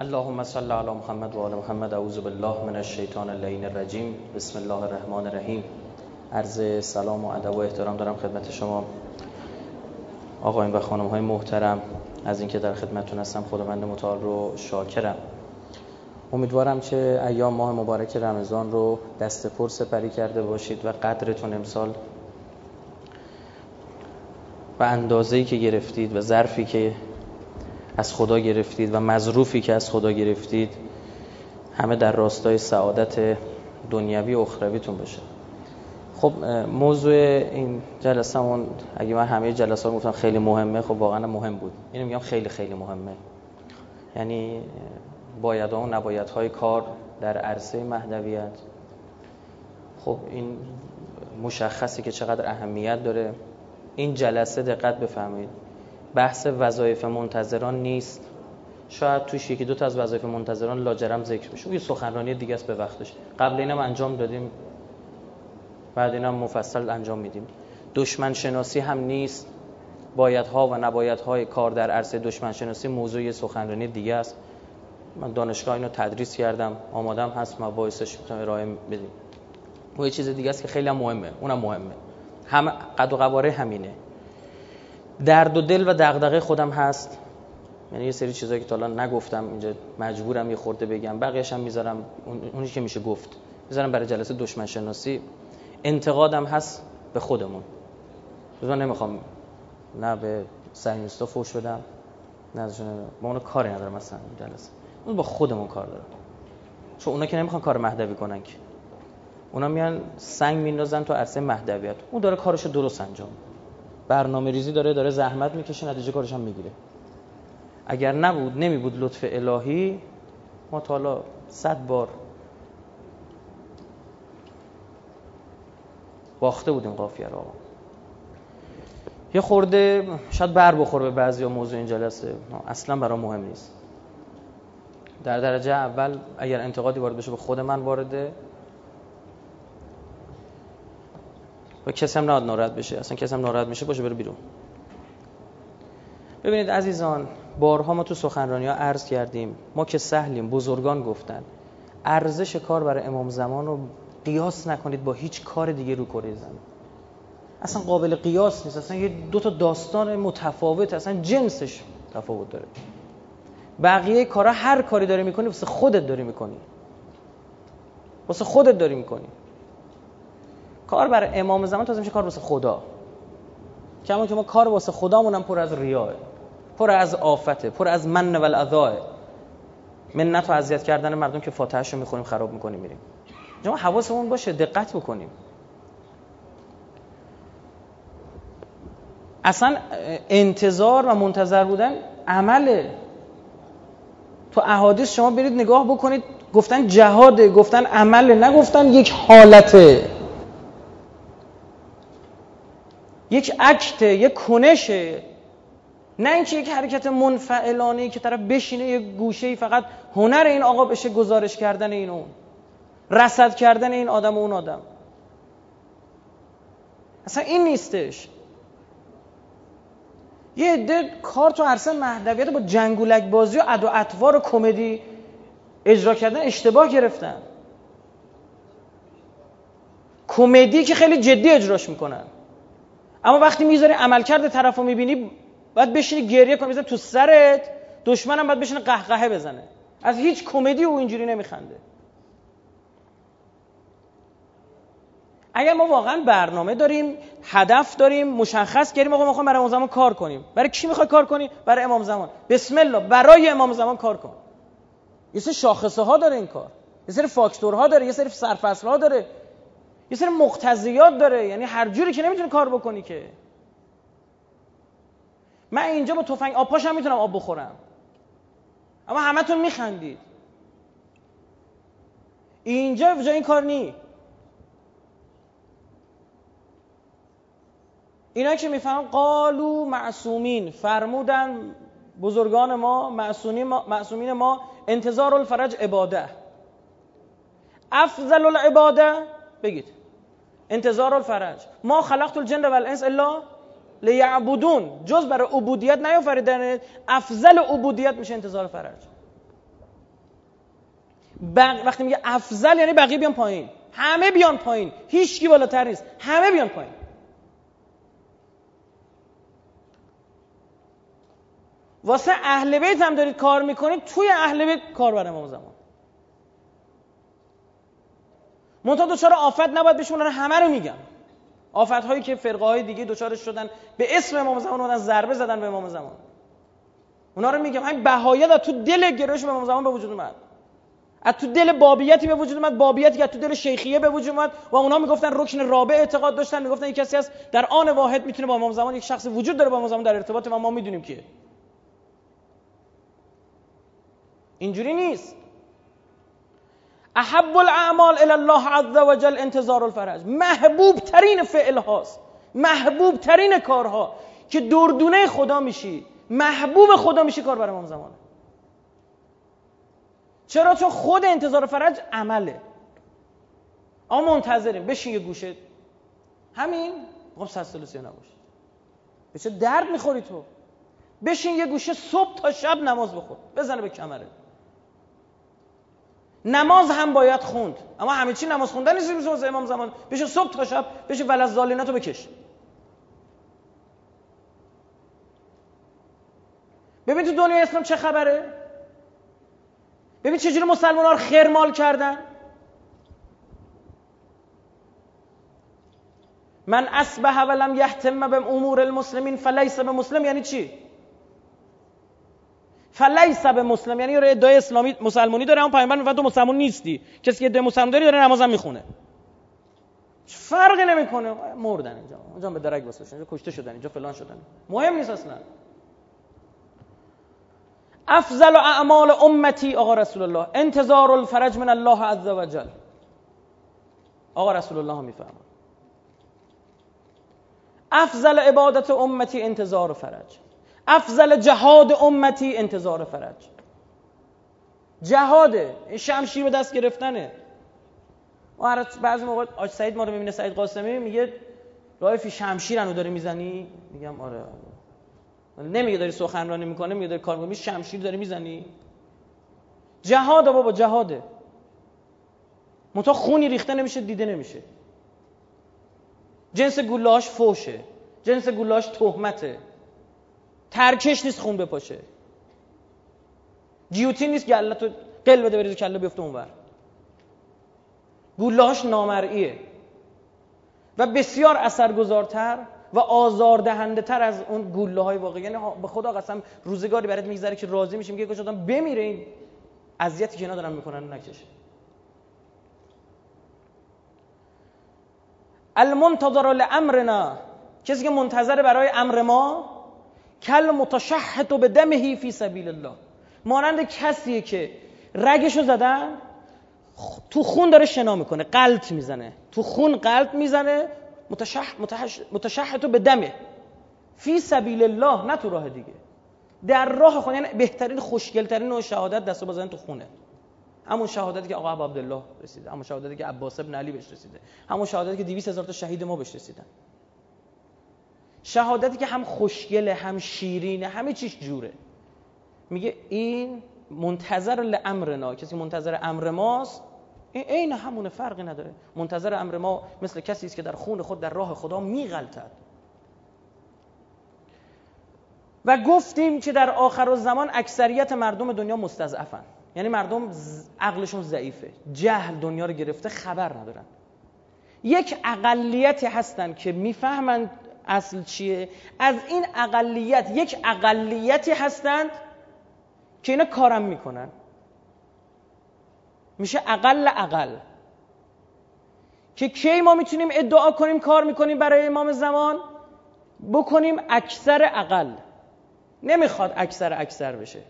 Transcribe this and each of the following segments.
اللهم صل علی محمد و آل محمد. اعوذ بالله من الشیطان اللعین الرجیم. بسم الله الرحمن الرحیم. عرض سلام و ادب و احترام دارم خدمت شما. آقایون و خانم های محترم از اینکه در خدمتتون هستم خداوند متعال رو شاکرم. امیدوارم که ایام ماه مبارک رمضان رو دست پر سپری کرده باشید و قدرتون امسال و اندازه‌ای که گرفتید و ظرفی که از خدا گرفتید و مظروفی که از خدا گرفتید همه در راستای سعادت دنیوی و اخرویتون باشه. خب موضوع این جلسه اون اگه من همه جلسه رو گفتم خیلی مهمه خب واقعا مهم بود. اینو میگم خیلی خیلی مهمه. یعنی باید و نباید های کار در عرصه مهدویت. خب این مشخصی که چقدر اهمیت داره. این جلسه دقت بفهمید بحث وظایف منتظران نیست. شاید توش یکی دو تا از وظایف منتظران لاجرم ذکر بشه یه سخنرانی دیگه است به وقتش. قبل اینم انجام دادیم. بعد اینم مفصل انجام میدیم. دشمن شناسی هم نیست. بایدها و نبایدهای کار در عرصه دشمن شناسی موضوع سخنرانی دیگه است. من دانشگاه اینو تدریس کردم. آمادم هست. مباحثش می‌تونم ارائه بدیم. و یه چیز دیگه است که خیلی هم مهمه. اونم مهمه. هم قد و قواره همینه. درد و دل و دغدغه خودم هست. یعنی یه سری چیزایی که تا الان نگفتم اینجا مجبورم یه خورده بگم. بقیه‌اش هم می‌ذارم. اونی که میشه گفت. می‌ذارم برای جلسه دشمن شناسی. انتقادم هست به خودمون. من نمی‌خوام نه به سعیونیستا فوش بدم نه ازشون با اون کاری ندارم مثلا جلسه. اون با خودمون کار دارم. چون اونا که نمی‌خوان کار مهدوی کنن که. اونا میان سنگ میندازن تو عرصه مهدویت. اون داره کارشو درست انجام برنامه ریزی داره داره زحمت می‌کشه نتیجه کارش هم می‌گیره. اگر نبود نمی بود لطف الهی ما تا حالا صد بار باخته بودیم قافیه رو. یه خورده شاید بر بخور به بعضی موضوع این جلسه. اصلا برای مهم نیست. در درجه اول اگر انتقادی وارد بشه به خود من وارده. و کسی هم نهاد ناراحت بشه اصلا کسی هم ناراحت میشه باشه بره بیرون. ببینید عزیزان بارها ما تو سخنرانی ها عرض کردیم ما که سهلیم بزرگان گفتن ارزش کار برای امام زمان رو قیاس نکنید با هیچ کار دیگه رو کره زمین. اصلا قابل قیاس نیست اصلا یه دو تا داستان متفاوت اصلا جنسش تفاوت داره. بقیه کارا هر کاری داری می‌کنی واسه خودت داری می‌کنی. واسه خودت داری می‌کنی. کار برای امام زمان تازه میشه کار واسه خدا. کما که ما کار واسه خدامون هم پر از ریاه پر از آفته پر از من و الاذا منت و اذیت کردن مردم که فاتحهشو می‌خونیم خراب می‌کنیم میریم. ما حواسمون باشه دقت بکنیم. اصلا انتظار و منتظر بودن عمله تو احادیث شما برید نگاه بکنید گفتن جهاده گفتن عمله نگفتن یک حالته. یک اکت یک کنشه نه اینکه یک حرکت منفعلانه که طرف بشینه یک گوشه فقط هنر این آقا بشه گزارش کردن این اون رصد کردن این آدم و اون آدم. اصلا این نیستش. یه عده کار تو عرصه مهدویت با جنگولک بازی و اد و اطوار و کمدی اجرا کردن اشتباه گرفتن. کمدی که خیلی جدی اجراش می‌کنن. اما وقتی می‌ذاری عملکرد طرف رو می‌بینی باید بشینی گریه کنی بزن تو سرت دشمنم باید بشینه قهقهه بزنه. از هیچ کمدی او اینجوری نمیخنده. اگر ما واقعا برنامه داریم هدف داریم مشخص کردیم آقا می‌خوام برای امام زمان کار کنیم. برای کی می‌خوای کار کنی؟ برای امام زمان. بسم الله برای امام زمان کار کن. یه سری شاخصه ها داره این کار. یه سری فاکتورها داره یه سری سرفصل ها داره. یه سری مقتضیات داره. یعنی هر جوری که نمی‌تونی کار بکنی که. من اینجا با تفنگ آب پاشم می‌تونم آب بخورم. اما همتون میخندید. اینجا جای این کار نی. اینا که می‌فهمن قالو معصومین. فرمودن بزرگان ما معصومین ما انتظار الفرج عباده. افضل العباده. بگید. انتظار الفرج. ما خلقت الجن و الانس الا لیعبدون. جز برای عبودیت نیافریدن افضل عبودیت میشه انتظار فرج. بق... وقتی میگه افضل یعنی بقیه بیان پایین. همه بیان پایین. هیچ کی بالاتر نیست. همه بیان پایین. واسه اهل بیت هم دارید کار می‌کنید. توی اهل بیت کار بر امام زمان. منتها دوچار آفت نباید بهشون همه رو میگم. آفت هایی که فرقه های دیگه دوچارش شدن به اسم امام زمان اومدن ضربه زدن به امام زمان. اونا رو میگم. همین بهایت تو دل گرایش به امام زمان به وجود اومد. از تو دل بابیتی به وجود اومد بابیتی که تو دل شیخیه به وجود اومد و اونا می‌گفتن رکن رابع اعتقاد داشتن می‌گفتن یک کسی هست در آن واحد می‌تونه با امام زمان یک شخص وجود داره با امام زمان در ارتباط و ما می‌دونیم که اینجوری نیست. احب الاعمال الى الله عز وجل انتظار الفرج. محبوب ترین فعل هاست. محبوب ترین کارها. که دردونه خدا میشی. محبوب خدا میشی کار بر امام زمانه. چرا؟ چون خود انتظار فرج عمله. اما منتظریم. بشین یه گوشه. همین؟ خب سلسله نباش به درد می‌خوری تو؟ بشین یه گوشه صبح تا شب نماز بخور بزنه به کمره نماز هم باید خوند. اما همه چی نماز خوندن نیست مثل امام زمان. بشه صبح تا شب بشه ولز زالیناتو بکش. ببین تو دنیا اسلام چه خبره؟ ببین چجوری مسلمان ها رو خرمال کردن؟ من اسبه ولم یهتم به امور المسلمین فلیس به مسلم یعنی چی؟ فلیس به مسلم یعنی ادعای اسلامی مسلمانی داره اما پیامبر میگه تو مسلمان نیستی. کسی که ادعای مسلمان داری داره نمازم می‌خونه. فرقی نمی‌کنه. مردن اینجا اونجا به درک واسه اینجا کشته شدن اینجا فلان شدن. مهم نیست اصلا. افضل اعمال امتی آقا رسول الله انتظار الفرج من الله عز وجل آقا رسول الله می‌فهمه افضل عبادت امتی انتظار فرج. افضل جهاد امتی انتظار فرج. جهاده. این شمشیر به دست گرفتنه. و بعضی موقع آج سعید ما رو می‌بینه سعید قاسمی میگه رایفی شمشیر هنو داری می‌زنی؟ میگم آره. نمیگه داری سخنرانی می‌کنه میگه داری کار شمشیر داری می‌زنی؟ جهاده بابا جهاده. منتها خونی ریخته نمیشه دیده نمیشه. جنس گولاش فوشه. جنس گولاش تهمته. ترکش نیست خون بپاشه. گیوتین نیست گله تو قل بده بریز کله بیفته اونور گولاش نامرئیه. و بسیار اثرگذارتر و آزاردهنده تر از اون گوله های واقعی. یعنی به خدا قسم روزگاری برات میگذره که راضی میشیم که کاش آدم بمیره این اذیتی که اینا دارن می‌کنن نکشه. المنتظر لامرنا. کسی که منتظر برای امر ما کل متشحت به دمهی فی سبیل الله مانند کسیه که رگشو زدن تو خون داره شنا می‌کنه قلط می‌زنه. تو خون قلط می‌زنه متشح متشحت به دمه فی سبیل الله نه تو راه دیگه. در راه خون یعنی بهترین خوشگلترین نوع شهادت دست بزنن تو خونه. همون شهادتی که آقا عبدالله رسیده همون شهادتی که عباس ابن علی بهش رسیده همون شهادتی که 200 هزار تا شهید ما بهش رسیدن. شهادتی که هم خوشگله هم شیرینه همه چیش جوره. میگه این منتظر لامرنا کسی منتظر امر ماست؟ این عین همونه فرقی نداره. منتظر امر ما مثل کسی است که در خون خود در راه خدا میغلطد. و گفتیم که در آخر زمان اکثریت مردم دنیا مستضعفن. یعنی مردم عقلشون ضعیفه. جهل دنیا رو گرفته خبر ندارن. یک اقلیتی هستن که می‌فهمند اصل چیه؟ از این اقلیت یک اقلیتی هستند که اینا کارم می‌کنن. میشه اقل اقل. که کی ما می‌تونیم ادعا کنیم کار می‌کنیم برای امام زمان؟ بکنیم اکثر اقل. نمی‌خواد اکثر اکثر بشه.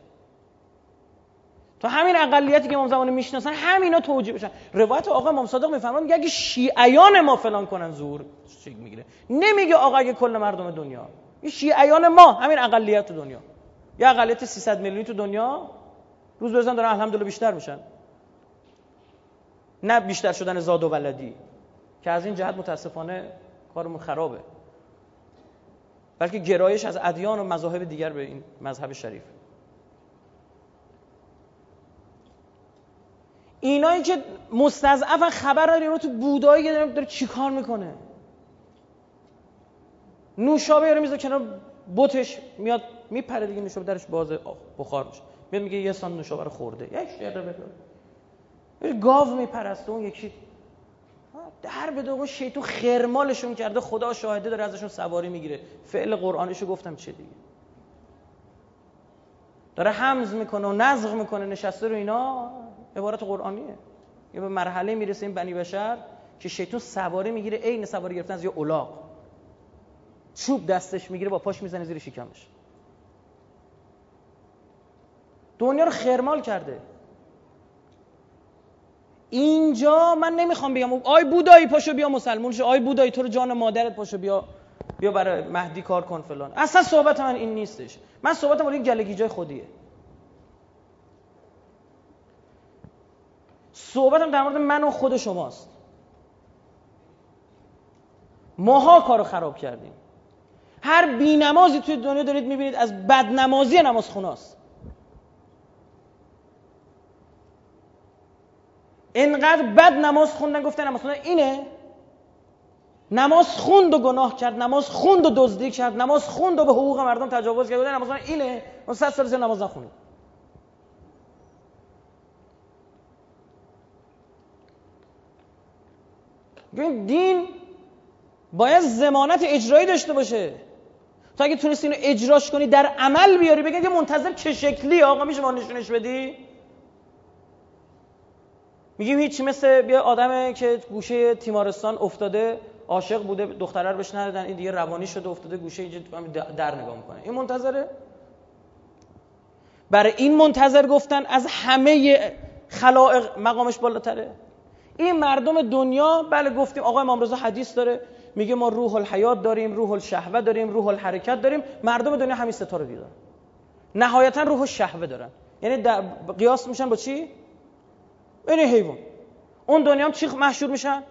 تو همین اقلیتی که امام زمان می‌شناسن همینا توجیه بشن. روایت آقا امام صادق میفرمان اگه شیعیان ما فلان کنن زور چیک می‌گیره. نمیگه آقا اگه کل مردم دنیا. این شیعیان ما همین اقلیت تو دنیا. یه اقلیت 300 میلیونی تو دنیا روز بزن دارن الحمدلله بیشتر میشن. نه بیشتر شدن زاد و ولدی. که از این جهت متاسفانه کارمون خرابه. بلکه گرایش از ادیان و مذاهب دیگر به این مذهب شریف. اینایی که مستضعفن خبر داری تو بودایی که داره چیکار می‌کنه؟ نوشابه رو می‌ذاره کنار بوتش میاد میپره دیگه نوشابه درش باز بخار میشه. میاد میگه یه سان نوشابه رو خورده. یک شیره بده گاو میپرسته اون یکی در به اون شیطون خرمالشون کرده خدا شاهده داره ازشون سواری می‌گیره. فعل قرآنشو گفتم چه دیگه؟ داره حمز می‌کنه و نزغ می‌کنه نشسته رو اینا. عبارت قرآنیه. یه به مرحله می‌رسه این بنی بشر که شیطون سواری می‌گیره عین سواری گرفتن از یه الاغ چوب دستش می‌گیره با پاش می‌زنه زیر شکمش. دنیا رو خرمال کرده. اینجا من نمی‌خوام بگم آی بودایی پاشو بیا مسلمون شو آی بودایی تو رو جان مادرت پاشو بیا. بیا برای مهدی کار کن فلان. اصلا صحبت من این نیستش. من صحبتم ولی گلگی جای خودیه. صحبتم در مورد من و خود شماست. ماها کارو خراب کردیم. هر بینمازی توی دنیا دارید می‌بینید از بدنمازی نماز خوناست. اینقدر بد نماز خوندن گفتن نماز خوندن اینه؟ نماز خوند و گناه کرد نماز خوند و دزدی کرد نماز خوند و به حقوق مردم تجاوز کرد نماز اینه؟ اون صد سال نماز نخونید دین باید زمانت اجرایی داشته باشه. تو اگه تونستی اینو اجراش کنی در عمل بیاری بگن که منتظر چه شکلی؟ آقا میشه ما نشونش بدی؟ میگیم هیچ مثل بیا آدمه که گوشه تیمارستان افتاده عاشق بوده دختره رو بهش ندادن این دیگه روانی شده افتاده گوشه اینجا در نگاه می‌کنه. این منتظره؟ برای این منتظر گفتن از همه خلائق مقامش بالاتره؟ این مردم دنیا بله گفتیم آقا امام رضا حدیث داره میگه ما روح الحیات داریم روح الشهوه داریم روح الحرکت داریم مردم دنیا همین ستا رو دیدن. نهایتا روح الشهوه دارن. یعنی قیاس میشن با چی؟ این حیوان. اون دنیا هم چی محشور میشن؟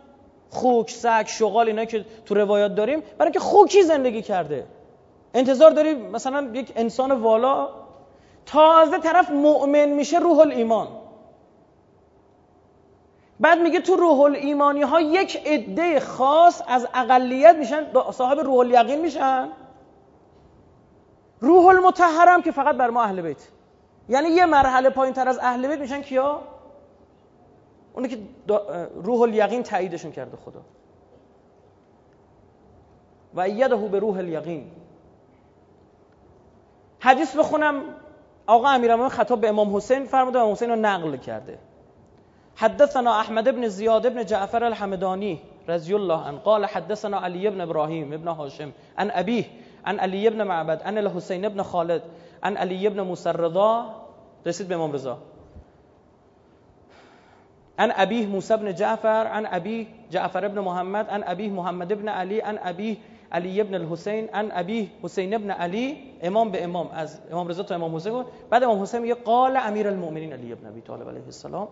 خوک سگ شغال اینا که تو روایات داریم برای اینکه خوکی زندگی کرده. انتظار داری مثلا یک انسان والا تازه طرف مؤمن میشه روح الایمان. بعد میگه تو روح الایمانی ها یک عده خاص از اقلیت میشن صاحب روح الیقین میشن. روح المتحرم که فقط بر ما اهل بیت. یعنی یه مرحله پایین تر از اهل بیت میشن کیا؟ اونی که روح الیقین تاییدشون کرده خدا. و یده به روح الیقین. حدیث بخونم. آقا امیرالمومنین خطاب به امام حسین فرموده امام حسین رو نقل کرده. حدثنا احمد بن زیاد بن جعفر الحمدانی رضی الله عنه قال حدثنا علی بن ابراهیم ابن هاشم عن ابيه عن علی بن معبد عن الحسین بن خالد عن علی بن موسی رضا رسید به امام رضا. عن ابيه موسى بن جعفر عن ابيه جعفر بن محمد عن ابيه محمد بن علي عن ابيه علی ابن الحسین عن ابی حسین ابن علی. امام به امام از امام رضا تا امام حسین. بعد امام حسین میگه قال امیر المؤمنین علی ابن ابی طالب علیه السلام.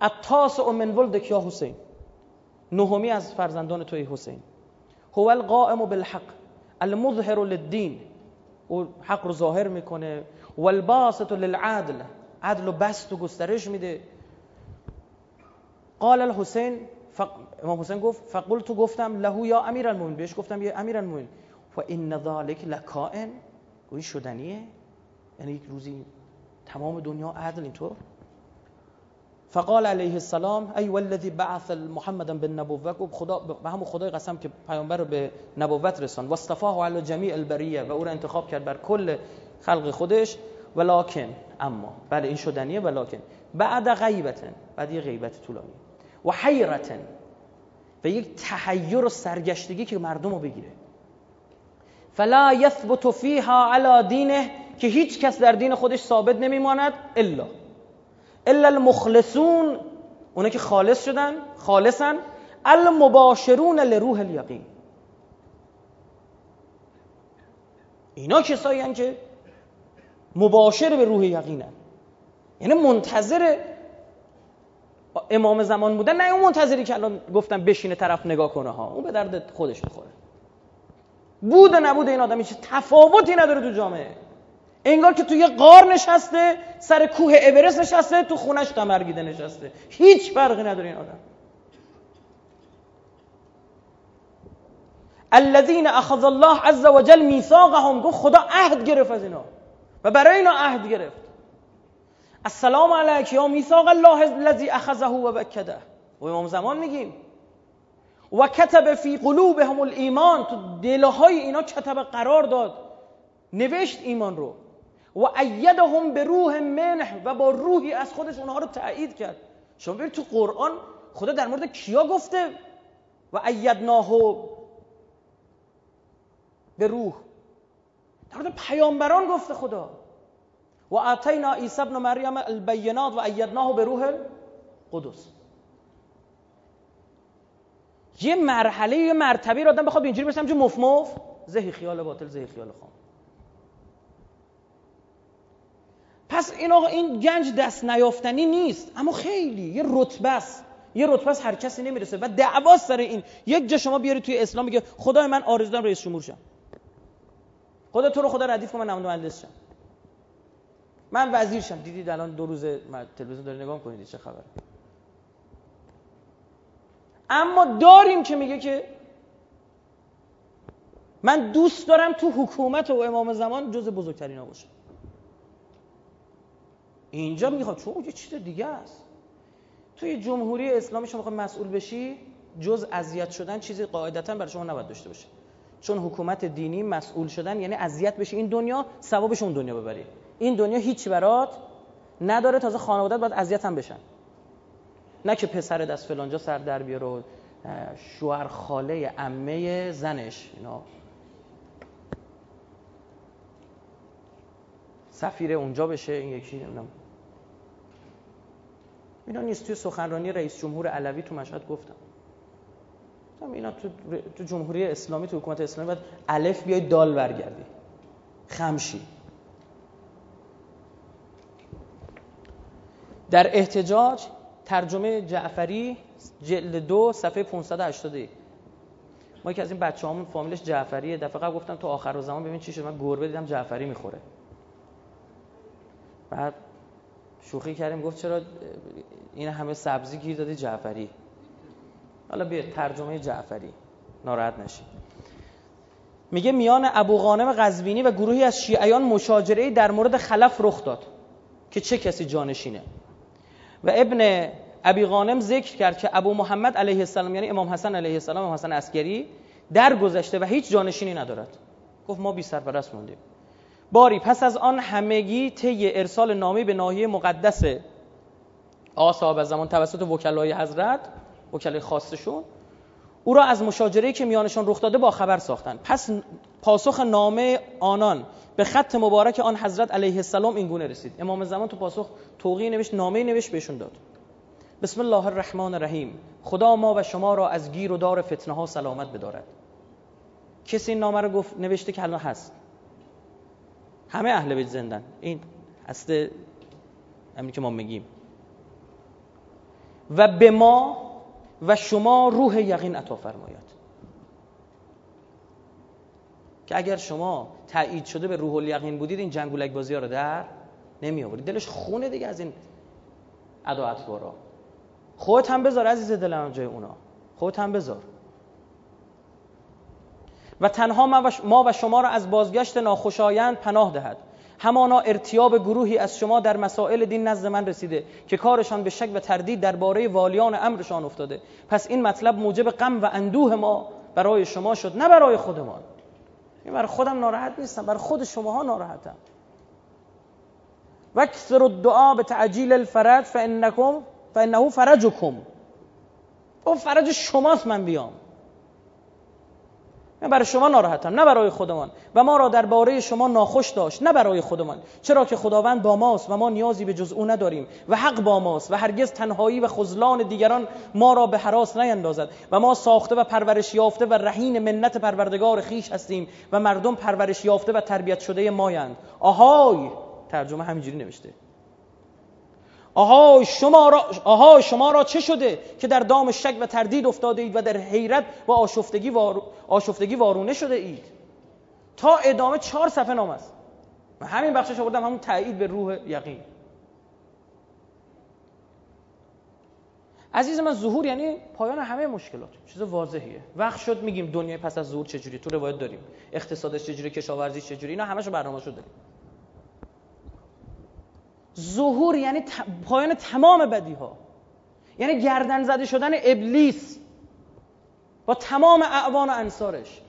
التاسع من ولدک یا حسین؟ نهمی از فرزندان توی حسین. هو القائم بالحق المظهر للدین. او حق رو ظاهر می‌کنه. والباسط للعدل عدل و بست و گسترش میده. قال الحسین فق... امام حسین گفت فقلت گفتم له یا امیر المومن بهش گفتم یا امیر المومن و این ذالک لکائن گویی شدنیه؟ یعنی یک روزی تمام دنیا عدل اینطور؟ فقال علیه السلام ای والذی بعث محمدا بالنبوه گفت خدا به همون خدای قسم که پیامبر رو به نبوت رسان. اصطفاه علی جمیع البریه و او را انتخاب کرد بر کل خلق خودش. ولکن اما بله این شدنیه ولکن بعد غیبتن بعد یه غیبت طولانی. و حیرتن و یک تحیر و سرگشتگی که مردم رو بگیره. فلا یثبت فیها علی دینه که هیچ کس در دین خودش ثابت نمیماند الا. الا المخلصون اونا که خالص شدن خالصن. المباشرون لروح الیقین اینا کسایی که مباشر به روح یقینن یعنی منتظر امام زمان بودن نه اون منتظری که الان گفتم بشینه طرف نگاه کنه ها. اون به درد خودش می‌خوره. بود و نبود این آدم هیچ تفاوتی نداره تو جامعه. انگار که تو یه قار نشسته سر کوه اورست نشسته تو خونش قمرگیده نشسته. هیچ فرقی نداره این آدم. الذين اخذ الله عز وجل میثاقهم گفت خدا عهد گرفت از اینا. و برای اینا عهد گرفت. السلام علیک یا میثاق الله الذي اخذه و بکده و امام زمان میگیم. و کتب فی قلوبهم الایمان. تو دلهای اینا کتب قرار داد. نوشت ایمان رو. و ایدهم به روح منه و با روحی از خودش اونها رو تایید کرد. شما ببینید تو قرآن خدا در مورد کیا گفته؟ و ایدناه به روح در مورد پیامبران گفته خدا. و آتینا عیسی ابن مریم البینات و ایدناه به روح قدس یه مرحله یه مرتبه رو آدم بخواد اینجوری برسه جو مف مف. زهی خیال باطل زهی خیال خام. پس این آقا این گنج دست نیافتنی نیست. اما خیلی یه رتبه است. یه رتبه هر کسی نمی‌رسه. و دعوا سر این. یک جا شما بیاری توی اسلام میگه خدای من آرزو دارم رئیس جمهور شم. خدا تو رو خدا ردیف کن من نماینده مجلس شم. من وزیر شم. دیدید الان دو روز تلویزیون داره نگاه کنید چه خبره اما داریم که میگه که من دوست دارم تو حکومت و امام زمان جز بزرگترین ها باشه اینجا می‌خواد. چون یه چیز دیگه است. توی جمهوری اسلامی شما می‌خواد مسئول بشی جز اذیت شدن چیزی قاعدتا برای شما نباید داشته باشه. چون حکومت دینی مسئول شدن یعنی اذیت بشی. این دنیا ثوابش اون دنیا ببری. این دنیا هیچ برات نداره. تازه خانوادت باید اذیت هم بشن. نه که پسر دست فلانجا سر در بیاره شوهر خاله عمه زنش. اینا سفیر اونجا بشه این یکی نمی‌دونم. اینا نیست. توی سخنرانی رئیس جمهور علوی تو مشهد گفتم. اینا تو, جمهوری اسلامی تو حکومت اسلامی باید الف بیای دال برگردی. خمشی. در احتجاج ترجمه جعفری جلد دو صفحه 580 ما که از این بچه همون فامیلش جعفریه. دفعه قبل گفتم تو آخر زمان ببین چی شد. من گربه دیدم جعفری می‌خوره. بعد شوخی کردیم گفت چرا این همه سبزی گیر دادی جعفری؟ حالا بیا ترجمه جعفری ناراحت نشید میگه میان ابو غانم قزوینی و گروهی از شیعیان مشاجره در مورد خلف رخ داد که چه کسی جانشینه. و ابن ابی غانم ذکر کرد که ابو محمد علیه السلام یعنی امام حسن علیه السلام امام حسن عسکری در گذشته و هیچ جانشینی ندارد. گفت ما بی سرپرست موندیم. باری پس از آن همگی طی ارسال نامی به ناحیه مقدس آقا زمان توسط وکلای حضرت وکلای خاصشون او را از مشاجره که میانشان رخ داده با خبر ساختند پس پاسخ نامه آنان به خط مبارک آن حضرت علیه السلام این گونه رسید. امام زمان تو پاسخ توقی نوشت نامه نوشت بهشون داد. بسم الله الرحمن الرحیم. خدا ما و شما را از گیر و دار فتنه ها سلامت بدارد. کسی این نامه رو گفت نوشته که الان هست. همه اهل بیت زندن. این اصل همین که ما میگیم. و به ما و شما روح یقین عطا فرماید که اگر شما تایید شده به روح الیقین بودید این جنگولک بازی ها رو در نمی آورید دلش خونه دیگه از این ادا اطوارا خودت هم بذار عزیز دلم جای اونا. خودت هم بذار. و تنها ما و شما را از بازگشت ناخوشایند پناه دهد. همانا ارتیاب گروهی از شما در مسائل دین نزد من رسیده که کارشان به شک و تردید درباره والیان امرشان افتاده. پس این مطلب موجب غم و اندوه ما برای شما شد نه برای خودمان. این برای خودم ناراحت نیستم برای خود شماها ناراحتم. و اکثر الدعا به تعجیل الفرج فانکم فانه فرجکم. او فرج شماست من بیام. من برای شما ناراحتم نه برای خودمان. و ما را درباره شما ناخوش داشت نه برای خودمان. چرا که خداوند با ماست و ما نیازی به جز او نداریم. و حق با ماست و هرگز تنهایی و خذلان دیگران ما را به حراس نیندازد. و ما ساخته و پرورش یافته و رهین منت پروردگار خیش هستیم و مردم پرورش یافته و تربیت شده مایند. آهای! ترجمه همینجوری نوشته. آها شما را آها شما را چه شده که در دام شک و تردید افتاده اید و در حیرت و آشفتگی, آشفتگی وارونه شده اید؟ تا ادامه چهار صفحه نام است. من همین بخشش آوردم همون تایید به روح یقین. عزیز من ظهور یعنی پایان همه مشکلات. چیز واضحیه. وقت شد میگیم دنیای پس از ظهور چجوری تو روایت داریم. اقتصادش چجوری کشاورزی چجوری اینا همشو شده داریم. ظهور یعنی پایان تمام بدی ها یعنی گردن زده شدن ابلیس. با تمام اعوان و انصارش.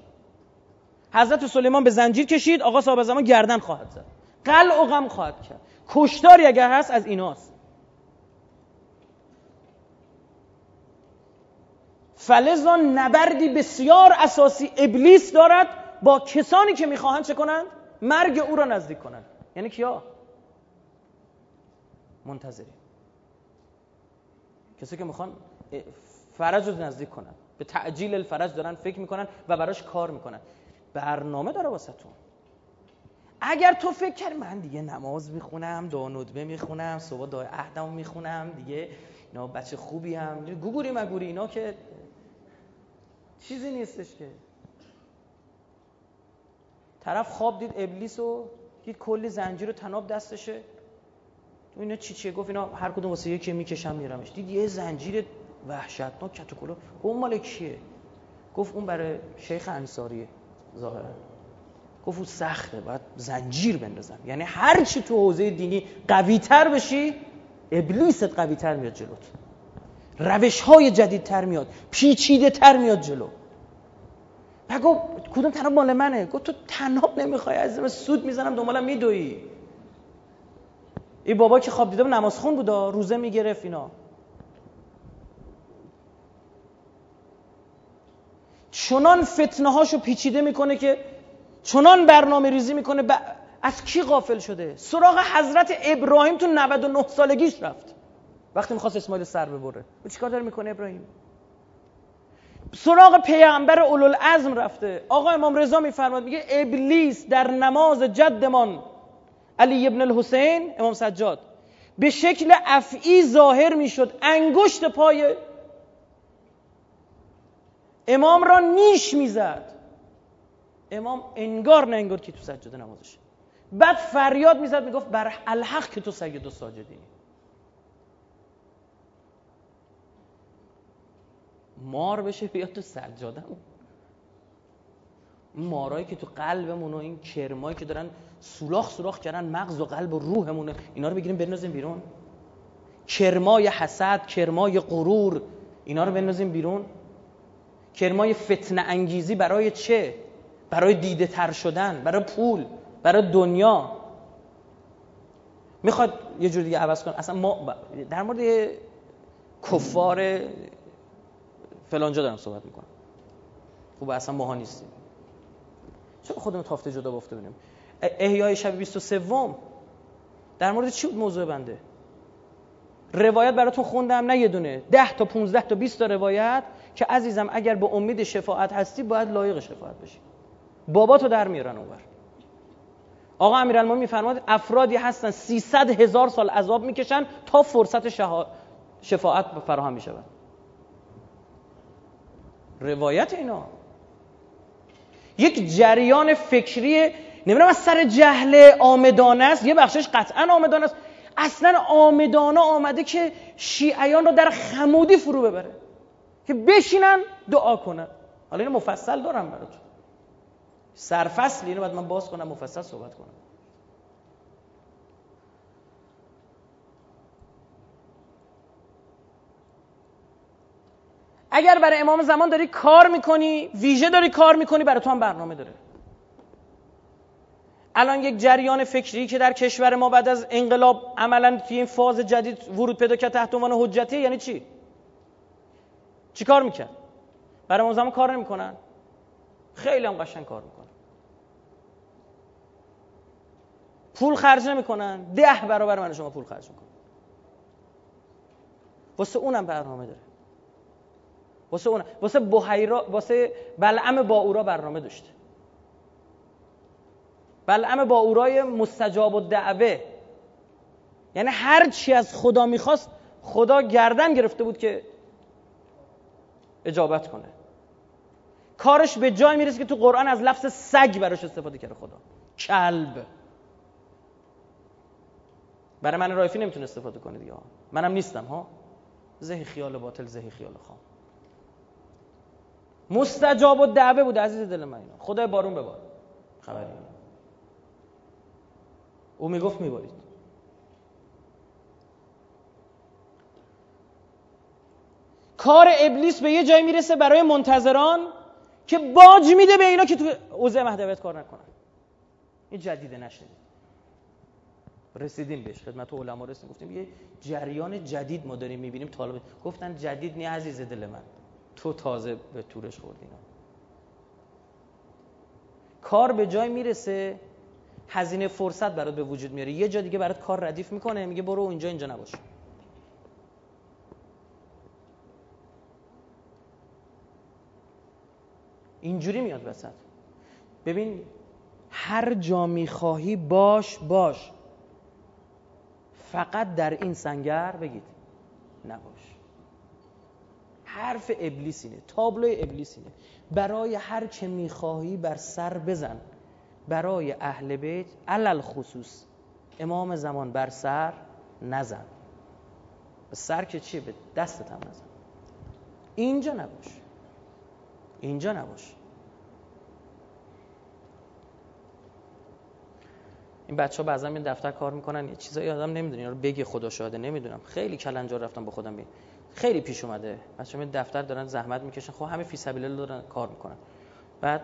حضرت سلیمان به زنجیر کشید آقا صاحب زمان گردن خواهد زد. قلع و غم خواهد کرد. کشتاری اگر هست از ایناست. فلزا نبردی بسیار اساسی ابلیس دارد با کسانی که می‌خواهند چه کنند؟ مرگ او را نزدیک کنند. یعنی کیا؟ منتظری کسی که می‌خوان فرج رو نزدیک کنن. به تعجیل الفرج دارن فکر می‌کنن و براش کار می‌کنن. برنامه داره واسه تو اگر تو فکر کردی من دیگه نماز می‌خونم دعا ندبه می‌خونم صبح دعای عهدمو می‌خونم دیگه اینا بچه خوبی هم گوگوری مگوری اینا که چیزی نیستش که. طرف خواب دید ابلیس و دید کلی زنجیر و تناب دستشه. اینا چی چیه؟ گفت اینا هر کدوم واسه یکی می‌کشم میرمش. دید یه زنجیر وحشتناک کتوکلو اون مال کیه؟ گفت اون برای شیخ انصاریه ظاهرا. گفت اون سخته باید زنجیر بندازم. یعنی هر چی تو حوزه دینی قوی تر بشی ابلیست قوی تر میاد جلوت روش های جدید تر میاد پیچیده تر میاد جلو. و گفت کدوم تناب مال منه؟ گفت تو تناب نمی‌خوای؟ از سود می‌زنم دنبالم میدوی. این بابا که خواب دیده نماز خون بودا روزه می‌گرفت اینا. چنان فتنه هاشو پیچیده می‌کنه که چنان برنامه ریزی می‌کنه از کی غافل شده؟ سراغ حضرت ابراهیم تو 99 سالگیش رفت. وقتی می‌خواست اسماعیل سر ببره. و چیکار داره می‌کنه ابراهیم؟ سراغ پیامبر اولوالعزم رفته. آقا امام رضا میفرماد میگه ابلیس در نماز جدمان علی ابن الحسین امام سجاد. به شکل افعی ظاهر می‌شد. انگشت پای امام را نیش می‌زد. امام انگار نه انگار که تو سجاده نمازش بعد فریاد می‌زد می‌گفت بر الحق که تو سید و ساجدینی مار بشه بیاد تو سجادم مارایی که تو قلبمون و این کرمایی که دارن سوراخ سوراخ کردن مغز و قلب و روحمونه اینا رو بگیریم بنازیم بیرون. کرمای حسد کرمای غرور اینا رو بنازیم بیرون. کرمای فتنه انگیزی برای چه؟ برای دیده تر شدن برای پول برای دنیا. می‌خواد یه جور دیگه عوض کن اصلا ما در مورد کفار فلانجا دارم صحبت می‌کنم. خوب اصلا ماها نیستیم. چرا خودمون تافته جدا بافته بینیم احیای شب 23 در مورد چی بود موضوع بنده؟ روایت براتون خوندم نه یه دونه. 10 تا 15 تا 20 تا روایت که عزیزم اگر به امید شفاعت هستی باید لایق شفاعت بشی. بابا تو در میارن اونور. آقا امیرالمومنین میفرماد افرادی هستن 300 هزار سال عذاب می‌کشن تا فرصت شفاعت فراهم می‌شود. روایت اینا. یک جریان فکری نمی‌دونم از سر جهل آمدانه است یه بخشش قطعا آمدانه است. اصلا آمدانه آمده که شیعیان رو در خمودی فرو ببره که بشینن دعا کنن. حالا اینو مفصل دارم براتون. سرفصل اینو باید من باز کنم مفصل صحبت کنم. اگر برای امام زمان داری کار می‌کنی ویژه داری کار می‌کنی برای تو هم برنامه داره. الان یک جریان فکری که در کشور ما بعد از انقلاب عملا توی این فاز جدید ورود پیدا کرد تحت عنوان حجتی یعنی چی؟ چی کار می‌کرد؟ برای امام زمان کار نمی‌کنن؟ خیلی هم قشنگ کار می‌کنن. پول خرج نمی‌کنن؟ ده برابر من شما پول خرج می‌کنن. واسه اونم برنامه داره. واسه اون واسه بحیرا واسه بلعم با اورا برنامه داشته بلعم با اورای مستجاب و دعوه یعنی هر چی از خدا می‌خواست خدا گردن گرفته بود که اجابت کنه. کارش به جای می‌رسه که تو قرآن از لفظ سگ براش استفاده کرده خدا. کلب. برای من رایفی نمی‌تونه استفاده کنه دیگه. منم نیستم ها؟ زهی خیال باطل زهی خیال خام. مستجاب و دعوه بود عزیز دل من اینا. خدای بارون ببار. خبری او می‌گفت میبارید کار ابلیس به یه جایی می‌رسه برای منتظران که باج میده به اینا که تو اوضاع مهدویت کار نکنن. این جدیده نشنید رسیدیم بهش. خدمت علما رسیدیم. گفتیم یه جریان جدید ما داریم می‌بینیم. طالب گفتن جدید نی عزیز دل من. تو تازه به تورش خوردی کار به جای می‌رسه هزینه فرصت برات به وجود میاره. یه جا دیگه برات کار ردیف می‌کنه میگه برو اینجا اینجا نباش. اینجوری میاد وسط. ببین هر جا می‌خواهی باش باش. فقط در این سنگر بگید نباش. حرف ابلیس اینه تابلوی ابلیس اینه. برای هر که می‌خواهی بر سر بزن. برای اهل بیت علل خصوص. امام زمان بر سر نزن. سر که چیه؟ به دستت هم نزن. اینجا نباش. اینجا نباش. این بچه ها بعضا دفتر کار می‌کنن یه چیزایی آدم نمی‌دونه. رو بگی خدا شاهده نمی‌دونم. خیلی کلنجار رفتم با خودم بین خیلی پیش اومده. ها دفتر دارن زحمت می‌کشن. خب همه فی سبیل دارن کار می‌کنن. بعد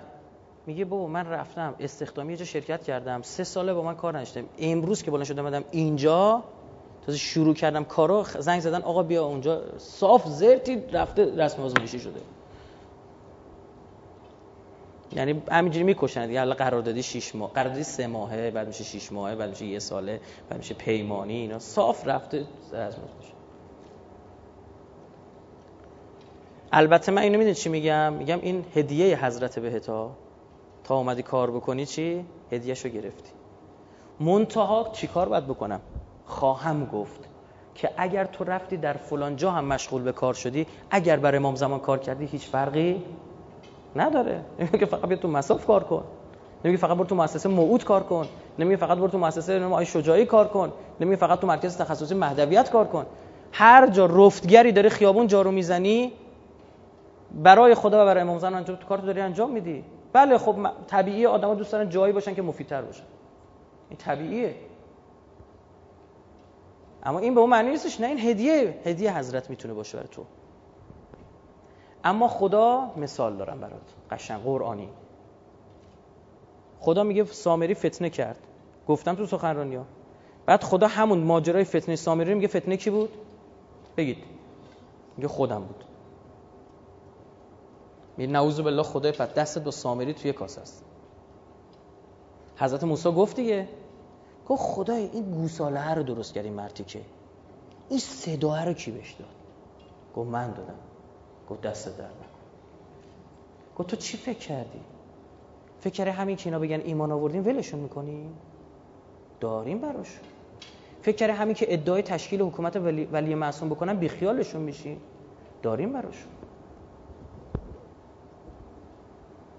میگه بابا من رفتم استخدامی جا شرکت کردم. سه ساله با من کار نشدم امروز که بلند شدم اینجا تازه شروع کردم کارو زنگ زدن آقا بیا اونجا. صاف زرتی رفته رسم آزمایشی شده. یعنی همینجوری می‌کشن دیگه حالا قراردادی 6 ماه قراردادی 3 ماهه بعد میشه 6 ماهه بعد میشه یه ساله بعد میشه پیمانی اینا صاف رفته از البته من اینو می‌دونی چی میگم؟ میگم این هدیه حضرت بهتا تا اومدی کار بکنی چی؟ هدیهشو گرفتی. منتها چی کار باید بکنم؟ خواهم گفت که اگر تو رفتی در فلان جا هم مشغول به کار شدی اگر برای امام زمان کار کردی هیچ فرقی نداره. نمیگه فقط بیا تو مساف کار کن. نمیگه فقط برو تو مؤسسه موعود کار کن. نمیگه فقط برو تو مؤسسه آی شجاعی کار کن. نمیگه فقط تو مرکز تخصصی مهدویت کار کن. هر جا رفتگری داره خیابون جارو می‌زنی برای خدا و برای امام زمان انجام تو کارتو داری انجام میدی. بله خب طبیعی آدما دوست دارن جایی باشن که مفیدتر باشن. این طبیعیه. اما این به اون معنی نیستش نه این هدیه. هدیه حضرت می‌تونه باشه برای تو. اما خدا مثال دارم برات. قشنگ قرآنی. خدا میگه سامری فتنه کرد. گفتم تو سخنرانی ها بعد خدا همون ماجرای فتنه سامری میگه. فتنه کی بود؟ بگید. میگه خودم بود. میگه نعوذ بالله خدای پس دستت با سامری توی کاسه است. حضرت موسی گفت دیگه. گفت خدای این گوساله رو درست کردی مرتی که؟ این صدا رو کی بهش داد؟ گفت من دادم. گفت دست در گفت تو چی فکر کردی؟ فکر همین که اینا بگن ایمان آوردیم ولشون می‌کنی داریم براش فکر همین که ادعای تشکیل حکومت ولی, ولی معصوم بکنن بیخیالشون میشی داریم براشون.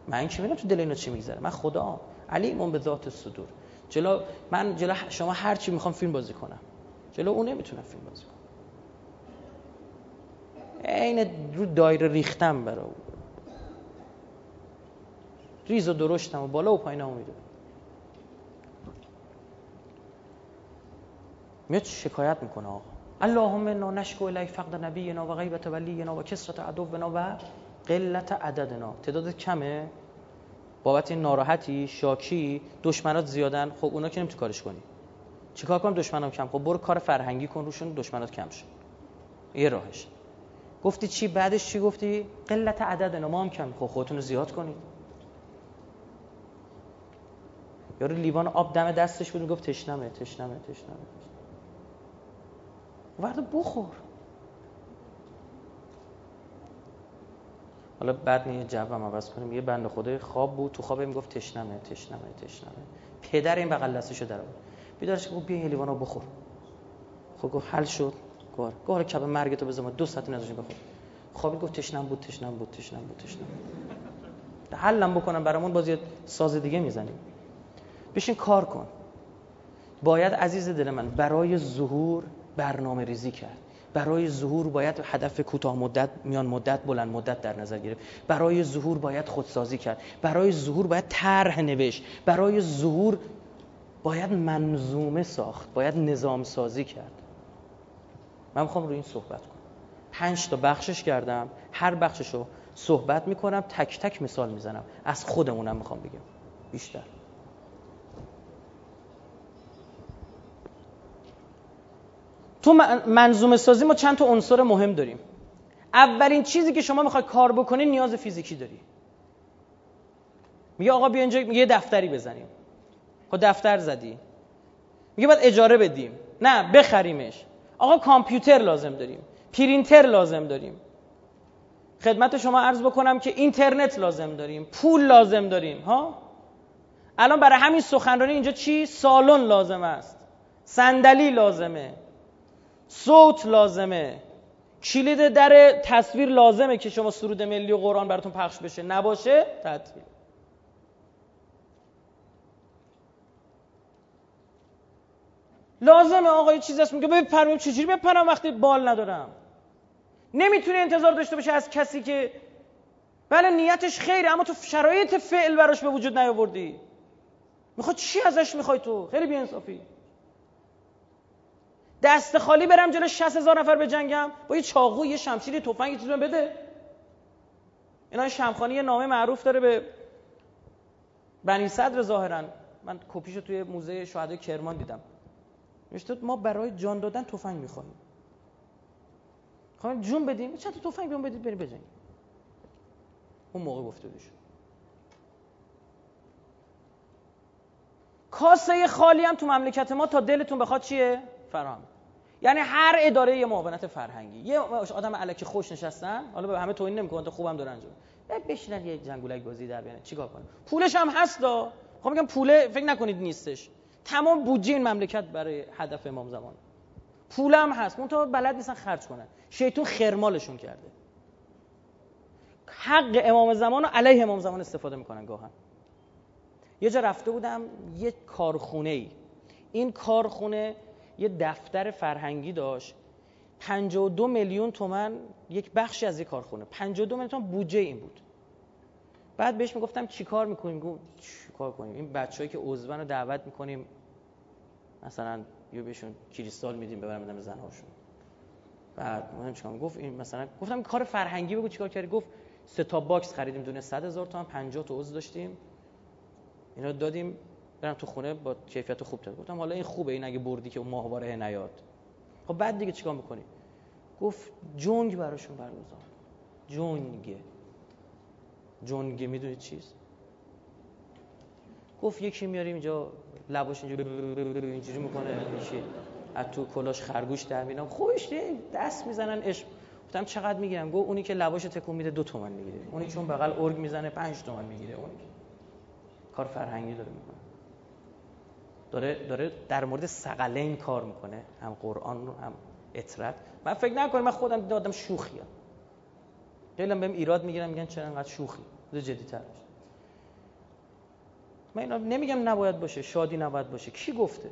من چی می‌دونم؟ تو دل اینا چی میگذره؟ من خدا علیمون به ذات صدور. جلو من جلو شما هر چی می‌خوام فیلم بازی کنم. جلو اون نمی‌تونم فیلم بازی کنم عین رو دایره ریختم برای او. ریز و درشتم و بالا و پایین میده میاد شکایت می‌کنه آقا. اللهم انا نشکو الیک فقد نبینا و غیبت ولینا و کسرت عدونا و قلت عددنا. تعداد کمه؟ بابت این ناراحتی شاکی دشمنات زیادن. خب اونا که نمی‌تونی کارش کنی. چیکار کنم؟ دشمنام کم. خب برو کار فرهنگی کن روشون دشمنات کم شد یه راهش. گفتی چی؟ بعدش چی گفتی؟ قلت عدد ما هم کم. خب خودتون رو زیاد کنید. یارو لیوان آب دم دستش بود گفت تشنمه تشنمه تشنمه ورد بخور. حالا بعد نیه جواب عوض کنیم. یه بند خدای خواب بود. تو خوابه می‌گفت تشنمه تشنمه تشنمه. پدر این بغل دستشو در آورد. بیدارش گفت بیا این لیوانو بخور. خب گفت حل شد. گوار گوار کب مرگ تو بزنم دو ساعت نذاشیم بخور خوابی گفت تشنم بود تشنم بود تشنم بود تشنم حلم بکنم برامون بازی ساز دیگه می‌زنیم. بشین کار کن. باید عزیز دل من برای ظهور برنامه ریزی کرد. برای ظهور باید هدف کوتاه مدت میان مدت بلند مدت در نظر گرفت. برای ظهور باید خودسازی کرد. برای ظهور باید طرح نوشت. برای ظهور باید منظومه ساخت. باید نظام سازی کرد. من می‌خوام روی این صحبت کنم. پنج تا بخشش کردم. هر بخشش رو صحبت می‌کنم تک تک مثال می‌زنم. از خودمونم می‌خوام بگم. بیشتر. تو منظومه سازی ما چند تا عنصر مهم داریم. اولین چیزی که شما می‌خوای کار بکنی نیاز فیزیکی داری. میگه آقا بیا اینجا یه دفتری بزنیم. خب دفتر زدی. میگه باید اجاره بدیم. نه بخریمش. آقا کامپیوتر لازم داریم. پرینتر لازم داریم. خدمت شما عرض بکنم که اینترنت لازم داریم. پول لازم داریم ها؟ الان برای همین سخنرانی اینجا چی؟ سالن لازم است. صندلی لازمه. صوت لازمه. کلید در تصویر لازمه که شما سرود ملی و قرآن براتون پخش بشه. نباشه؟ تعطیل لازمه. آقا یه چیزی هست. میگه بپرم چجوری بپرم وقتی بال ندارم. نمی‌تونی انتظار داشته باشه از کسی که بله نیتش خیره اما تو شرایط فعل براش به وجود نیاوردی. می‌خواد چی ازش می‌خوای تو؟ خیلی بیانصافی. دست خالی برم جلو 60 هزار نفر به جنگم با یه چاقو یه شمشیر یه تفنگ چیزی بده. اینا شمخانی یه نامه معروف داره به بنی صدر ظاهرا. من کپیشو توی موزه شهدای کرمان دیدم. نوشته ما برای جان دادن تفنگ می‌خوایم خواهیم جون بدیم چند تا تفنگ بیام بدید بریم بجنگیم. اون موقع گفته بشه کاسه خالی هم تو مملکت ما تا دلتون بخواد چیه؟ فراهم یعنی هر اداره یه معاونت فرهنگی. یه آدم الکی خوش نشستن حالا به همه توهین نمی‌کنن تو خوبم دارن انجام. بشینن یه جنگولک بازی در بیان چیکار کنه پولش هم هست دا. خب میگم پوله فکر نکنید نیستش. تمام بودجه این مملکت برای هدف امام زمان. پولم هست. منتها بلد نیستن خرج کنن. شیطون خرمالشون کرده. حق امام زمان و علیه امام زمان استفاده می‌کنن گاهن. یه جا رفته بودم یه کارخونه ای این کارخونه یه دفتر فرهنگی داشت. 52 میلیون تومن یک بخشی از یک کارخونه. 52 میلیون تومن بودجه این بود. بعد بهش می‌گفتم چیکار می‌کنیم؟ گفت چیکار کنیم؟ این بچه‌ای که عضون رو دعوت می‌کنیم مثلا یه بهشون کریستال میدیم ببرم بدم زنهاشون. بعد من چیکار گفت این مثلا گفتم کار فرهنگی بگو چیکار کردی؟ گفت سه تا باکس خریدیم دونه 100 هزار تومان 50 تا عضو داشتیم. اینا دادیم برم تو خونه با کیفیت خوب داد گفتم حالا این خوبه این اگه بردی که اون ماهواره نیاد. خب بعد دیگه چیکار می‌کنی؟ گفت جنگ براشون برگزار. جنگ. جنگ می‌دونید چیست؟ گفت یکی میاریم اینجا لباش اینجا اینجوری می‌کنه میشه از تو کلاش خرگوش در میرم خوش دست می‌زنن عشق. گفتم چقدر می‌گیرم؟ گفت اونی که لباش تکون میده دو تومن می‌گیره. اونی چون بغل ارگ می‌زنه پنج تومن می‌گیره. اون کار فرهنگی داره می‌کنه. داره داره در مورد سقلین کار می‌کنه هم قرآن رو هم اطرت. من فکر نکنم من خودم دادم شوخیه خیلی بهم ایراد می‌گیرم میگن چرا انقدر شوخی. جدی تر من اینا نمیگم نباید باشه شادی نباید باشه. کی گفته؟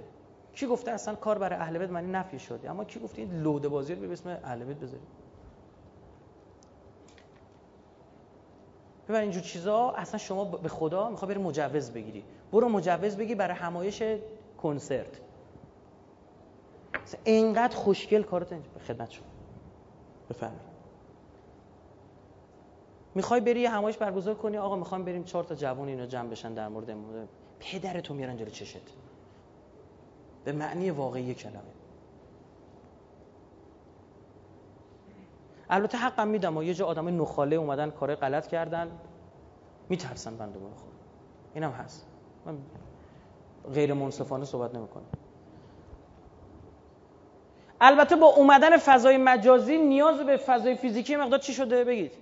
کی گفته اصلا کار برای اهل بیت معنی نفی شده اما کی گفته این لوده بازی رو به اسم اهل بیت بذاریم؟ ببین اینجور چیزا اصلا شما به خدا می‌خوای بری مجوز بگیری. برو مجوز بگی برای همایش کنسرت. اینقدر خوشگل کارت خدمت شما. بفرمایید. می‌خوای بری یه همایش برگزار کنی؟ آقا می‌خوام بریم چهار تا جوون اینا جمع بشن در مورد مورد پدرتو میارن جلو چشت. به معنی واقعی کلمه. البته حقم میدم و یه جا آدم نخاله اومدن کار غلط کردن. میترسن بندگان خود اینم هست. من غیر منصفانه صحبت نمی‌کنم. البته با اومدن فضای مجازی نیاز به فضای فیزیکی مقدار چی شده بگید؟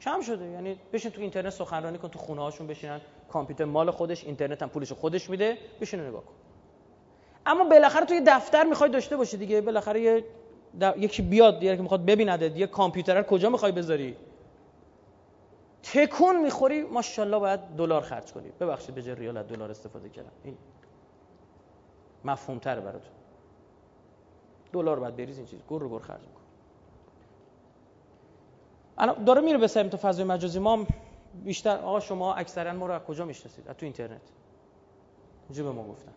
کم شده. یعنی بشین تو اینترنت سخنرانی کن تو خونه هاشون بشینن. کامپیوتر مال خودش اینترنت هم پولش خودش میده. بشین نگاه کن. اما بالاخره توی دفتر می‌خوای داشته باشی دیگه. بالاخره یه یکی بیاد دیگه که می‌خواد ببیند یه کامپیوتر کجا می‌خوای بذاری؟ تکون می‌خوری. ماشاءالله باید دلار خرج کنی. ببخشید به جای ریال دلار استفاده کردم. این مفهوم تر براتون. دلار بعد بریز این چیز. گر رو گر خرج میکن الان داره میره به سمت فضای مجازی. ما بیشتر آقا شما اکثرا ما رو از کجا می‌شناسید؟ از تو اینترنت. اینجا به ما گفتن.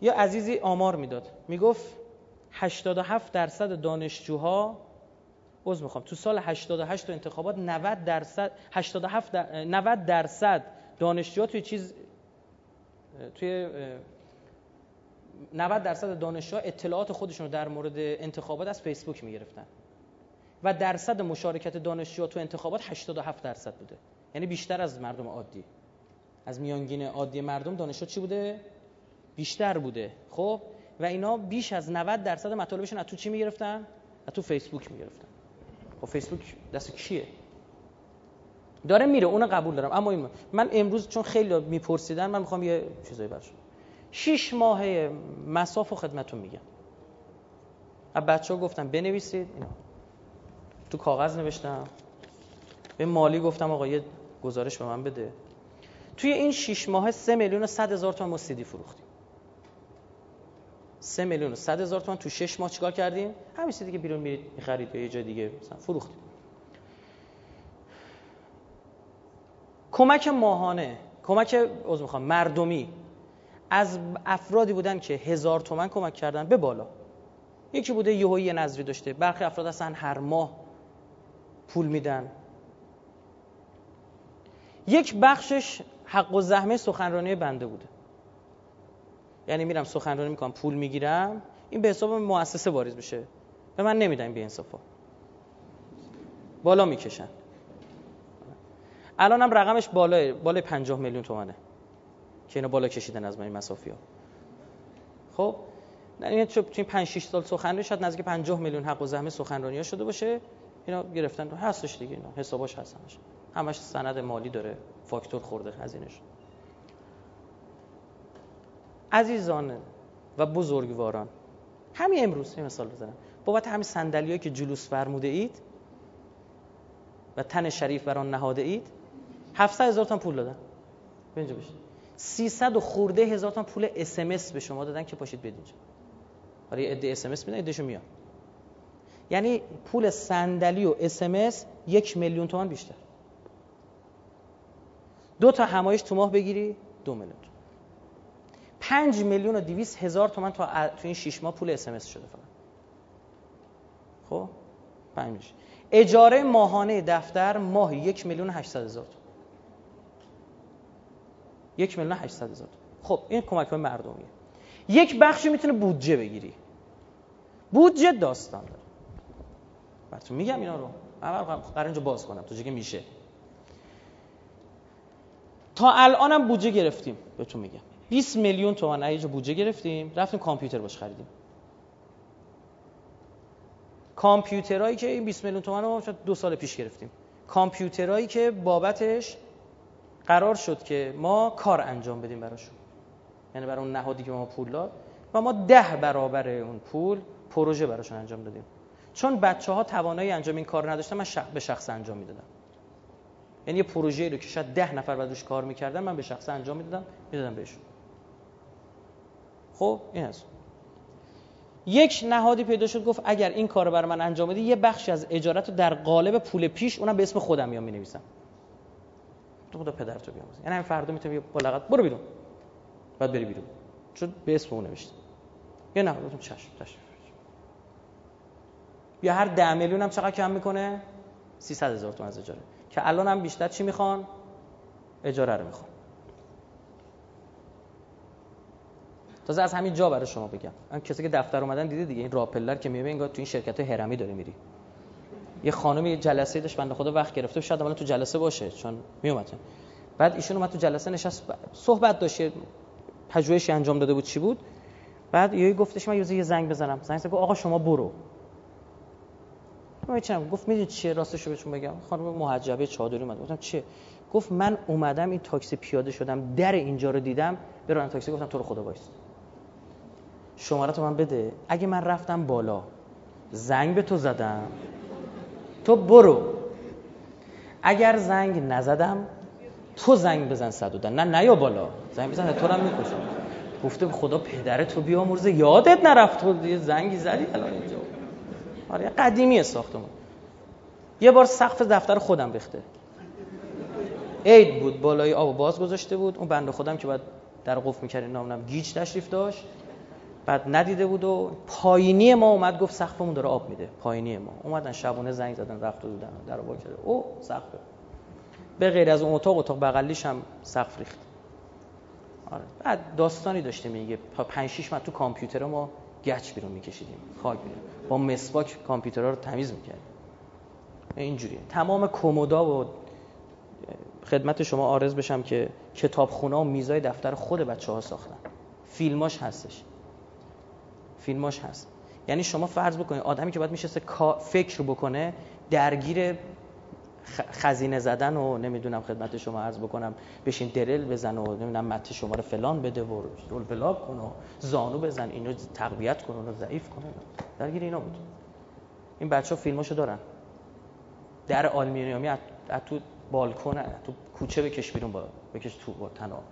یا عزیزی آمار می‌داد. می‌گفت 87 درصد دانشجوها عذر می‌خوام تو سال 88 انتخابات 90 درصد 87 90 درصد دانشجوها توی چیز توی 90 درصد دانشجوها اطلاعات خودشون رو در مورد انتخابات از فیسبوک می‌گرفتن. و درصد مشارکت دانشجوها تو انتخابات 87 درصد بوده. یعنی بیشتر از مردم عادی. از میانگین عادی مردم دانشجو چی بوده؟ بیشتر بوده خب؟ و اینا بیش از 90 درصد مطالبشون از تو چی می‌گرفتن؟ از تو فیسبوک می‌گرفتن. خب فیسبوک دست کیه؟ داره میره اونو قبول دارم. اما این من امروز چون خیلی میپرسیدن من می‌خوام یه چیزایی برشون شش ماهه مساف و خدمتون میگم. از بچه ها گفتم بنویسید. تو کاغذ نوشتم. به مالی گفتم آقا یه گزارش به من بده. توی این شش ماه سه میلیون و صد هزار تومن ما سیدی فروختیم. سه میلیون و صد هزار تومن تو شش ماه چیکار کردیم همین سیدی که بیرون میرید می‌خرید یا یه جای دیگه مثلا فروختیم کمک ماهانه کمک از می‌خوام مردمی از افرادی بودن که هزار تومن کمک کردن به بالا. یکی بوده یهویی نظری داشته برخی افراد اصلا هر ماه پول میدن. یک بخشش حق و زحمه سخنرانی بنده بوده. یعنی میرم سخنرانی می‌کنم پول می‌گیرم این به حساب مؤسسه واریز میشه. به من نمیدن به انصافا بالا می‌کشن. الان هم رقمش بالای بالای 50 میلیون تومنه. که اینا بالا کشیدن از من این مسافی ها خب این تو 5 6 سال سخنرانی شاید نزدیک 50 میلیون حق و زحمه سخنرانی ها شده باشه. اینا گرفتن. هستش دیگه اینا. حساباش هستنش همش سند مالی داره. فاکتور خورده هزینهش. عزیزان و بزرگواران همین امروز یه مثال بزنم. بابت همین صندلیایی که جلوس فرموده اید و تن شریف بر آن نهاده اید 700 هزار تا پول دادن. اینجا بشید 300 و خورده هزار تا پول اس به شما دادن که پاشید بدید اینجا. آره یه اس ام اس میدن عدهشو میاد یعنی پول صندلی و اس ام یک میلیون تومان بیشتر. دو تا همایش تو ماه بگیری دو میلیون پنج میلیون و دیویس هزار تومن تو, تو این شیش ماه پول اسمس شده فقط. خب؟ پنج اجاره ماهانه دفتر ماهی یک میلیون هشتصد هزار یک میلیون هشتصد هزار خب این کمک های مردمیه. یک بخشی می‌تونه بودجه بگیری. بودجه داستان داره. براتون میگم اینا رو؟ اول قرار اینجا باز کنم. تو که میشه. تا الانم بودجه گرفتیم بهتون میگم. 20 میلیون تومان ایجا بودجه گرفتیم رفتیم کامپیوتر باش خریدیم. کامپیوترهایی که این 20 میلیون تومان رو دو سال پیش گرفتیم. کامپیوترهایی که بابتش قرار شد که ما کار انجام بدیم براشون. یعنی برای اون نهادی که ما پول داد و ما ده برابر اون پول پروژه براشون انجام دادیم. چون بچه ها توانایی انجام این کار نداشتن من به شخص انجام می‌دادم. یعنی یه پروژه رو که شاید ده نفر بعدش کار می‌کردن من به شخص انجام می‌دادم می‌دادم بهشون. خب این هست یک نهادی پیدا شد گفت اگر این کار رو برای من انجام بدی یه بخشی از اجارت رو در قالب پول پیش اونم به اسم خودم میام می‌نویسم. تو خدا پدر تو بیام یعنی فردا می‌تونی با لغت. برو بیرون. بعد بری بیرون. چون به اسم اون نوشته. یا نه گفتم چشم چشم یا هر ده میلیون هم چقدر کم می‌کنه؟ 300 هزار تومان از اجاره. که الان هم بیشتر چی می‌خوان؟ اجاره رو می‌خوان. تازه از همین جا برای شما بگم. من کسی که دفتر اومدن دیده دیگه. این راپلر که می‌بینی انگار تو این شرکت هرمی داره میری. یه خانم یه جلسه داشت بنده خدا وقت گرفته شاید الان تو جلسه باشه. چون میومد بعد ایشون اومد تو جلسه نشست. صحبت داشت. پژوهشی انجام داده بود چی بود. بعد یهو گفتش من یه زنگ بزنم. زنگ زد. آقا شما برو. من گفت می‌دونی چیه؟ راستش رو بهتون بگم. خانم محجبه چادری اومد. گفتم چیه؟ گفت من اومدم این تاکسی پیاده شدم. در اینجا رو دیدم. برو تاکسی. گفتم تو رو خدا وایس. شماره تو من بده. اگه من رفتم بالا زنگ به تو زدم. تو برو. اگر زنگ نزدم تو زنگ بزن صد نه نیا بالا. زنگ بزن تو هم می‌کشم. گفته خدا پدر تو بیامرزه. یادت نرفت تو یه زنگی زدی الان اینجا. آره قدیمی ساختمون. یه بار سقف دفتر خودم ریخته. عید بود بالای آب باز گذاشته بود. اون بنده خودم که بعد در قفل می‌کرد نامنم گیج تشریف داشت. بعد ندیده بود و پایینی ما اومد گفت سقفمون داره آب میده. پایینی ما. اومدن شبونه زنگ زدن رفت و دودن در رو کرده او سقف. به غیر از اون اتاق اتاق بغلیش هم سقف ریخت. آره. بعد داستانی داشته میگه. تا 5 6 تو کامپیوتر ما گچ بیرون میکشیدیم. خاک بیرون. با مسواک کامپیوترها رو تمیز می‌کردیم. اینجوریه. تمام کمودا و خدمت شما آرز بشم که کتابخونه و میزای دفتر خود بچه ها ساختن. فیلماش هستش. فیلماش هست. یعنی شما فرض بکنید آدمی که باید میشه فکر بکنه درگیر خزینه زدن و نمی‌دونم خدمت شما عرض بکنم بشین درل بزن و نمی‌دونم مت شما رو فلان بده و رول بلاک کن و زانو بزن اینو تقویت کن و ضعیف کن. درگیر اینا بود. این بچه ها فیلماشو دارن. در آلمینیومی از تو بالکن تو کوچه بکش بیرون با بکش تو با تناب.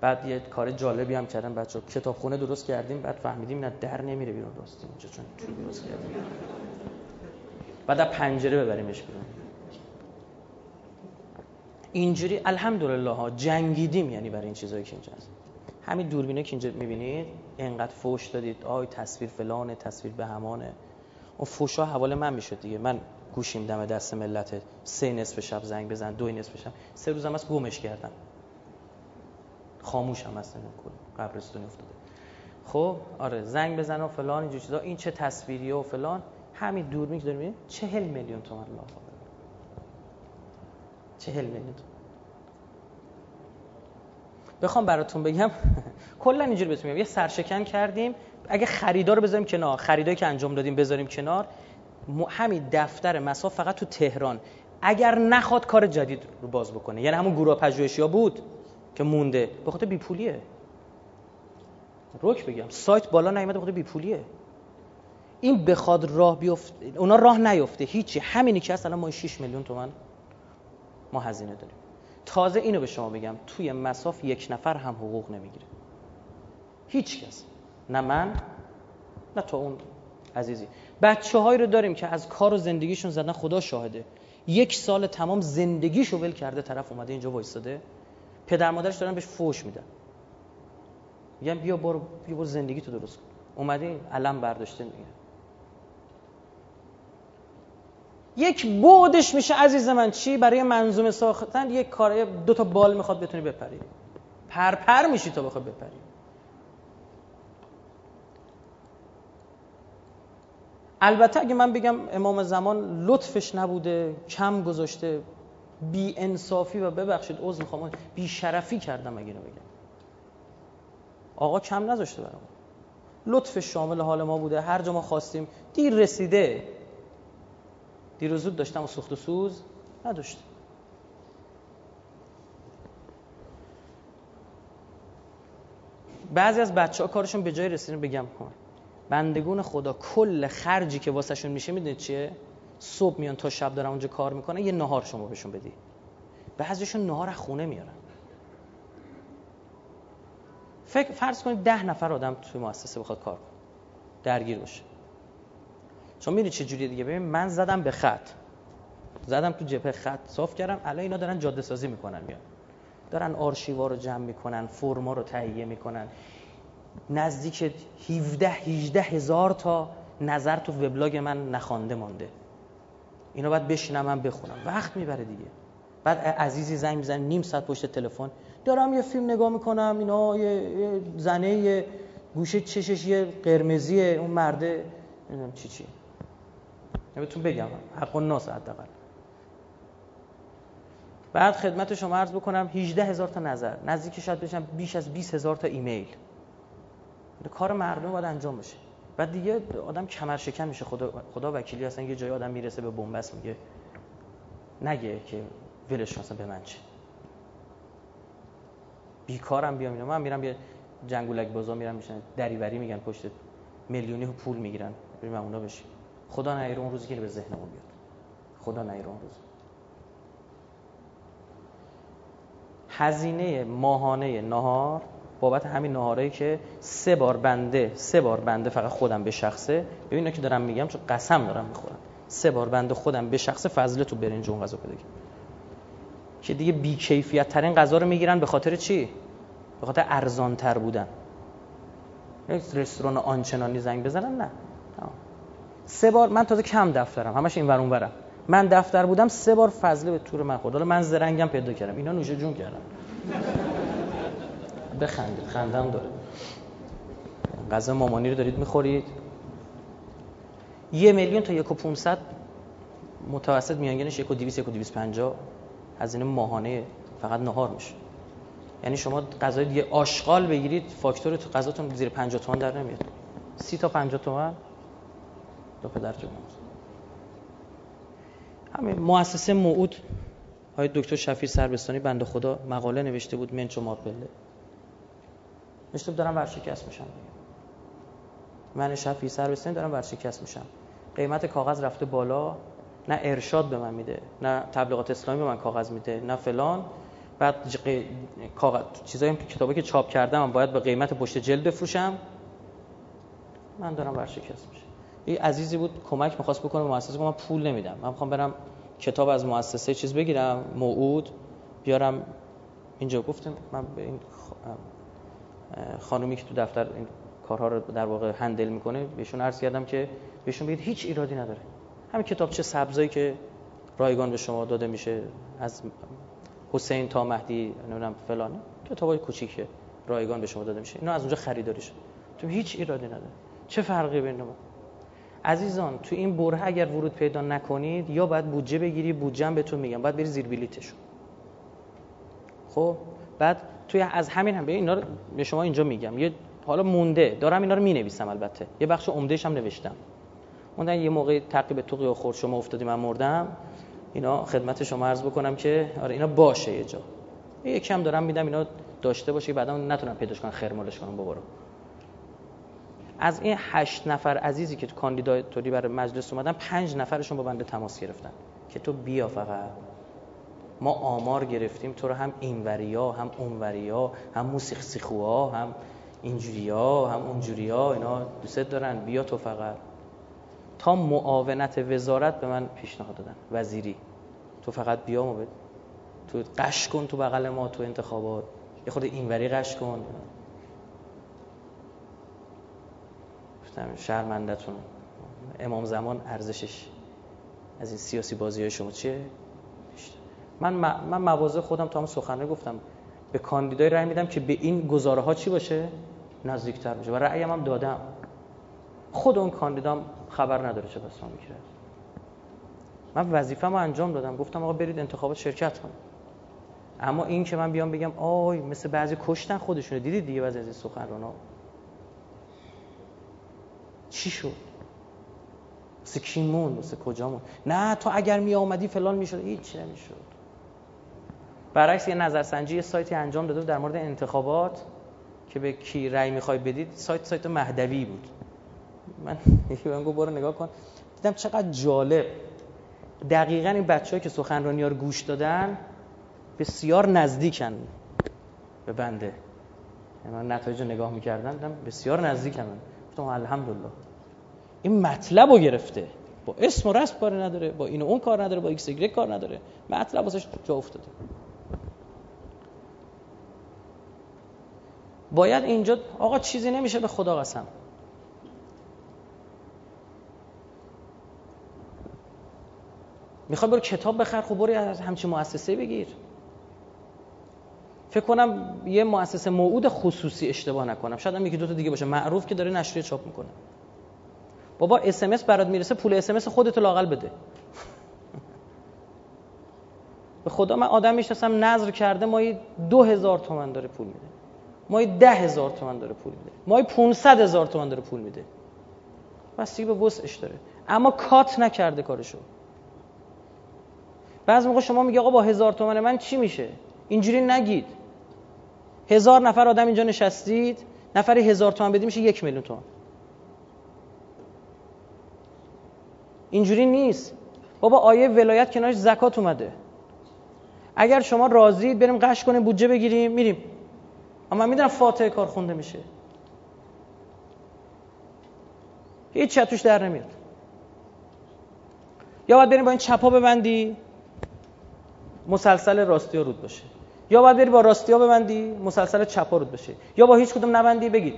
بعد یه کار جالبی هم کردن بچه کتابخونه درست کردیم بعد فهمیدیم نه در نمیره بیرون درست اینجا چون تو درست کردیم. بعد پنجره ببریمش بیرون. اینجوری الحمدلله ها جنگیدیم یعنی برای این چیزایی که اینجا هست. همین دوربینه که اینجا می‌بینید اینقدر فوش دادید. آی تصویر فلانه تصویر به همانه. اون فوشا حواله من می‌شد دیگه. من گوشیم دم دست ملت سه نصف شب زنگ بزن دو نصف شب. سه روزم از گمش کردم. خاموش هم هست کل قبرستون افتاده. خب آره زنگ بزن و فلان اینجور چیزا. این چه تصویریه و فلان؟ همین دوربین که داریم چهل میلیون تومن الله چهل میلیون بخوام براتون بگم کلا اینجوری بهتون میگم یه سرشکن کردیم. اگه خریدار رو بذاریم کنار خریدایی که انجام دادیم بذاریم کنار. همین دفتر مساف فقط تو تهران. اگر نخواد کار جدید رو باز بکنه یعنی همون گروه پژوهشی ها بود. که مونده به خاطر بیپولیه. روک بگم سایت بالا نیومده به خاطر بیپولیه. این بخواد راه بیفته اونا راه نیفته هیچی. همینی که الان ما 6 میلیون تومن ما هزینه داریم. تازه اینو به شما بگم توی مساف یک نفر هم حقوق نمی‌گیره. هیچ کس. نه من نه تو اون عزیزی. بچه هایی رو داریم که از کار و زندگیشون زدن خدا شاهده. یک سال تمام زندگیشو ول کرده طرف اومده اینجا وایستاده پدر مادرش دارن بهش فوش میدن. میگن بیا برو بیا برو زندگی تو درست کن. اومده علم برداشته میگه. یک بعدش میشه عزیز من چی؟ برای منظومه ساختن یک کار دو تا بال می‌خواد بتونی بپری. پرپر میشی تا بخواد بپری. البته اگه من بگم امام زمان لطفش نبوده کم گذاشته بی انصافی و ببخشید عذر می‌خوام. بی شرفی کردم اگه اینو بگم. آقا کم نذاشته برام. لطف شامل حال ما بوده. هر جا ما خواستیم دیر رسیده. دیر و زود داشتم و سخت و سوز نداشت بعضی از بچه ها کارشون به جای رسیدن بگم کن. بندگون خدا کل خرجی که واسهشون میشه می‌دونید چیه؟ صبح میان تا شب دارن اونجا کار می‌کنن یه نهار شما بهشون بدی. بعضیشون نهار از خونه میارن. فکر فرض کنید ده نفر آدم توی مؤسسه بخواد کار کنه. درگیر باشه. چون میری چه جوری دیگه؟ ببین من زدم به خط. زدم تو جبهه خط صاف کردم. الان اینا دارن جاده سازی می‌کنن میان. دارن آرشیوا رو جمع می‌کنن فرما رو تهیه می‌کنن. نزدیک 17 18 هزار تا نظر تو وبلاگ من نخوانده مانده. اینا باید بشینم من بخونم. وقت می‌بره دیگه. بعد عزیزی زنگ می‌زنه نیم ساعت پشت تلفن. دارم یه فیلم نگاه می‌کنم اینا یه, زنه یه گوشه چشش یه قرمزیه اون مرده نمی‌دونم چی چی. بهتون بگم. حق و ناس حداقل. بعد خدمت شما عرض بکنم 18 هزار تا نظر. نزدیک شاید بشم بیش از 20 هزار تا ایمیل. کار مردم باید انجام بشه. بعد دیگه آدم کمر شکن میشه. خدا خدا وکیلی اصلا یه جای آدم می‌رسه به بنبست میگه نگه که ولش اصلا به من چه. بیکارم بیام اینا من میرم یه جنگولک بازا میرم میشن دریوری میگن پشت میلیونی پول می‌گیرن. بریم اونا بشیم خدا نیره اون روزی که به ذهنمون بیاد. خدا نیره اون روز هزینه ماهانه نهار بابت همین نهارایی که سه بار بنده سه بار بنده فقط خودم به شخصه. ببین که دارم میگم چون قسم دارم می‌خورم. سه بار بنده خودم به شخص فضل تو برنج اون غذا پیدا که دیگه بی کیفیت ترین غذا رو می‌گیرن به خاطر چی؟ به خاطر ارزان تر بودن. یک رستوران آنچنانی زنگ بزنن؟ نه. سه بار من تازه کم دفترم. همش این ور اون من دفتر بودم سه بار فضله به تور من خورد. حالا من زرنگم پیدا کردم. اینا نوشه جون کردم بخندید خندم داره. غذا مامانی رو دارید می‌خورید؟ یه میلیون تا یک و پونصد متوسط میانگینش یک و دیویس یک و دیویس پنجا هزینه ماهانه فقط نهار میشه. یعنی شما غذای دیگه آشغال بگیرید فاکتور تو غذاتون زیر 50 تومن در نمیاد. 30 تا 50 تومن دو پدر جون همین مؤسسه موعود های دکتر شفیر سربستانی بنده خدا مقاله نوشته بود منچ و مارپله. نوشته دارم ورشکست میشم. من شفیر سربستانی دارم ورشکست میشم. قیمت کاغذ رفته بالا. نه ارشاد به من میده نه تبلیغات اسلامی به من کاغذ میده نه فلان. بعد کاغذ چیزایی که کتابی که چاپ کردم من باید به قیمت پشت جلد بفروشم. من دارم ورشکست میشم. یه عزیزی بود کمک می‌خواست بکنه به مؤسسه من پول نمیدم. من می‌خوام برم کتاب از مؤسسه چیز بگیرم موعود بیارم. اینجا گفتم من به این خانومی که تو دفتر این کارها رو در واقع هندل می‌کنه بهشون عرض کردم که بهشون بگید هیچ ایرادی نداره. همین کتاب چه سبزایی که رایگان به شما داده میشه از حسین تا مهدی نمی‌دونم فلان کتابای کوچیکه رایگان به شما داده میشه اینا از اونجا خریداری شد تو هیچ ایرادی نداره. چه فرقی بین ما؟ عزیزان تو این بره اگر ورود پیدا نکنید یا باید بودجه بگیری بودجه بهتون میگم. باید بری زیر بلیتشون خب؟ بعد توی از همین هم به اینا رو به شما اینجا میگم. یه حالا مونده. دارم اینا رو می‌نویسم البته. یه بخش عمدهش هم نوشتم. موندن یه موقع تعقیب تو خورد شما افتادی من مردم. اینا خدمت شما عرض بکنم که آره اینا باشه یه جا. یه کم دارم میدم اینا داشته باشه بعدا نتونم پیداش کنم خرمالش کنم ببرم از این هشت نفر عزیزی که تو کاندیداتوری برای مجلس اومدن پنج نفرشون با بنده تماس گرفتن که تو بیا فقط. ما آمار گرفتیم تو رو هم اینوریا هم اونوریا هم موسیقی سیخوها هم اینجوریا هم اونجوریا اینا دوست دارن. بیا تو فقط. تا معاونت وزارت به من پیشنهاد دادن. وزیری. تو فقط بیا ما تو قش کن تو بغل ما تو انتخابات. یه خود اینوری قش کن. گفتم شرمندتون. امام زمان ارزشش از این سیاسی بازی های شما چیه؟ من من مواضع خودم تا هم سخنه گفتم. به کاندیدای رأی میدم که به این گزاره ها چی باشه؟ نزدیکتر باشه. و رأیم هم دادم. خود اون کاندیدام خبر نداره چه بسا می‌کرد. من وظیفه‌مو انجام دادم. گفتم آقا برید انتخابات شرکت کنید اما این که من بیام بگم آی مثل بعضی کشتن خودشونه. دیدید دیگه بعضی از این سخنرانا چی شد؟ مثل کی مثل کجا نه تو اگر می آمدی فلان می‌شد. هیچ نمی‌شد. برعکس یه نظرسنجی یه سایتی انجام داده در مورد انتخابات که به کی رأی می‌خوای بدید سایت سایت مهدوی بود. من یکی بهم گفت برو نگاه کن. دیدم چقدر جالب. دقیقا این بچه که سخنرانی ها رو گوش دادن بسیار نزدیکن به بنده. یعنی من نتایج رو نگاه می‌کردم دیدم بسیار نزدیکن. گفتم الحمدلله. این مطلب رو گرفته. با اسم و رسم کار نداره با این و اون کار نداره با X کار نداره. مطلب واسش جا افتاده. باید اینجا آقا چیزی نمیشه به خدا قسم. می‌خوای برو کتاب بخر خب برو از همچین مؤسسه بگیر. فکر کنم یه مؤسسه موعود خصوصی اشتباه نکنم. شاید هم یکی دو تا دیگه باشه. معروف که داره نشریه چاپ می‌کنه. بابا اس ام برات می‌رسه پول اس خودت لاقل بده. به خدا من آدم می‌شناسم نظر کرده مایی دو هزار تومن داره پول میده. مایی ده هزار تومن داره پول میده. مایی 500 هزار تومن داره پول میده. بس به وسعش داره. اما کات نکرده کارشو. بعض موقع شما میگه آقا با هزار تومن من چی میشه؟ اینجوری نگید. هزار نفر آدم اینجا نشستید نفری هزار تومن بدی میشه یک میلیون تومن اینجوری نیست. بابا آیه ولایت کنارش زکات اومده. اگر شما راضید بریم قش کنیم بودجه بگیریم میریم. اما می‌دونم فاتحه کار خونده میشه. هیچ چتوش در نمیاد. یا باید بریم با این چپا ببندی مسلسل راستی رود باشه. یا باید بری با راستی ها ببندی مسلسل چپا رود بشه یا با هیچ کدوم نبندی بگید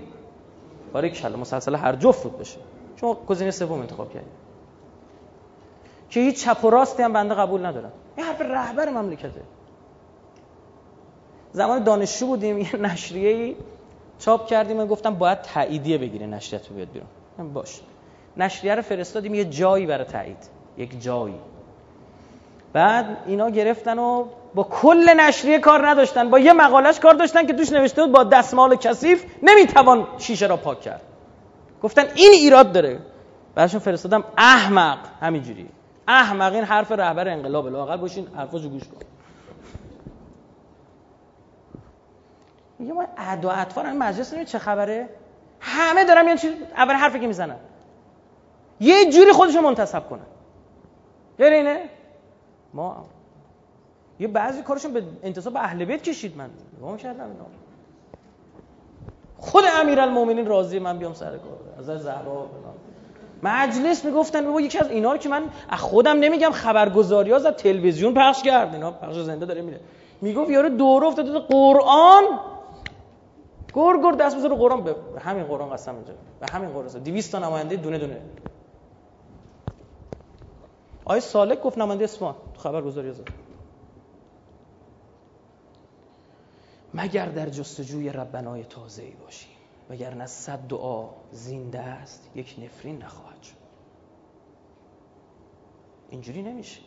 باره کلا مسلسل هر جفت رود بشه شما گزینه سوم انتخاب کردید که هیچ چپ و راستی هم بنده قبول ندارم. این حرف رهبر مملکته. زمان دانشجو بودیم یه نشریه چاپ کردیم و گفتم باید تاییدیه بگیره نشریه تو بیاد بیرون. باش. نشریه رو فرستادیم یه جایی برای تایید. یک جایی. بعد اینا گرفتن و با کل نشریه کار نداشتن. با یه مقالش کار داشتن که توش نوشته بود با دستمال کثیف نمی‌توان شیشه را پاک کرد. گفتن این ایراد داره. بعدشون فرستادم احمق. همینجوری. احمق این حرف رهبر انقلاب. لاقل باشین حرفاشو گوش کن. میگه ما اعدا و اطفال این مجلس چه خبره؟ همه دارم یه چیز اول حرفی که می‌زنن. یه جوری خودشو منتصب کنن. غیر اینه؟ ما یه بعضی کارشون به انتصاب اهل بیت کشید. من نگاه کردم اینا. خود امیرالمومنین راضی من بیام سر کار. از زهرا مجلس می‌گفتن بابا یکی از اینا رو که من خودم نمیگم خبرگزاری ها از تلویزیون پخش کرد. اینا پخش زنده داره میره. می‌گفت یارو دور افتاده قرآن. گر گر دست بزن رو قرآن. به همین قرآن قسم اینجا. به همین قرآن 200 تا نماینده دونه دونه. آیه سالک گفت نماینده اصفهان تو خبرگزاری زد مگر در جستجوی ربنای تازه ای باشیم وگرنه صد دعا زنده است؟ یک نفرین نخواهد شد. اینجوری نمیشه.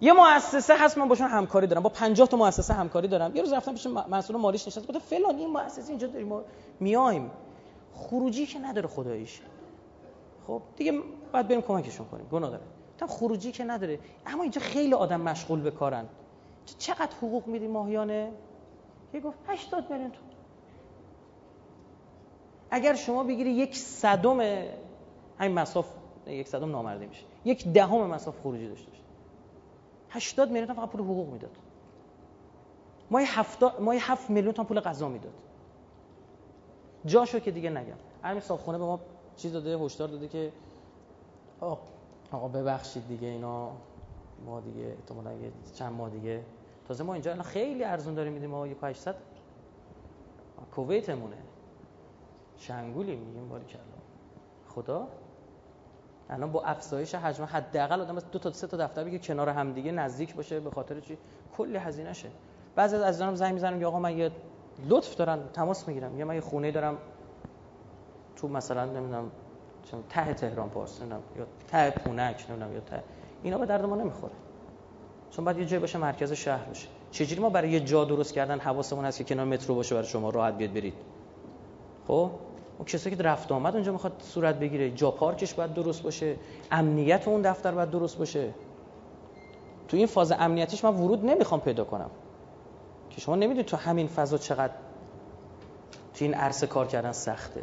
یه مؤسسه هست من باشون همکاری دارم. با 50 تا مؤسسه همکاری دارم. یه روز رفتم پیش مسئول مالیش نشست گفت فلان این مؤسسه اینجا داریم ما میایم. خروجی که نداره خداییش. خب دیگه باید بریم کمکشون کنیم. گناه داره. تا خروجی که نداره. اما اینجا خیلی آدم مشغول به کارن. چقدر حقوق میدی ماهیانه؟ یه گفت 80 میلیون تو اگر شما بگیری یک صدم همین مساف یک صدم نامرده میشه. یک دهم مساف خروجی داشته باشه 80 میلیون فقط پول حقوق می‌داد. ما 7 ما 7 میلیون پول غذا می‌داد. جاشو که دیگه نگم. همین صاحب به ما چیز داده هشدار داده که آقا ببخشید دیگه اینا ما دیگه احتمالاً چند ماه دیگه. تازه ما اینجا خیلی ارزون داریم میدیم ما یه 800 کویتمونه. شنگولی میگیم باری کلا. خدا؟ الان با افزایش حجم حداقل آدم دو تا سه تا دفتر بگه کنار هم دیگه نزدیک باشه به خاطر چی؟ کلی هزینه شه. بعضی از عزیزانم زنگ می‌زنم که آقا من یه لطف دارن تماس می‌گیرم. یا من یه خونه دارم تو مثلا نمی‌دونم چون ته تهران پارس نمی‌دونم یا ته پونک نمی‌دونم یا ته اینا به درد ما نمی‌خوره. چون بعد یه جای باشه مرکز شهر باشه. چجوری ما برای یه جا درست کردن حواسمون هست که کنار مترو باشه برای شما راحت بیاد برید؟ خب؟ اون کسی که رفت آمد اونجا می‌خواد صورت بگیره. جا پارکش باید درست باشه. امنیت اون دفتر باید درست باشه. تو این فاز امنیتیش من ورود نمی‌خوام پیدا کنم. که شما نمی‌دونید تو همین فضا چقدر تو این عرصه کار کردن سخته.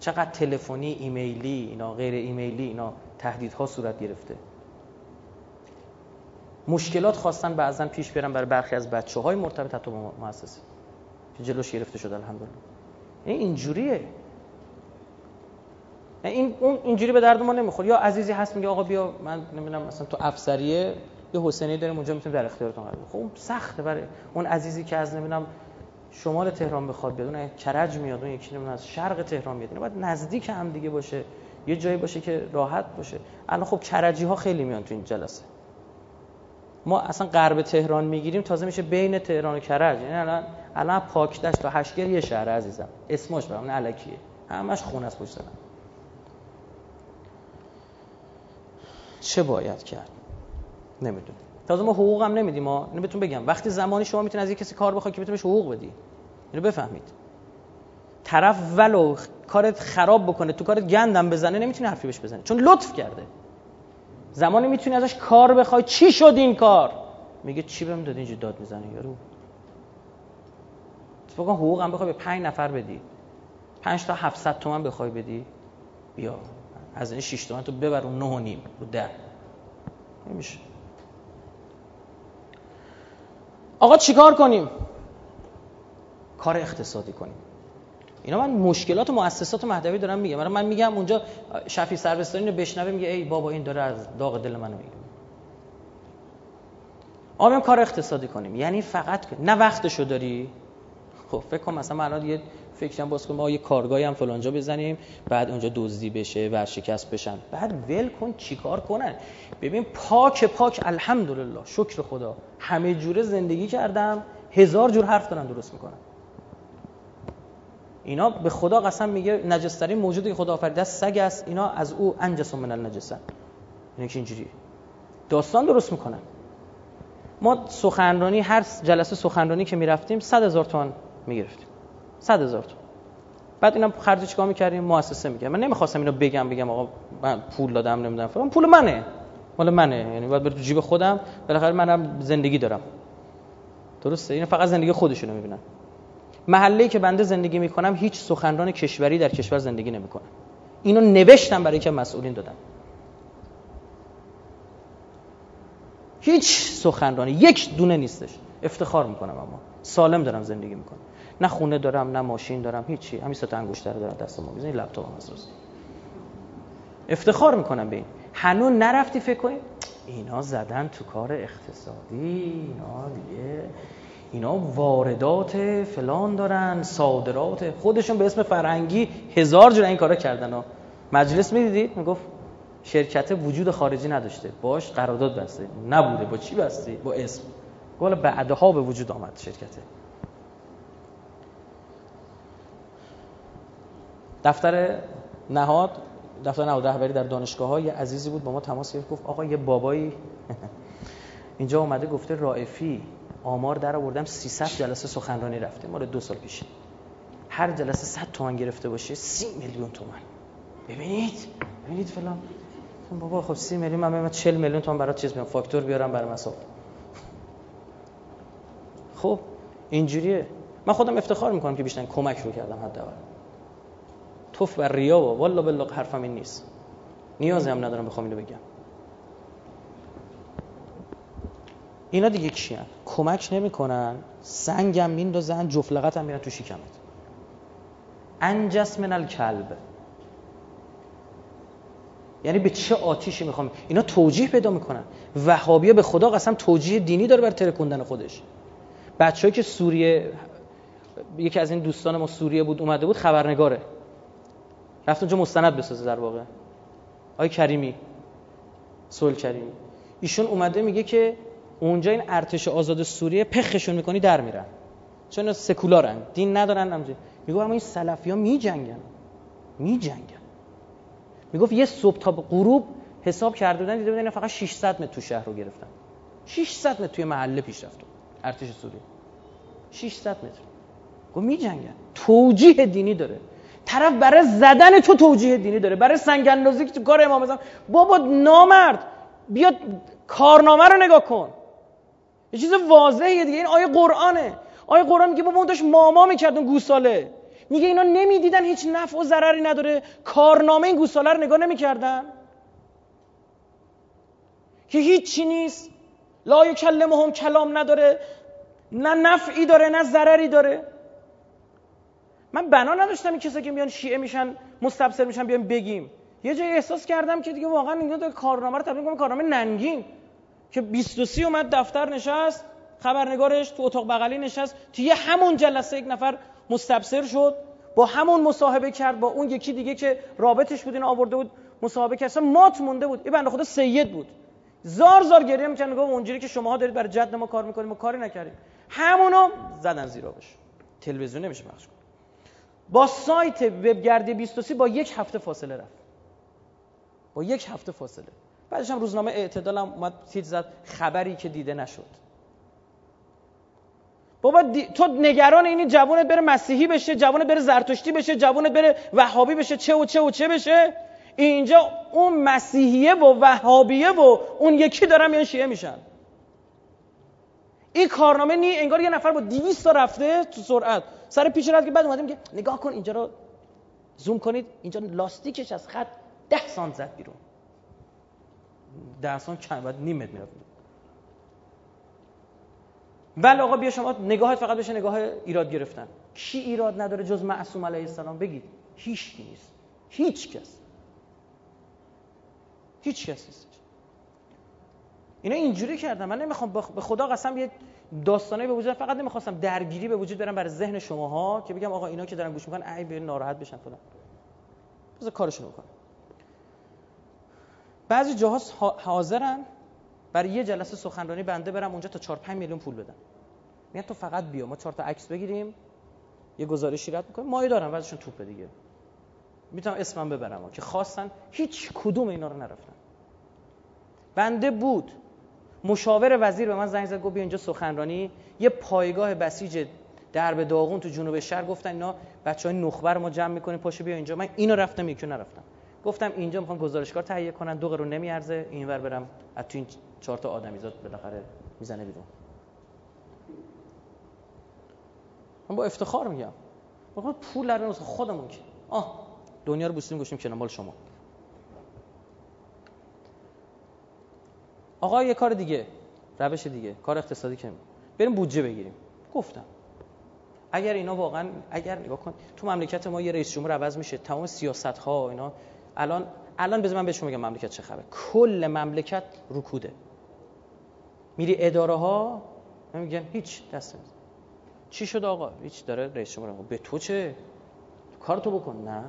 چقدر تلفنی ایمیلی اینا غیر ایمیلی اینا تهدیدها صورت گرفته. مشکلات خواستن بعضا پیش برن برای برخی از بچه های مرتبط حتی با مؤسسه. که جلوش گرفته شده الحمدلله. این اینجوریه. این اون اینجوری به درد ما نمی‌خوره. یا عزیزی هست میگه آقا بیا من نمی‌دونم مثلا تو افسریه یه حسینی داریم اونجا می‌تونیم در اختیارتون قرار خب سخته برای اون عزیزی که از نمی‌دونم شمال تهران بخواد بیاد اون کرج میاد اون یکی نمی‌دونم از شرق تهران میاد باید نزدیک هم دیگه باشه یه جایی باشه که راحت باشه. الان خب کرجی ها خیلی میان تو این جلسه. ما اصلا غرب تهران می‌گیریم تازه میشه بین تهران و کرج. یعنی الان الان پاکدشت تا هشگر یه شهر عزیزم. اسمش برام الکیه. همش خونه است پشت چه باید کرد؟ نمی‌دونم. تازه ما حقوق هم نمیدیم ما اینو بهتون بگم. وقتی زمانی شما می‌تونید از یک کسی کار بخواید که بتونید حقوق بدی. اینو بفهمید. طرف ولو کارت خراب بکنه تو کارت گندم بزنه نمی‌تونی حرفی بهش بزنه چون لطف کرده. زمانی می‌تونی ازش کار بخوای. چی شد این کار؟ میگه چی بهم دادی؟ اینجا داد می‌زنه یارو. فکر حقوق هم بخوای به 5 نفر بدی. 5 تا 700 تومن بخوای بدی. بیا. از این 6 تومن تو ببر اون 9 و نیم رو 10 نمیشه. آقا چیکار کنیم؟ کار اقتصادی کنیم. اینا من مشکلات و مؤسسات مهدوی دارم میگم من میگم اونجا شفی سروستانی رو بشنوه میگه ای بابا این داره از داغ دل منو میگه آقا کار اقتصادی کنیم. یعنی فقط نه وقتشو داری. خب فکر کنم مثلا الان یه فکرم باز کنیم ما یه کارگاهی هم فلانجا بزنیم بعد اونجا دزدی بشه ورشکست بشن. بعد ول کن چیکار کنن. ببین پاک پاک الحمدلله شکر خدا همه جوره زندگی کردم هزار جور حرف دارن درست می‌کنن. اینا به خدا قسم میگه نجسترین موجودی که خدا آفریده است سگ است اینا از او انجس من النجسن اینا که اینجوری داستان درست می‌کنن. ما سخنرانی هر جلسه سخنرانی که می‌رفتیم صد هزار تومان می‌گرفتیم صد هزار تومان. بعد اینا خرج چیکار می‌کردیم؟ مؤسسه میگه من نمی‌خواستم اینو بگم بگم آقا من پول دادم نمی‌دونم فلان. پول منه. مال منه. یعنی باید بره تو جیب خودم. بالاخره منم زندگی دارم. درسته؟ این فقط زندگی خودشونو می‌بینن. محله که بنده زندگی می‌کنم هیچ سخنران کشوری در کشور زندگی نمی‌کنه. اینو نوشتم برای که مسئولین دادم هیچ سخنرانی. یک دونه نیستش. افتخار می‌کنم اما. سالم دارم زندگی می‌کنم. نه خونه دارم نه ماشین دارم هیچی. همین سه تا انگشتر دارم دست ما این لپتاپ هم هست افتخار می‌کنم به این. هنوز نرفتی فکر کنی؟ اینا زدن تو کار اقتصادی اینا دیگه اینا واردات فلان دارن صادرات. خودشون به اسم فرهنگی هزار جور این کارا کردن ها. مجلس می‌دیدید می‌گفت شرکت وجود خارجی نداشته. باش قرارداد بسته. نبوده. با چی بسته؟ با اسم. گل بعدها به وجود آمد شرکته دفتر نهاد دفتر نهاد رهبری در دانشگاه ها یه عزیزی بود با ما تماس گرفت گفت آقا یه بابایی اینجا اومده گفته رائفی آمار در آوردم 300 جلسه سخنرانی رفته مال دو سال پیش هر جلسه 100 تومن گرفته باشه 30 میلیون تومن. ببینید ببینید فلان. بابا خب 30 میلیون من من 40 میلیون تومن برات چیز میام فاکتور بیارم برای مسافت خب اینجوریه. من خودم افتخار می‌کنم که بیشتر کمک رو کردم حداقل. توف بر ریا و والله بالله حرفم این نیست. نیازی هم ندارم بخوام اینو بگم. اینا دیگه کیان؟ کمک نمی‌کنن سنگم میندازن جفلقت هم میرن تو شکمت. انجس من الکلب. یعنی به چه آتیشی می‌خوام؟ اینا توجیه پیدا می‌کنن. وهابیا به خدا قسم توجیه دینی داره بر ترکوندن خودش. بچه‌ای که سوریه یکی از این دوستان ما سوریه بود اومده بود خبرنگاره. رفت اونجا مستند بسازه در واقع. آقای کریمی سول کریمی. ایشون اومده میگه که اونجا این ارتش آزاد سوریه پخشون می‌کنی در میرن. چون سکولارن دین ندارن همجه میگو اما این سلفی ها میجنگن. میجنگن. می‌گفت یه صبح تا غروب حساب کرده بودن دیده بودن فقط 600 متر تو شهر رو گرفتن. 600 متر توی محله پیش رفت ارتش سوریه. 600 متر. گفت میجنگن. توجیه دینی داره. طرف برای زدن تو توجیه دینی داره برای سنگ اندازی که تو کار امام بزن بابا نامرد بیا کارنامه رو نگاه کن. یه چیز واضحه دیگه این آیه قرآنه. آیه قرآن میگه بابا اون داشت ماما می‌کرد اون گوساله. میگه اینا نمی‌دیدن هیچ نفع و ضرری نداره. کارنامه این گوساله رو نگاه نمی‌کردن. که هیچی نیست. لا هم کلام نداره. نه نفعی داره نه ضرری داره. من بنا نداشتم این کسایی که میان شیعه میشن مستبصر میشن بیان بگیم. یه جایی احساس کردم که دیگه واقعا اینا داره کارنامه رو تبدیل کنه کارنامه ننگین. که 23 اومد دفتر نشست خبرنگارش تو اتاق بغلی نشست توی همون جلسه یک نفر مستبصر شد با همون مصاحبه کرد با اون یکی دیگه که رابطش بود اینو آورده بود مصاحبه کرد مات مونده بود. این بنده خدا سید بود. زار زار گریه می‌کنه گفت اونجوری که شماها دارید برای جد ما کار می‌کنیم ما کاری نکردیم. همونو زدن زیر آبش تلویزیون نمیشه پخش با سایت وبگردی 23 با یک هفته فاصله رفت. با یک هفته فاصله. بعدش هم روزنامه اعتدال هم اومد تیت زد خبری که دیده نشد. بابا تو نگران اینی جوانت بره مسیحی بشه جوانت بره زرتشتی بشه جوانت بره وهابی بشه چه و چه و چه بشه؟ اینجا اون مسیحیه و وهابیه و اون یکی دارم یا شیعه میشن. این کارنامه نی انگار یه نفر با 200 تا رفته تو سرعت. سر پیش رفت که بعد اومدیم که نگاه کن اینجا رو زوم کنید اینجا لاستیکش از خط ده سانت زد بیرون. درسان کم بعد نیم متر می‌رفت. ولی آقا بیا شما نگاهت فقط بشه نگاه ایراد گرفتن. کی ایراد نداره جز معصوم علیه السلام؟ بگید. هیچ نیست. هیچ کس. هیچ کس نیست. اینا اینجوری کردن. من نمی‌خوام به خدا قسم یه داستانه به وجود فقط نمی‌خواستم درگیری به وجود برم برای ذهن شماها که بگم آقا اینا که دارن گوش می‌کنن ای به ناراحت بشن فلان. بذار کارشون بکنن بعضی جاها حاضرن برای یه جلسه سخنرانی بنده برم اونجا تا 4 5 میلیون پول بدن. میگن تو فقط بیا ما چهار تا عکس بگیریم یه گزارشی رد می‌کنیم. مایه دارن بعضیشون توپ دیگه. می‌تونم اسمم ببرم که خواستن هیچ کدوم اینا رو نرفتن. بنده بود. مشاور وزیر به من زنگ زد گفت بیا اینجا سخنرانی. یه پایگاه بسیج درب داغون تو جنوب شهر گفتن اینا بچهای نخبه رو ما جمع می‌کنیم پاشو بیا اینجا. من اینو رفتم یکی نرفتم. گفتم اینجا می‌خوام گزارشگار تهیه کنن دو قرون نمیارزه اینور برم. از تو این چهار تا آدمیزاد بالاخره می‌زنه بیرون. من با افتخار میگم. پول در خودمون که. آه دنیا رو بوسیم گوشیم کنار مال شما. آقا یه کار دیگه روش دیگه کار اقتصادی که بریم بودجه بگیریم. گفتم. اگر اینا واقعا اگر نگاه کن تو مملکت ما یه رئیس جمهور عوض میشه تمام سیاست ها اینا. الان الان بذار من بهشون میگم مملکت چه خبره. کل مملکت رکوده. میری اداره ها میگن هیچ دست چی شد آقا؟ هیچ داره رئیس جمهور به تو چه؟ کار تو بکن. نه.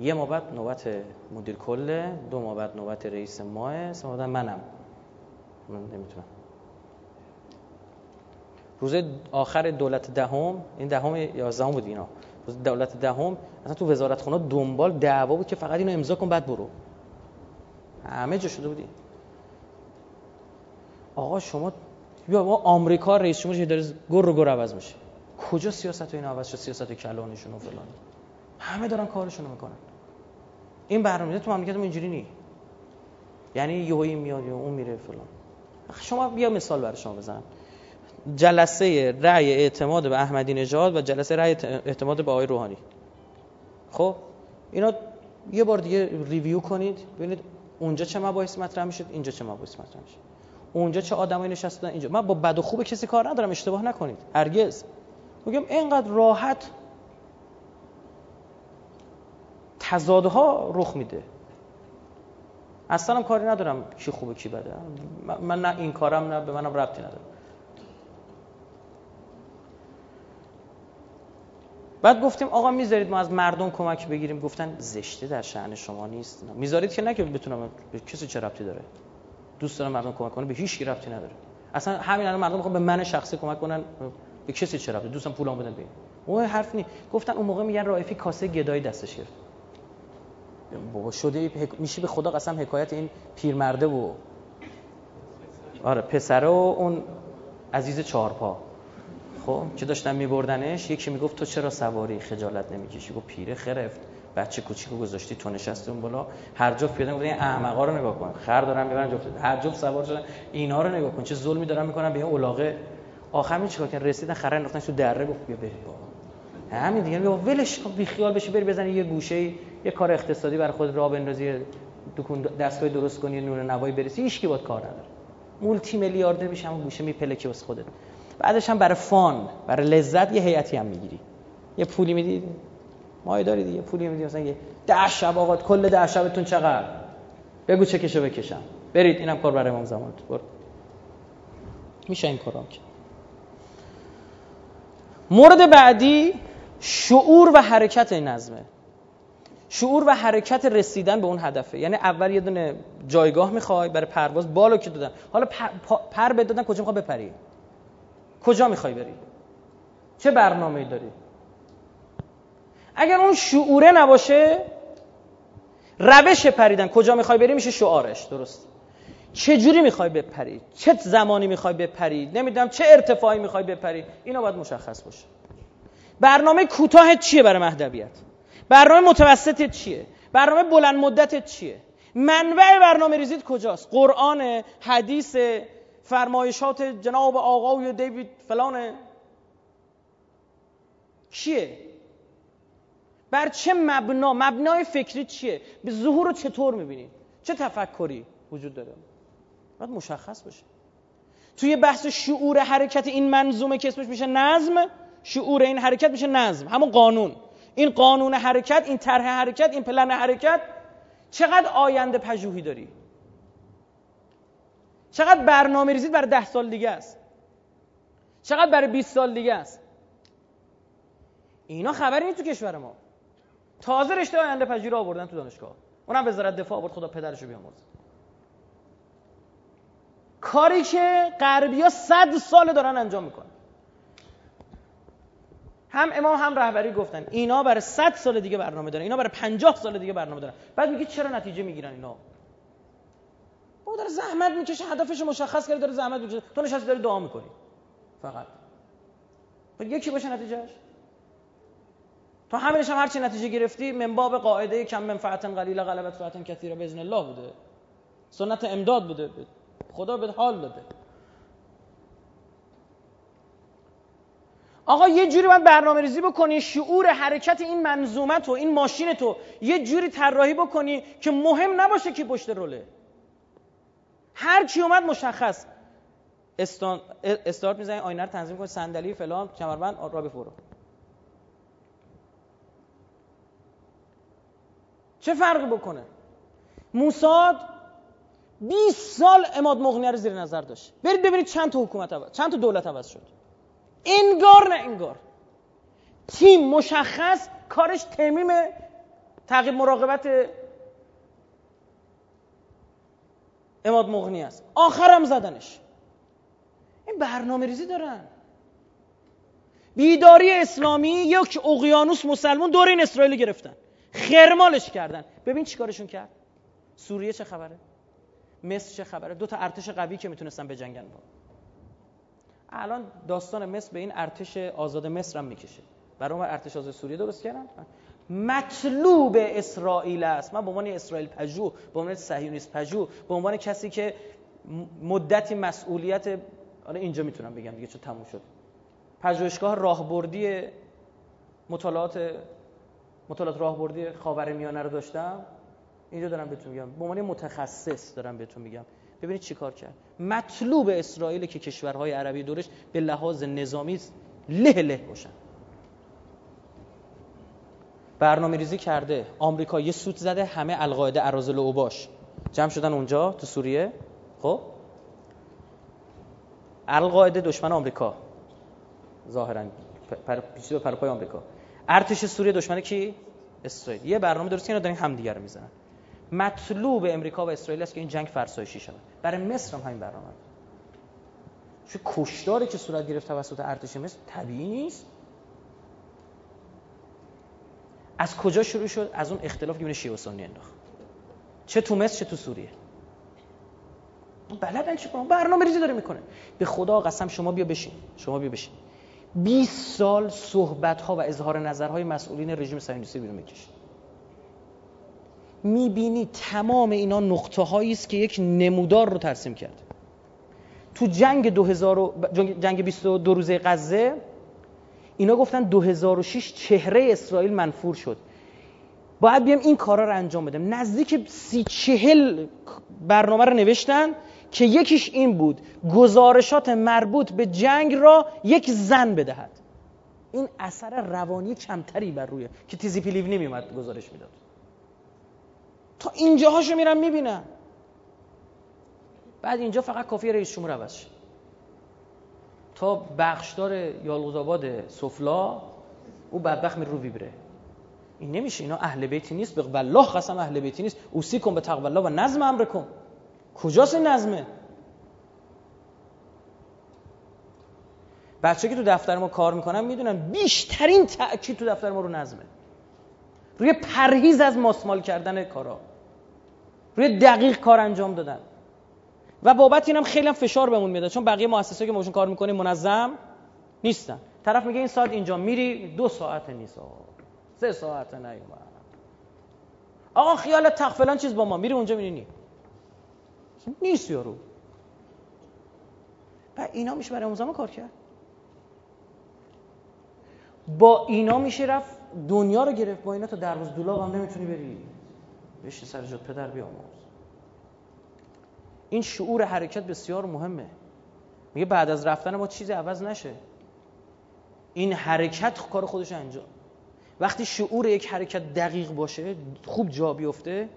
یه ما بعد نوبت مدیر کله دو ما بعد نوبت رئیس ماه سه منم. من نمی‌تونم. روز آخر دولت دهم این دهم یازدهم بود اینا. روز دولت دهم اصلا تو وزارت خونه دنبال دعوا بود که فقط اینو امضا کن بعد برو. همه جا شده بودی. آقا شما یا ما آمریکا رئیس جمهورش داره گر رو گر عوض میشه. کجا سیاست این عوض شد؟ سیاست کلانشون و فلان. همه دارن کارشون رو می‌کنن. این برنامه تو مملکت ما اینجوری نی یعنی یهویی میاد یا اون میره فلان. شما بیا مثال برای شما بزنم. جلسه رأی اعتماد به احمدی نژاد و جلسه رأی اعتماد به آقای روحانی. خب؟ اینا یه بار دیگه ریویو کنید ببینید اونجا چه مباحث مطرح می‌شد اینجا چه مباحث مطرح میشه اونجا چه آدمایی نشستن اینجا. من با بد و خوب کسی کار ندارم اشتباه نکنید. هرگز. میگم اینقدر راحت تضادها رخ میده. اصلا هم کاری ندارم کی خوبه کی بده. من نه این کارم نه به منم ربطی نداره. بعد گفتیم آقا می‌ذارید ما از مردم کمک بگیریم. گفتن زشته در شأن شما نیست. می‌ذارید که نه که بتونم به کسی چه ربطی داره. دوست دارم مردم کمک کنه به هیچ کی ربطی نداره. اصلا همین الان مردم می‌خوان به من شخصی کمک کنن به کسی چه ربطی. دوستم پولام بدن به اون حرف نی. گفتن اون موقع میگن رائفی کاسه گدایی دستش گرفت. بابا شده میشه به خدا قسم حکایت این پیرمرده و آره پسره و اون عزیز چهارپا. خب که داشتن میبردنش یکی می‌گفت تو چرا سواری خجالت نمی‌کشی؟ گفت پیره خرفت. بچه کوچیکو گذاشتی تو نشستی اون بالا. هر جفت پیدا این احمقا رو نگاه کن. خر دارن می‌برن جفت. هر جفت سوار شدن اینا رو نگاه کن. چه ظلمی دارن می‌کنن. به این اولاغه. آخر می چیکار کردن؟ رسیدن خر انداختن تو دره. گفت بیا بریم بابا. همین دیگه. بابا ولش کن. بی خیال بشی بری بزنی یه گوشه یه کار اقتصادی برای خود راه بندازی دکون دستگاه درست کنی نور نوایی برسی هیچ کی باید کار نداره. مولتی میلیاردر میشه همون گوشه میپلکی واسه خودت. بعدش هم برای فان برای لذت یه هیئتی هم می‌گیری. یه پولی میدی؟ مایه داری دیگه. پولی میدی مثلا یه ده شب آقا کل ده شبتون چقدر؟ بگو چه کشو بکشم. برید اینم کار برای امام زمان. برو. میشه این کارام که مورد بعدی شعور و حرکت نظمه. شعور و حرکت رسیدن به اون هدفه. یعنی اول یه دونه جایگاه می‌خوای برای پرواز بالو که دادن. حالا پر, پر بدادن کجا می‌خوای بپری؟ کجا می‌خوای بری؟ چه برنامه داری؟ اگر اون شعوره نباشه روش پریدن کجا می‌خوای بری میشه شعارش درست؟ چه جوری می‌خوای بپری؟ چه زمانی می‌خوای بپری؟ نمی‌دونم چه ارتفاعی می‌خوای بپری؟ اینا باید مشخص باشه. برنامه کوتاه چیه برای مهدویت؟ برنامه متوسط چیه؟ برنامه بلند مدت چیه؟ منبع برنامه ریزید کجاست؟ قرآن حدیث فرمایشات جناب آقای دیوید فلانه چیه؟ بر چه مبنا؟ مبنای فکری چیه؟ به ظهور رو چطور می‌بینید چه تفکری وجود داره؟ باید مشخص باشه توی بحث شعور حرکت این منظومه که اسمش میشه نظم شعور این حرکت میشه نظم. همون قانون. این قانون حرکت این طرح حرکت این پلن حرکت چقدر آینده پژوهی داری؟ چقدر برنامه ریزید برای ده سال دیگه است؟ چقدر برای 20 سال دیگه است؟ اینا خبری نیست تو کشور ما. تازه رشته آینده پذیر آوردن تو دانشگاه. اونم وزارت دفاع آورد خدا پدرشو بیامرزه کاری که غربیا صد سال دارن انجام می‌کنن. هم امام هم رهبری گفتن. اینا برای 100 سال دیگه برنامه دارن. اینا برای 50 سال دیگه برنامه دارن. بعد میگی چرا نتیجه می‌گیرن اینا؟ او داره زحمت می‌کشه هدفش مشخص کرده داره زحمت می‌کشه. تو نشستی داری دعا می‌کنی. فقط. یکی باشه نتیجهش تو همینش هم هرچی نتیجه گرفتی من باب قاعده کم منفعت قلیل غلبت فعت کثیره باذن الله بوده. سنت امداد بوده. خدا به حال بده آقا یه جوری باید برنامه ریزی بکنی شعور حرکت این منظومت و این ماشین تو یه جوری طراحی بکنی که مهم نباشه که پشت روله هر کی اومد مشخص. استان... استارت می‌زنی آینه رو تنظیم کنی صندلی فلان کمربند را بفرو. چه فرقی بکنه؟ موساد 20 سال اماد مغنیه رو زیر نظر داشت. برید ببینید چند تا حکومت عوض چند تا دولت عوض شد. انگار نه انگار. تیم مشخص کارش تمیم تغییر مراقبت اماد مغنی است. آخرم زدنش. این برنامه ریزی دارن. بیداری اسلامی یک اقیانوس مسلمون دور این اسرائیل گرفتن. خرمالش کردن. ببین چیکارشون کرد؟ سوریه چه خبره؟ مصر چه خبره؟ دو تا ارتش قوی که می‌تونستن بجنگن با الان داستان مصر به این ارتش آزاد مصر هم می‌کشه. برای اون ارتش آزاد سوریه درست کردن؟ مطلوب اسرائیل است. من به عنوان اسرائیل پژو به عنوان صهیونیست پژو به عنوان کسی که مدتی مسئولیت آره اینجا می‌تونم بگم دیگه چه تموم شد. پژوهشگاه راهبردی مطالعات مطالعات راهبردی خاورمیانه رو داشتم. اینجا دارم بهتون میگم. به عنوان متخصص دارم بهتون میگم. ببینید چیکار کرد. مطلوب اسرائیل که کشورهای عربی دورش به لحاظ نظامی له له باشن. برنامه ریزی کرده. آمریکا یه سوت زده همه القاعده ارازل و اوباش جمع شدن اونجا تو سوریه. خب؟ القاعده دشمن آمریکا. ظاهرا پر پیچیده پر پای آمریکا. ارتش سوریه دشمن کی؟ اسرائیل. یه برنامه درست کردن دارن همدیگه رو می‌زنن. مطلوب امریکا و اسرائیل است که این جنگ فرسایشی شود. برای مصر هم همین برنامه چه کشداری که صورت گرفت توسط ارتش مصر طبیعی نیست. از کجا شروع شد؟ از اون اختلاف که بین شیعه و سنی انداخت. چه تو مصر چه تو سوریه. بلدن چی کنن برنامه ریزی داره می‌کنه. به خدا قسم شما بیا بشین. شما بیا بشین. 20 سال صحبت ها و اظهار نظرهای مسئولین رژیم صهیونیستی بیرون می‌کشید. می‌بینی تمام اینا نقطه است که یک نمودار رو ترسیم کرد. تو جنگ 2000 جنگ 22 روزه غزه اینا گفتن 2006 چهره اسرائیل منفور شد. باید بیام این کارا رو انجام بدم. نزدیک سی چهل برنامه رو نوشتن که یکیش این بود گزارشات مربوط به جنگ را یک زن بدهد. این اثر روانی کمتری بر روی که تیزی پیلیونی میومد گزارش می‌داد. تا اینجاهاشو میرم می‌بینم. بعد اینجا فقط کافی رئیس جمهور عوض شه تا بخشدار یالغوزآباد سفلا او بدبخت می رو ویبره. این نمیشه اینا اهل بیتی نیست. به والله قسم اهل بیتی نیست. اوسی کن به تقوی الله و نظم امر کن. کجاست این نظمه؟ بچه که تو دفتر ما کار می‌کنن می‌دونن بیشترین تأکید تو دفتر ما رو نظمه. روی پرهیز از ماسمال کردن کارا. روی دقیق کار انجام دادن. و بابت اینم خیلی هم فشار بهمون میاد چون بقیه مؤسساتی که ماشون کار می‌کنیم منظم نیستن. طرف میگه این ساعت اینجا میری دو ساعت نیست. سه ساعت نیومد. آقا خیال تخفلان چیز با ما میری اونجا می‌بینی نیست یارو. و اینا میشه برای اون کار کرد. با اینا میشه رفت دنیا رو گرفت با اینا تا دروز دولا هم نمی‌تونی بری. بشین سر جات پدر بیاموز این شعور حرکت بسیار مهمه. میگه بعد از رفتن ما چیزی عوض نشه. این حرکت کار خودش انجام. وقتی شعور یک حرکت دقیق باشه خوب جا بیفته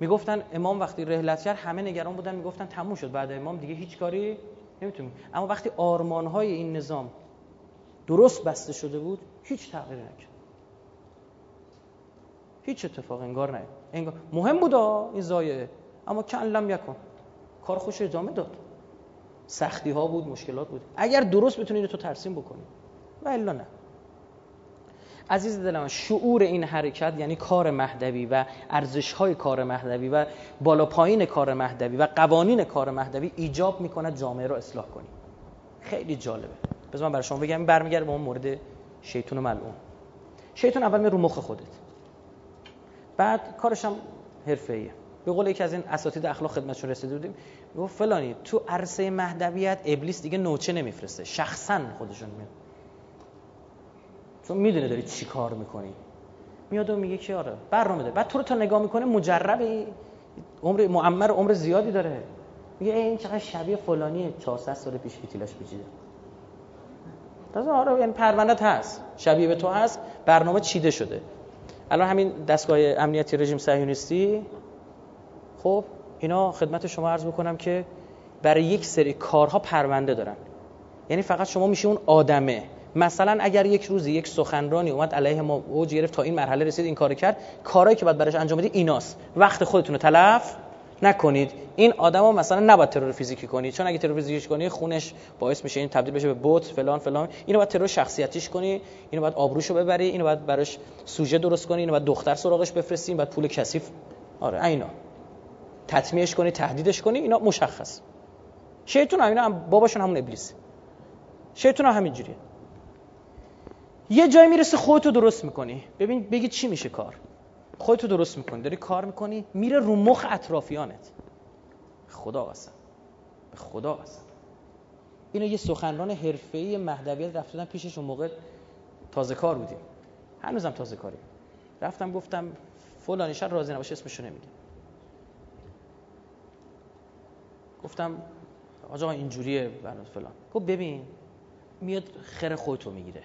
می‌گفتن امام وقتی رحلت کرد همه نگران بودن می‌گفتن تموم شد. بعد امام دیگه هیچ کاری نمی‌تونیم اما وقتی آرمان های این نظام درست بسته شده بود هیچ تغییری نکرد. هیچ اتفاق انگار نه. انگار مهم بود این زایه. اما کن لم یکن. کار خوش ادامه داد. سختی ها بود مشکلات بود. اگر درست بتونی تو ترسیم بکنی و الا نه. عزیز دلم شعور این حرکت یعنی کار مهدوی و ارزش های کار مهدوی و بالا پایین کار مهدوی و قوانین کار مهدوی ایجاب می‌کنه جامعه رو اصلاح کنی خیلی جالبه. بذار من برای شما بگم برمیگرده به اون مورد شیطون ملعون. شیطون اول می رو مخ خودت. بعد کارش هم حرفه‌ایه. به قول یکی از این اساتید اخلاق خدمتشون رسیده بودیم گفت فلانی تو عرصه مهدویت ابلیس دیگه نوچه نمیفرسته شخصا خودشون میاد. چون می‌دونه داری چی کار می‌کنی؟ میاد و میگه که آره برنامه داره. بعد تو رو تا نگاه می‌کنه مجرب عمر معمر عمر زیادی داره. میگه این چقدر شبیه فلانیه. 400 سال پیش فیتیلاش پیچیده. تازه آره یعنی پروندت هست. شبیه به تو هست. برنامه چیده شده. الان همین دستگاه امنیتی رژیم صهیونیستی خب اینا خدمت شما عرض بکنم که برای یک سری کارها پرونده دارن. یعنی فقط شما میشه اون آدمه. مثلا اگر یک روزی یک سخنرانی اومد علیه ما اوج گرفت تا این مرحله رسید این کار کرد کارهایی که باید براش انجام بدید ایناست. وقت خودتون تلف. نکنید. این آدمو مثلا نباید ترور فیزیکی کنید چون اگه ترور فیزیکی کنی خونش باعث میشه این تبدیل بشه به بوت فلان فلان. اینو باید ترور شخصیتیش کنی. اینو باید آبروشو ببری. اینو باید براش سوژه درست کنی. اینو باید دختر سراغش بفرستین بعد پول کثیف. آره اینا. تطمیعش کنی تهدیدش کنی. اینا مشخص. شیطان هم اینا هم باباشون همون ابلیس. شیطان هم همینجوریه. یه جایی می‌رسه خودتو درست می‌کنی. ببین بگی چی میشه کار. خودتو درست می‌کنی. داری کار می‌کنی میره رو مخ اطرافیانت. خدا قسم به خدا قسم اینو یه سخنران حرفه‌ای مهدویت رفتن پیشش اون موقع تازه کار بودیم. هنوزم تازه کاری رفتم گفتم فلانی شهر راضی نباشه اسمشو نمیگم گفتم آقا اینجوریه فلان. گفت ببین میاد خر خودتو می‌گیره.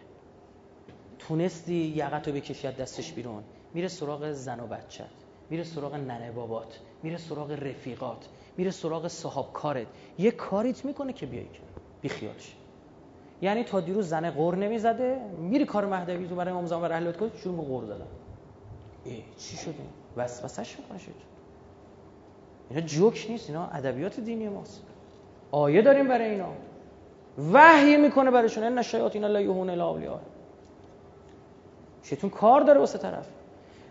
تونستی یقتو بکشی از دستش بیرون. میره سراغ زن و بچت میره سراغ ننه بابات میره سراغ رفیقات میره سراغ صاحب کارت یه کاریت می‌کنه که بیایی که بی خیالش. یعنی تا دیروز زن قور نمی‌زده میری کار مهدوی تو برای امام زمان و اهل بیت شروع به قور زدن. چی شده؟ وسوسش می‌کنه شد. اینا جوک نیست اینا ادبیات دینی ماست. آیه داریم برای اینا. وحی می‌کنه برایشون ان الشیاطین لا یهون الا اولیاء. شیطون کار داره واسه طرف.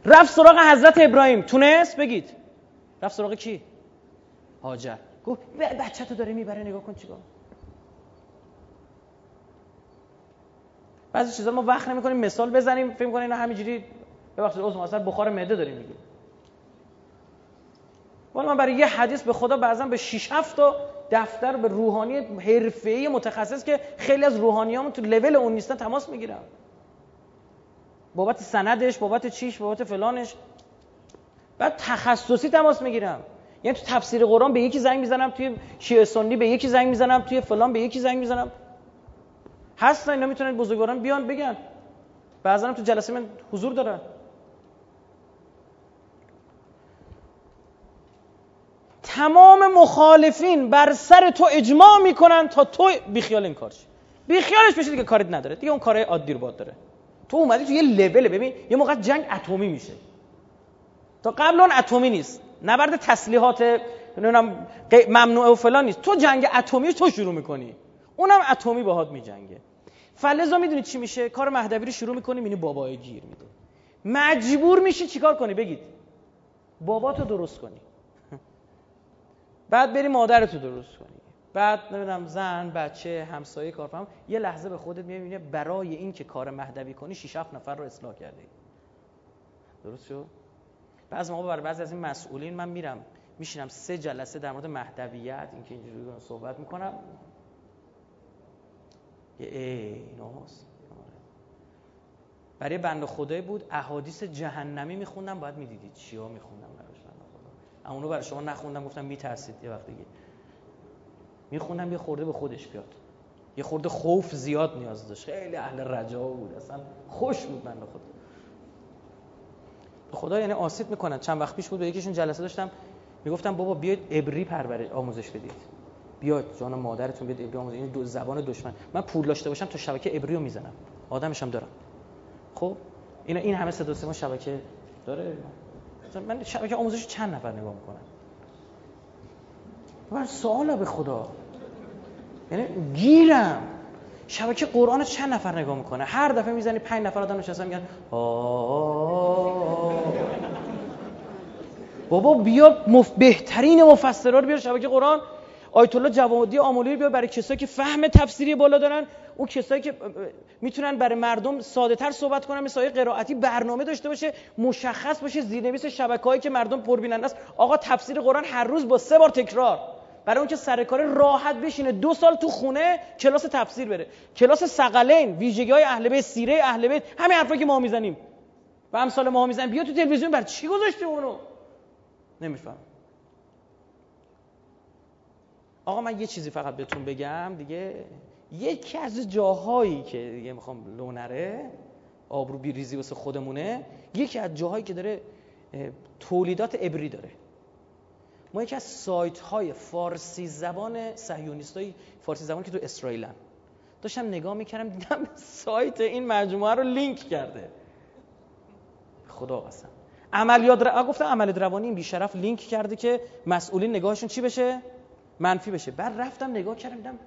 رفت سراغ حضرت ابراهیم. تونست؟ بگید. رفت سراغ کی؟ هاجر گفت بچه تو داره می‌بره نگاه کن چیکار بعضی چیزا ما وقت نمی‌کنیم مثال بزنیم فکر کنیم اینا همینجوری ببخشید عذر اصلا بخار معده داریم میگیم. ولی من برای یه حدیث به خدا بعضا به 6 7 تا دفتر به روحانی حرفه‌ای متخصص که خیلی از روحانیامون تو لول اون نیستن تماس می‌گیرم. بابت سندش بابت چیش بابت فلانش. بعد تخصصی تماس می‌گیرم. یعنی تو تفسیر قرآن به یکی زنگ می‌زنم توی شیعه سنی به یکی زنگ می‌زنم توی فلان به یکی زنگ می‌زنم. هستن اینا می‌تونن بزرگواران بیان بگن. بعضا تو جلسه من حضور داره تمام مخالفین بر سر تو اجماع می‌کنن تا تو بیخیال این کارش بیخیالش بشه دیگه کارت نداره. دیگه اون کارهای عادی رو باد داره. تو اومدی تو یه لول ببین یه موقع جنگ اتمی میشه. تا قبل اون اتمی نیست. نبرد تسلیحات نمی‌دونم ممنوعه و فلان نیست. تو جنگ اتمی تو شروع می‌کنی. اونم اتمی باهات میجنگه. فلزا می‌دونی چی میشه؟ کار مهدوی رو شروع می‌کنی می‌بینی بابای گیر میده. مجبور میشی چیکار کنی؟ بگید. باباتو درست کنی. بعد بری مادرتو درست کنی. بعد نمی‌دونم زن بچه همسایه کارفرما یه لحظه به خودت می‌بینی برای این که کار مهدوی کنی 6 7 نفر رو اصلاح کرده درست شد؟ بعضی موقع برای بعضی از این مسئولین من میرم میشینم سه جلسه در مورد مهدویت اینکه اینجوری صحبت می‌کنم. یه ایناست برای بند خدای بود احادیث جهنمی میخوندم باید می‌دیدید چیا میخوندم براش اونو برای شما نخوندم گفتم میترسید یه وقت دیگه. میخوندم یه خورده به خودش بیاد. یه خورده خوف زیاد نیاز داشت. خیلی اهل رجا بود. اصلا خوش بود من خود. خدا یعنی آسیب می‌کنن. چند وقت پیش بود به یکیشون جلسه داشتم. می‌گفتم بابا بیاید ابری پرورش آموزش بدید. بیاید جان مادرتون بیاد ابری آموزش. این دو زبان دشمن. من پول داشته باشم تا شبکه ابری رو می‌زنم. آدمش هم دارم. خب؟ اینا این همه صدا سیما شبکه داره؟ من شبکه آموزش چند نفر نگاه می‌کنم؟ من سوالا به خدا. یعنی گیرم. شبکه قرآن چند نفر نگاه می‌کنه؟ هر دفعه می‌زنی پنج نفر آدم نشستن میگن بابا بیا مف... بهترین مفسرا رو بیار شبکه قرآن. آیت الله جوادی آمولی رو بیار برای کسایی که فهم تفسیری بالا دارن. اون کسایی که می‌تونن برای مردم ساده تر صحبت کنن مثل قرائتی برنامه داشته باشه مشخص باشه زیرنویس شبکه‌ای که مردم پربیننده است. آقا تفسیر قرآن هر روز با سه بار تکرار. برای اون که سر کار راحت بشینه. دو سال تو خونه کلاس تفسیر بره. کلاس سقلین ویژگی های اهل بیت سیره اهل بیت. همین حرفا که ما می‌زنیم. و امثال ما می‌زنیم. بیا تو تلویزیون بر چی گذاشتی اونو؟ نمیفهم آقا من یه چیزی فقط بهتون بگم دیگه. یکی از جاهایی که دیگه می‌خوام لونره آبرو بیریزی واسه خودمونه یکی از جاهایی که داره تولیدات ابری داره. ما یکی از سایت های فارسی زبان صهیونیست های فارسی زبان که تو اسرائیلن. داشتم نگاه می‌کردم دیدم سایت این مجموعه رو لینک کرده. خدا قسم. عملیات رو... گفتم عملیات روانی این بیشرف لینک کرده که مسئولین نگاهشون چی بشه؟ منفی بشه. بعد رفتم نگاه کردم دیدم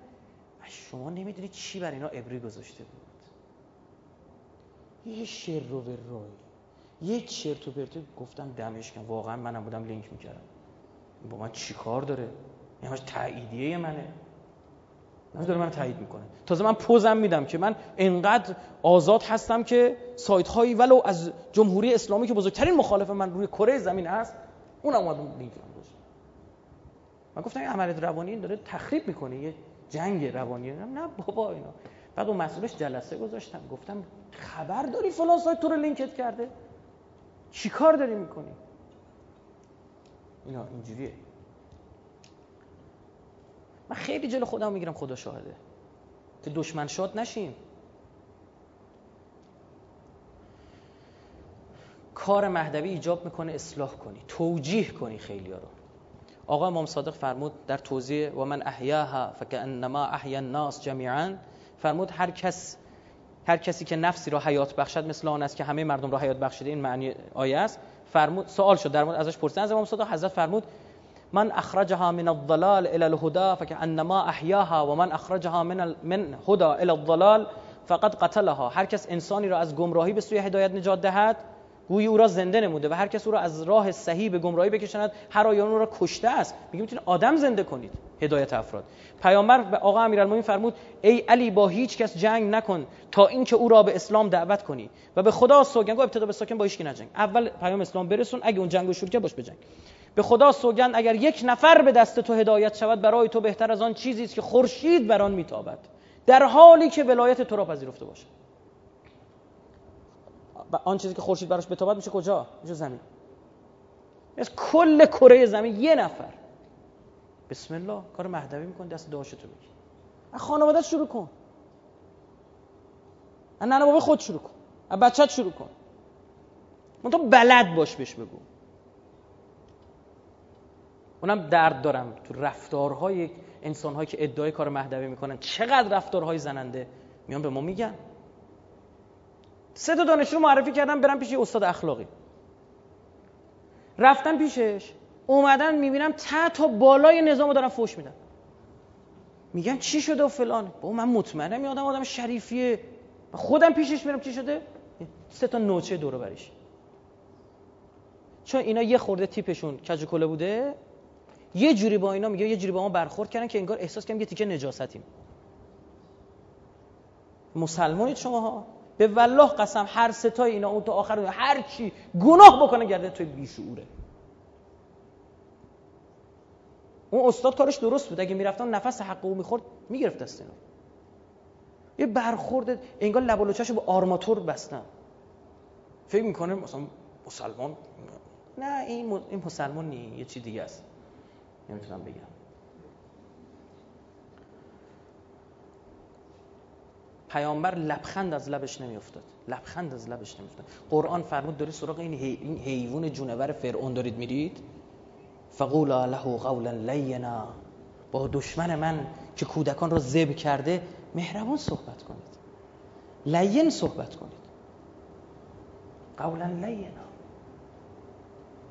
شما نمی‌دونید چی بر اینا ابری گذاشته بود. یه شر رو به رای یه چرت و پرت. گفتم دمش کن واقعا منم بودم لینک می‌کردم. با من چی داره؟ این همش تاییدیه منه. من داره من تایید می‌کنه. تازه من پوزم میدم که من انقدر آزاد هستم که سایت هایی ولو از جمهوری اسلامی که بزرگترین مخالف من روی کره زمین هست اون اومد لینک من گفتم این عملیات روانی داره تخریب می‌کنه یه جنگ روانی. نه بابا اینا. بعد اون مسئولش جلسه گذاشتم. گفتم خبر داری فلان سایت تو رو لینکت کرده؟ چیکار داری می‌کنی؟ اینا اینجوریه. من خیلی جلو خودم می‌گیرم خدا شاهده. که دشمن شاد نشیم. کار مهدوی ایجاب می‌کنه اصلاح کنی توجیه کنی خیلی ها رو. آقا امام صادق فرمود در توضیح و من احیاها فکانما احیا الناس جمیعا. فرمود هر کس هر کسی که نفسی را حیات بخشد مثل آن است که همه مردم را حیات بخشیده این معنی آیه است. فرمود سوال شد. در مورد ازش پرسیدن از امام صادق حضرت فرمود من اخرجها من الضلال الى الهدى فكانما احیاها و من اخرجها من من هدى الى الضلال فقد قتلها. هر کس انسانی را از گمراهی به سوی هدایت نجات دهد گویی او را زنده نموده و هر کس او را از راه صحیح به گمراهی بکشاند هر آیان او را کشته است. میگه می‌تونید آدم زنده کنید هدایت افراد. پیامبر به آقا امیرالمومنین فرمود ای علی با هیچ کس جنگ نکن تا اینکه او را به اسلام دعوت کنی. و به خدا سوگند گفت ابتدا به ساکن با هیچ نجنگ. اول پیام اسلام برسون اگه اون جنگ شروع باش بجنگ به خدا سوگند اگر یک نفر به دست تو هدایت شود برای تو بهتر از آن چیزی است که خورشید بر آن میتابد. در حالی که ولایت تو را پذیرفته باشه آن چیزی که خورشید براش بتابد میشه کجا؟ میشه زمین. از کل کره زمین یه نفر. بسم الله کار مهدوی میکن دست دعاشو تو بگی از خانوادت شروع کن. از ننه بابا خود شروع کن. از بچت شروع کن. من تو بلد باش بهش بگو. اونم درد دارم. تو رفتارهای انسانهایی که ادعای کار مهدوی می‌کنن چقدر رفتارهای زننده میان به ما میگن؟ سه تا دانشجو معرفی کردم برم پیش استاد اخلاقی. رفتن پیشش اومدن می‌بینم تا تا بالای نظام دارن فوش میدن. میگن چی شده و فلان؟ با من مطمئنم یادم آدم شریفیه. خودم پیشش میرم چی شده؟ سه تا نوچه دور بریش. چون اینا یه خورده تیپشون کج بوده. یه جوری با اینا میگه یه جوری با ما برخورد کردن که انگار احساس کردم یه تیکه نجاستیم. مسلمانید شماها. به والله قسم هر ستای اینا اون تا آخر هر چی گناه بکنه گرده توی بیشعوره. اون استاد کارش درست بود. اگه می‌رفتن نفس حق او می‌خورد می‌گرفت دست اینا. یه برخورد انگار لب و با آرماتور بستن. فکر می‌کنه مثلا مسلمان نه این, مسلمان نی یه چی دیگه است. نمی‌تونم بگم. پیامبر لبخند از لبش نمیافتاد. لبخند از لبش نمیافتاد. قرآن فرمود داری سراغ این, این حیوان جونور فرعون دارید میرید؟ فقولا له قولا لینا. با دشمن من که کودکان را ذبح کرده مهربان صحبت کنید. لین صحبت کنید. قولا لینا.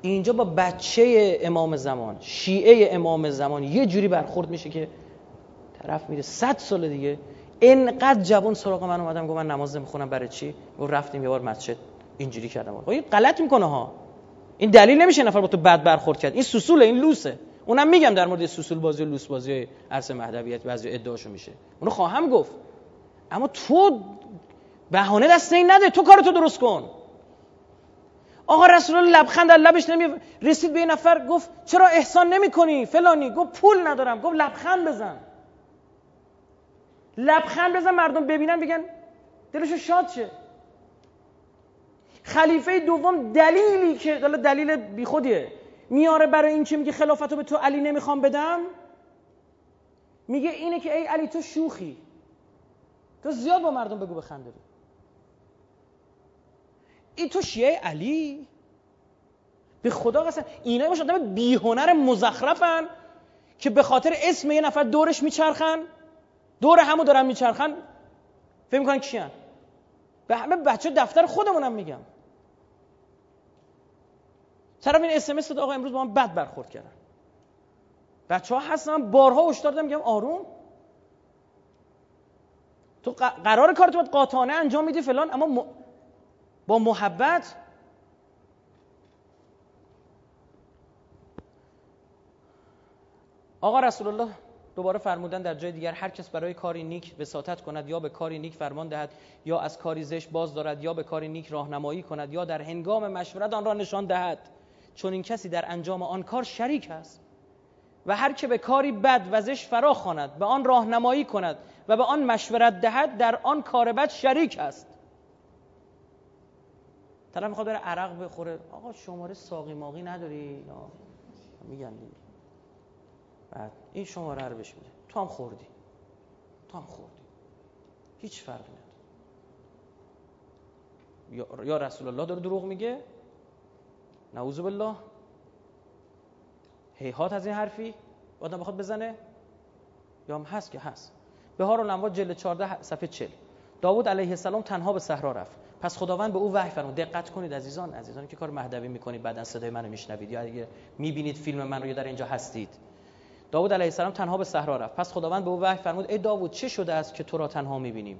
اینجا با بچه امام زمان شیعه امام زمان یه جوری برخورد میشه که طرف میره صد سال دیگه اینقدر جوان سراغ من اومدم گفت من نماز نمی‌خونم برای چی؟ و رفتیم یه بار مسجد. اینجوری کردم. این غلط می‌کنه ها. این دلیل نمیشه نفر با تو بد برخورد کرد. این سوسوله این لوسه. اونم میگم در مورد سوسول بازی و لوس بازی عرص مهدویت بعضی ادعاشو میشه. اونو خواهم گفت. اما تو بهانه دست این نده. تو کارتو درست کن. آقا رسول الله لبخند از لبش نمی رسید به این نفر گفت چرا احسان نمی کنی فلانی؟ گفت پول ندارم. گفت لبخند بزن. لبخند بزن مردم ببینن بگن دلشو شاد شه. خلیفه دوم دلیلی که دلیل بیخودیه. میاره برای این که میگه خلافتو به تو علی نمی‌خوام بدم؟ میگه اینه که ای علی تو شوخی. تو زیاد با مردم بگو بخنده این تو شیعه علی؟ به خدا قسم اینا باشه آدم بیهنر مزخرفن که به خاطر اسم یه نفر دورش میچرخن. دور همو دارن میچرخن. فکر می‌کنن کیان؟ به همه بچه دفتر خودمونم میگم. طرف این اسمس داد آقا امروز با من بد برخورد کردن. بچه ها هستن بارها هشدار دادم میگم آروم. تو قرار کارت باید قاطانه انجام میدی فلان اما با محبت. آقا رسول الله دوباره فرمودن در جای دیگر هر کس برای کاری نیک وساطت کند یا به کاری نیک فرمان دهد یا از کاری زشت باز دارد یا به کاری نیک راهنمایی کند یا در هنگام مشورت آن را نشان دهد. چون این کسی در انجام آن کار شریک است و هر که به کاری بد و زشت فرا خواند به آن راهنمایی کند و به آن مشورت دهد در آن کار بد شریک است. طرف می‌خواد بره عرق بخوره. آقا شماره ساقی ماقی نداری؟ میگن بعد این شماره رو بهش میده تو هم خوردی. تو هم خوردی. هیچ فرقی نداره. یا رسول الله داره دروغ میگه نعوذ بالله. هیهات از این حرفی آدم بخواد بزنه. یا هم هست که هست. بهار و نموا جلد 14 صفحه 40 داوود علیه السلام تنها به صحرا رفت. پس خداوند به او وحی فرمود. دقت کنید عزیزان عزیزانی که کار مهدوی می‌کنید بعدا صدای منو میشنوید. یا اگه می‌بینید فیلم من رو یا در اینجا هستید. داوود علیه السلام تنها به صحرا رفت. پس خداوند به او وحی فرمود ای داوود چه شده است که تو را تنها می‌بینیم؟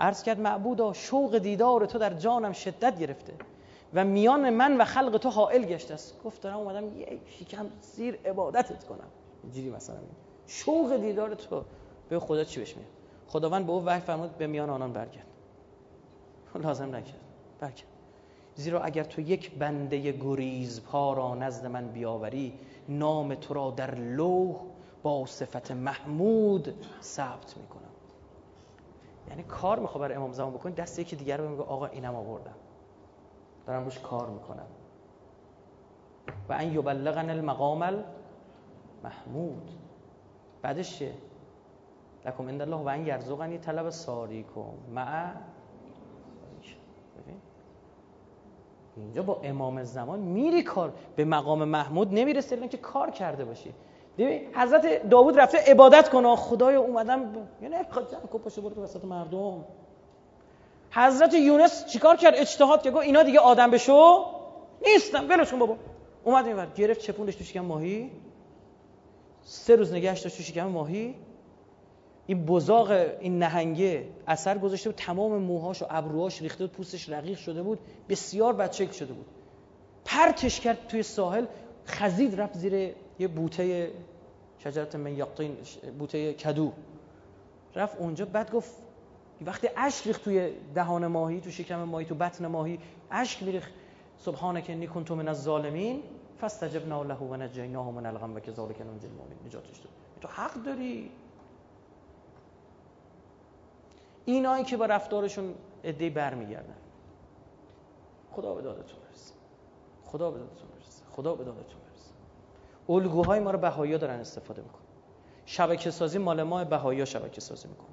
عرض کرد معبودا شوق دیدار تو در جانم شدت گرفته و میان من و خلق تو حائل گشته است. گفت دارم اومدم یک شکم زیر عبادتت کنم. اینجوری مثلا شوق دیدار تو. به خدا چی بهش خداوند به او وحی فرمود به میان آنان برگرد. لازم نکرد. برگرد. زیرا اگر تو یک بنده گریز پا را نزد من بیاوری نام تو را در لوح با صفت محمود ثبت می‌کنم. یعنی کار می‌خواد برای امام زمان بکنی دست یکی دیگر رو میگه آقا اینم آوردم. دارم روش کار می‌کنم. و ان یبلغن المقام المحمود. بعدش چیه؟ لکم عند الله و ان یرزقنی طلب ساریکم مع اینجا با امام زمان میری کار به مقام محمود نمی‌رسه که کار کرده باشی. ببین حضرت داوود رفته عبادت کنه. خدای اومدم یعنی جمع کن پاشو برو وسط مردم. حضرت یونس چیکار کرد؟ اجتهاد که گفت اینا دیگه آدم بشو نیستم ولش کن بابا. اومد اینور گرفت چپوندش تو شکم ماهی. سه روز نگهش داشت تو شکم ماهی. این بزاق این نهنگه اثر گذاشته بود تمام موهاش و ابروهاش ریخته بود پوستش رقیق شده بود بسیار بچک شده بود. پرتش کرد توی ساحل خزید رفت زیر یه بوته شجرت من یقطین بوته کدو. رفت اونجا بعد گفت وقتی اشک ریخت توی دهان ماهی تو شکم ماهی تو بطن ماهی اشک میریخت. سبحانك انی کنت من الظالمین فاستجبنا له و نجیناه من الغم و کذالک ننجی المؤمنین. نجاتش داد. تو حق داری؟ اینایی که با رفتارشون ادعی برمیگردن. خدا به دادتون برسه. خدا به دادتون برسه. خدا به دادتون برسه. الگوهای ما رو بهایی دارن استفاده می‌کنن. شبکه سازی مال ما بهایی شبکه سازی می‌کنن.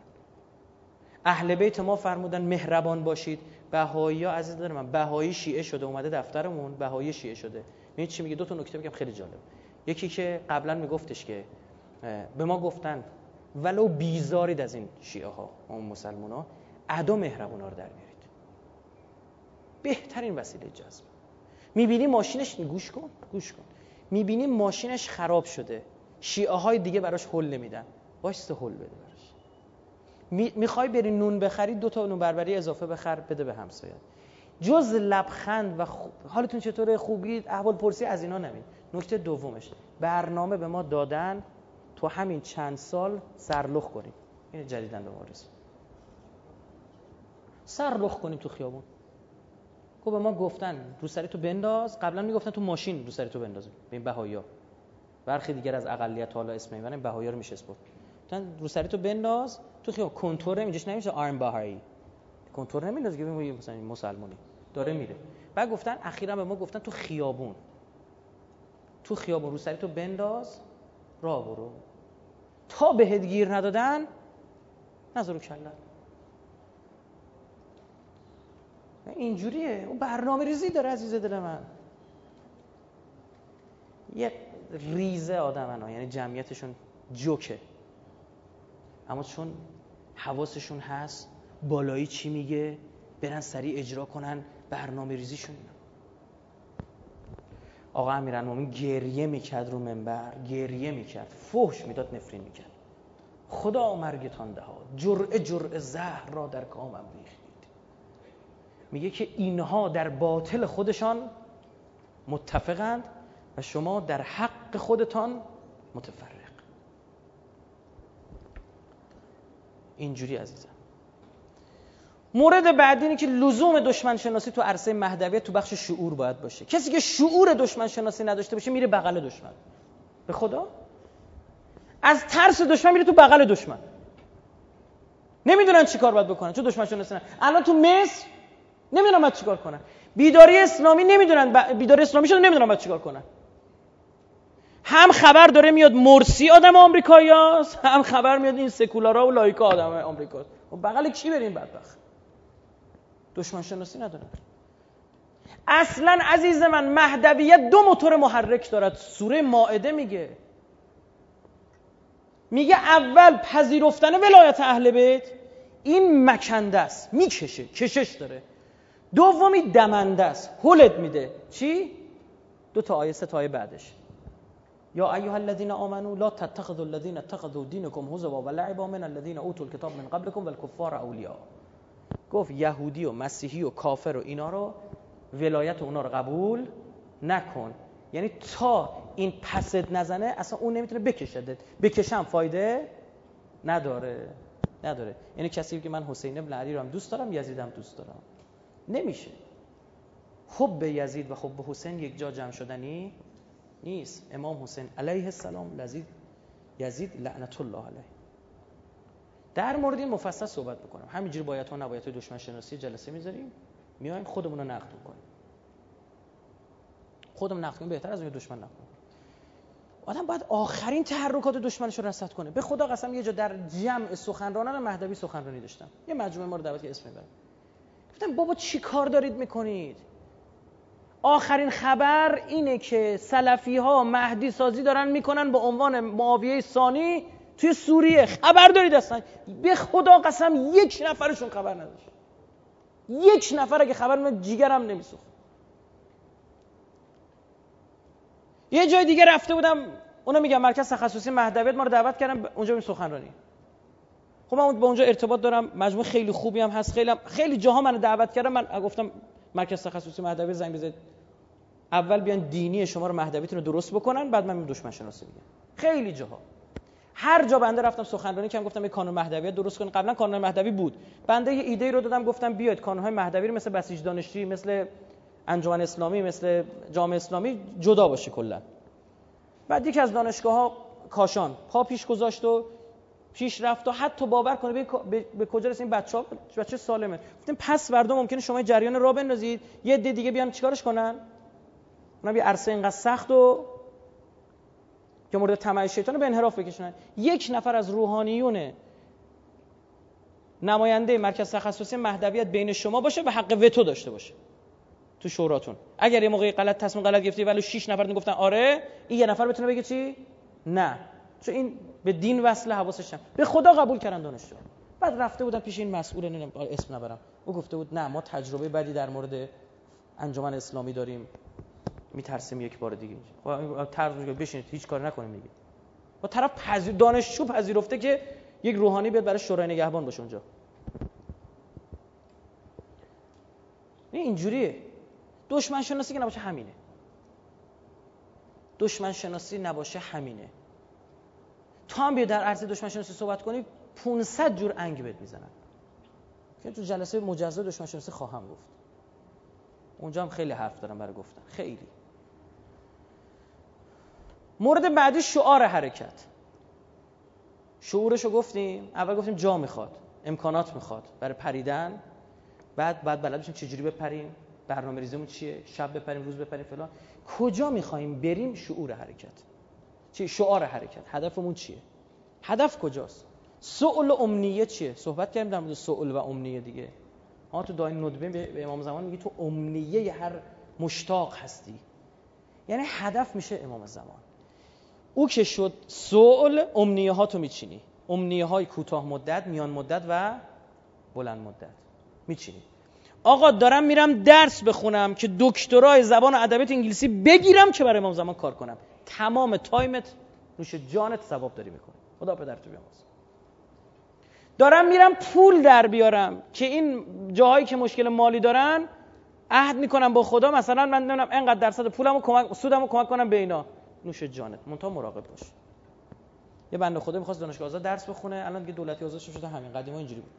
اهل بیت ما فرمودن مهربان باشید. بهایی ها عزیز داره من بهایی شیعه شده اومده دفترمون بهایی شیعه شده. می چی میگه؟ دو تا نکته میگم خیلی جالب. یکی که قبلا میگفتش که به ما گفتن ولو بیزارید از این شیعه ها اون مسلمان ها ادا مهربون ها رو در میارید بهترین وسیله جذب. می‌بینی ماشینش گوش کن گوش کن. می‌بینی ماشینش خراب شده. شیعه های دیگه براش حل نمیدن. وایسته حل بده براش. می‌خوای بری نون بخری دو تا نون بربری اضافه بخر بده به همسایه. جز لبخند و خوب حالتون چطوره؟ خوبید؟ احوال پرسی از اینا نمید. نکته دومش. برنامه به ما دادن تو همین چند سال سرلخ کنیم. این جدیدن به ما رسید سرلخ کنیم تو خیابون. گو به ما گفتن رو سری تو بنداز. قبلا می‌گفتن تو ماشین رو سری تو بنداز به این بهایا برخی دیگر از اقلیت حالا اسم می‌برن بهایا رو میشه اسپورت گفتن رو سری تو بنداز تو خیابون. کنتور اینجاش نمیشه آرم بهایی. کنتور نمیندازه که مثلا مسلمانی داره میره. بعد گفتن اخیرا به ما گفتن تو خیابون. تو خیابون رو سری تو بنداز. راه برو. تا بهت گیر ندادن نظر کلت اینجوریه. اون برنامه ریزی داره عزیز دل من. یه ریزه آدم ها یعنی جمعیتشون جوکه. اما چون حواسشون هست بالایی چی میگه برن سریع اجرا کنن برنامه ریزیشون. آقا امیرالمومنین گریه می‌کرد رو منبر گریه می‌کرد فحش می‌داد نفرین می‌کرد. خدا مرگتان دهاد جرعه جرعه زهر را در کامم ریختید. میگه که اینها در باطل خودشان متفقند و شما در حق خودتان متفرق. اینجوری عزیزم. مورد بعدی اینه که لزوم دشمن شناسی تو عرصه مهدویت تو بخش شعور باید باشه. کسی که شعور دشمن شناسی نداشته باشه میره بغل دشمن. به خدا؟ از ترس دشمن میره تو بغل دشمن. نمی‌دونن چیکار باید بکنن چون دشمن شناسی نه. الان تو مصر نمی‌دونن باید چیکار کنن. بیداری اسلامی نمی‌دونن بیداری اسلامی شده نمی‌دونن باید چیکار کنن. هم خبر داره میاد مرسی آدم آمریکاییاست هم خبر میاد این سکولارا و لایکا آدم آمریکاست. و خب بغل کی بریم بدبخت؟ دشمن شناسی ندارن اصلا عزیز من مهدویت دو موتور محرک دارد. سوره ماعده میگه. میگه اول پذیرفتن ولایت اهل بیت این مکنده است می‌کشه کشش داره. دومی دمنده است هلت میده. چی؟ دو تا آیه سه تا آیه بعدش. یا ایها الذين آمنوا لا تتخذوا الذين اتخذوا دينكم هزوا ولعبا من الذين اوتوا الكتاب من قبلكم والكفار اولياء گفت یهودی و مسیحی و کافر و اینا رو ولایت اونا رو قبول نکن. یعنی تا این پست نزنه اصلا اون نمی‌تونه بکشده بکشم فایده نداره. نداره. یعنی کسی که من حسین ابن علی رو هم دوست دارم یزیدم دوست دارم. نمیشه. حب یزید و حب حسین یک جا جمع شدنی نیست. امام حسین علیه السلام لزید یزید لعنت الله علیه. در مورد این مفصل صحبت بکنم. همینجوری باید ها نباید دشمن شناسی جلسه می‌ذاریم. میایم خودمون رو نقد کنیم خودمون نقد کنیم بهتر از اون دشمن نقد آدم باید آخرین تحرکات دشمنش رو رصد کنه. به خدا قسم یه جا در جمع سخنرانان مهدوی سخنرانی داشتم. یه مجموعه ما رو دعوت که اسم می‌برم. گفتم بابا چی کار دارید می‌کنید؟ آخرین خبر اینه که سلفی ها مهدی سازی دارن می‌کنن به عنوان معاویه ثانی توی سوریه خبر دارید اصلا. به خدا قسم یک نفرشون خبر نداشت. یک نفر اگه خبر من جیگرم نمیسوخت. یه جای دیگه رفته بودم اونا میگم مرکز تخصصی مهدویت ما رو دعوت کردم اونجا این سخنرانی. خب من با اونجا ارتباط دارم مجموعه خیلی خوبی هم هست خیلی خیلی جاها من دعوت کردم من گفتم مرکز تخصصی مهدویت زنگ بزنید. اول بیان دینی شما رو مهدویتون رو درست بکنن بعد من دشمن شناسی میگم. خیلی جاها. هر جا بنده رفتم سخنرانی کردم گفتم یه کانون مهدویت درست کن قبلا کانون مهدوی بود. بنده یه ایده رو دادم گفتم بیاید کانونهای مهدوی رو مثل بسیج دانشجویی مثل انجمن اسلامی مثل جامعه اسلامی جدا باشه کلا. بعد یکی از دانشگاه ها کاشان. پا پیش گذاشت و پیش رفت و حتی باور کنه به, به کجا رسید بچه ها بچه سالمه. گفتیم پس فردا ممکنه شما جریان را بندازید یه دیگه بیان چیکارش کنن؟ اونم یه عرصه اینقدر سخت و که مورد طمع شیطان به انحراف بکشونن یک نفر از روحانیون نماینده مرکز تخصصی مهدویت بین شما باشه و حق وتو داشته باشه تو شوراتون. اگر یه موقعی غلط تصمیم غلط گرفتی ولی 6 نفر گفتن آره این یه نفر بتونه بگه چی؟ نه. چون این به دین وصل حواسش به خدا قبول کردن دانشجو. بعد رفته بودن پیش این مسئول نمی‌دونم اسم نبرم. او گفته بود نه ما تجربه بدی در مورد انجمن اسلامی داریم. میترسیم یک بار دیگه خب طرز بشینید هیچ کار نکنیم دیگه. با طرف پذیر دانشجو پذیرفته که یک روحانی بیاد برای شورای نگهبان باشه اونجا. این اینجوریه. دشمن شناسی که نباشه همینه. دشمن شناسی نباشه همینه. تو هم بیا در عرض دشمن شناسی صحبت کنی 500 جور انگ بهت می‌زنن. که تو جلسه مجزا دشمن شناسی خواهم گفت. اونجا هم خیلی حرف دارم برای گفتن. خیلی. مورد بعدی شعار حرکت. شعورشو گفتیم اول گفتیم جا می‌خواد امکانات می‌خواد برای پریدن. بعد بعد بلد بشیم چجوری بپریم برنامه ریزمون چیه شب بپریم روز بپریم فلان. کجا می‌خوایم بریم؟ شعور حرکت. چی؟ شعار حرکت. هدفمون چیه؟ هدف کجاست؟ سؤال و امنیه چیه؟ صحبت کردیم در مورد سؤال و امنیه دیگه. ها تو داین ندبه به امام زمان میگه تو امنیه هر مشتاق هستی. یعنی هدف میشه امام زمان. او که شد سؤال امنیه ها تو میچینی. امنیه های کوتاه مدت میان مدت و بلند مدت میچینی. آقا دارم میرم درس بخونم که دکترای زبان و ادبیات انگلیسی بگیرم که برای امام زمان کار کنم. تمام تایمت نوش جانت ثواب داری می‌کنه خدا پدر تو بیامرز دارم میرم پول در بیارم که این جاهایی که مشکل مالی دارن عهد می‌کنم با خدا. مثلا من نمی‌دونم اینقدر درصد پولمو کمک سودمو کمک کنم به اینا. نوش جانت منتها مراقب باش. یه بنده خدا می‌خواست دانشگاه آزاد درس بخونه الان دیگه دولتی آزاد شده همین قدیما اینجوری بود.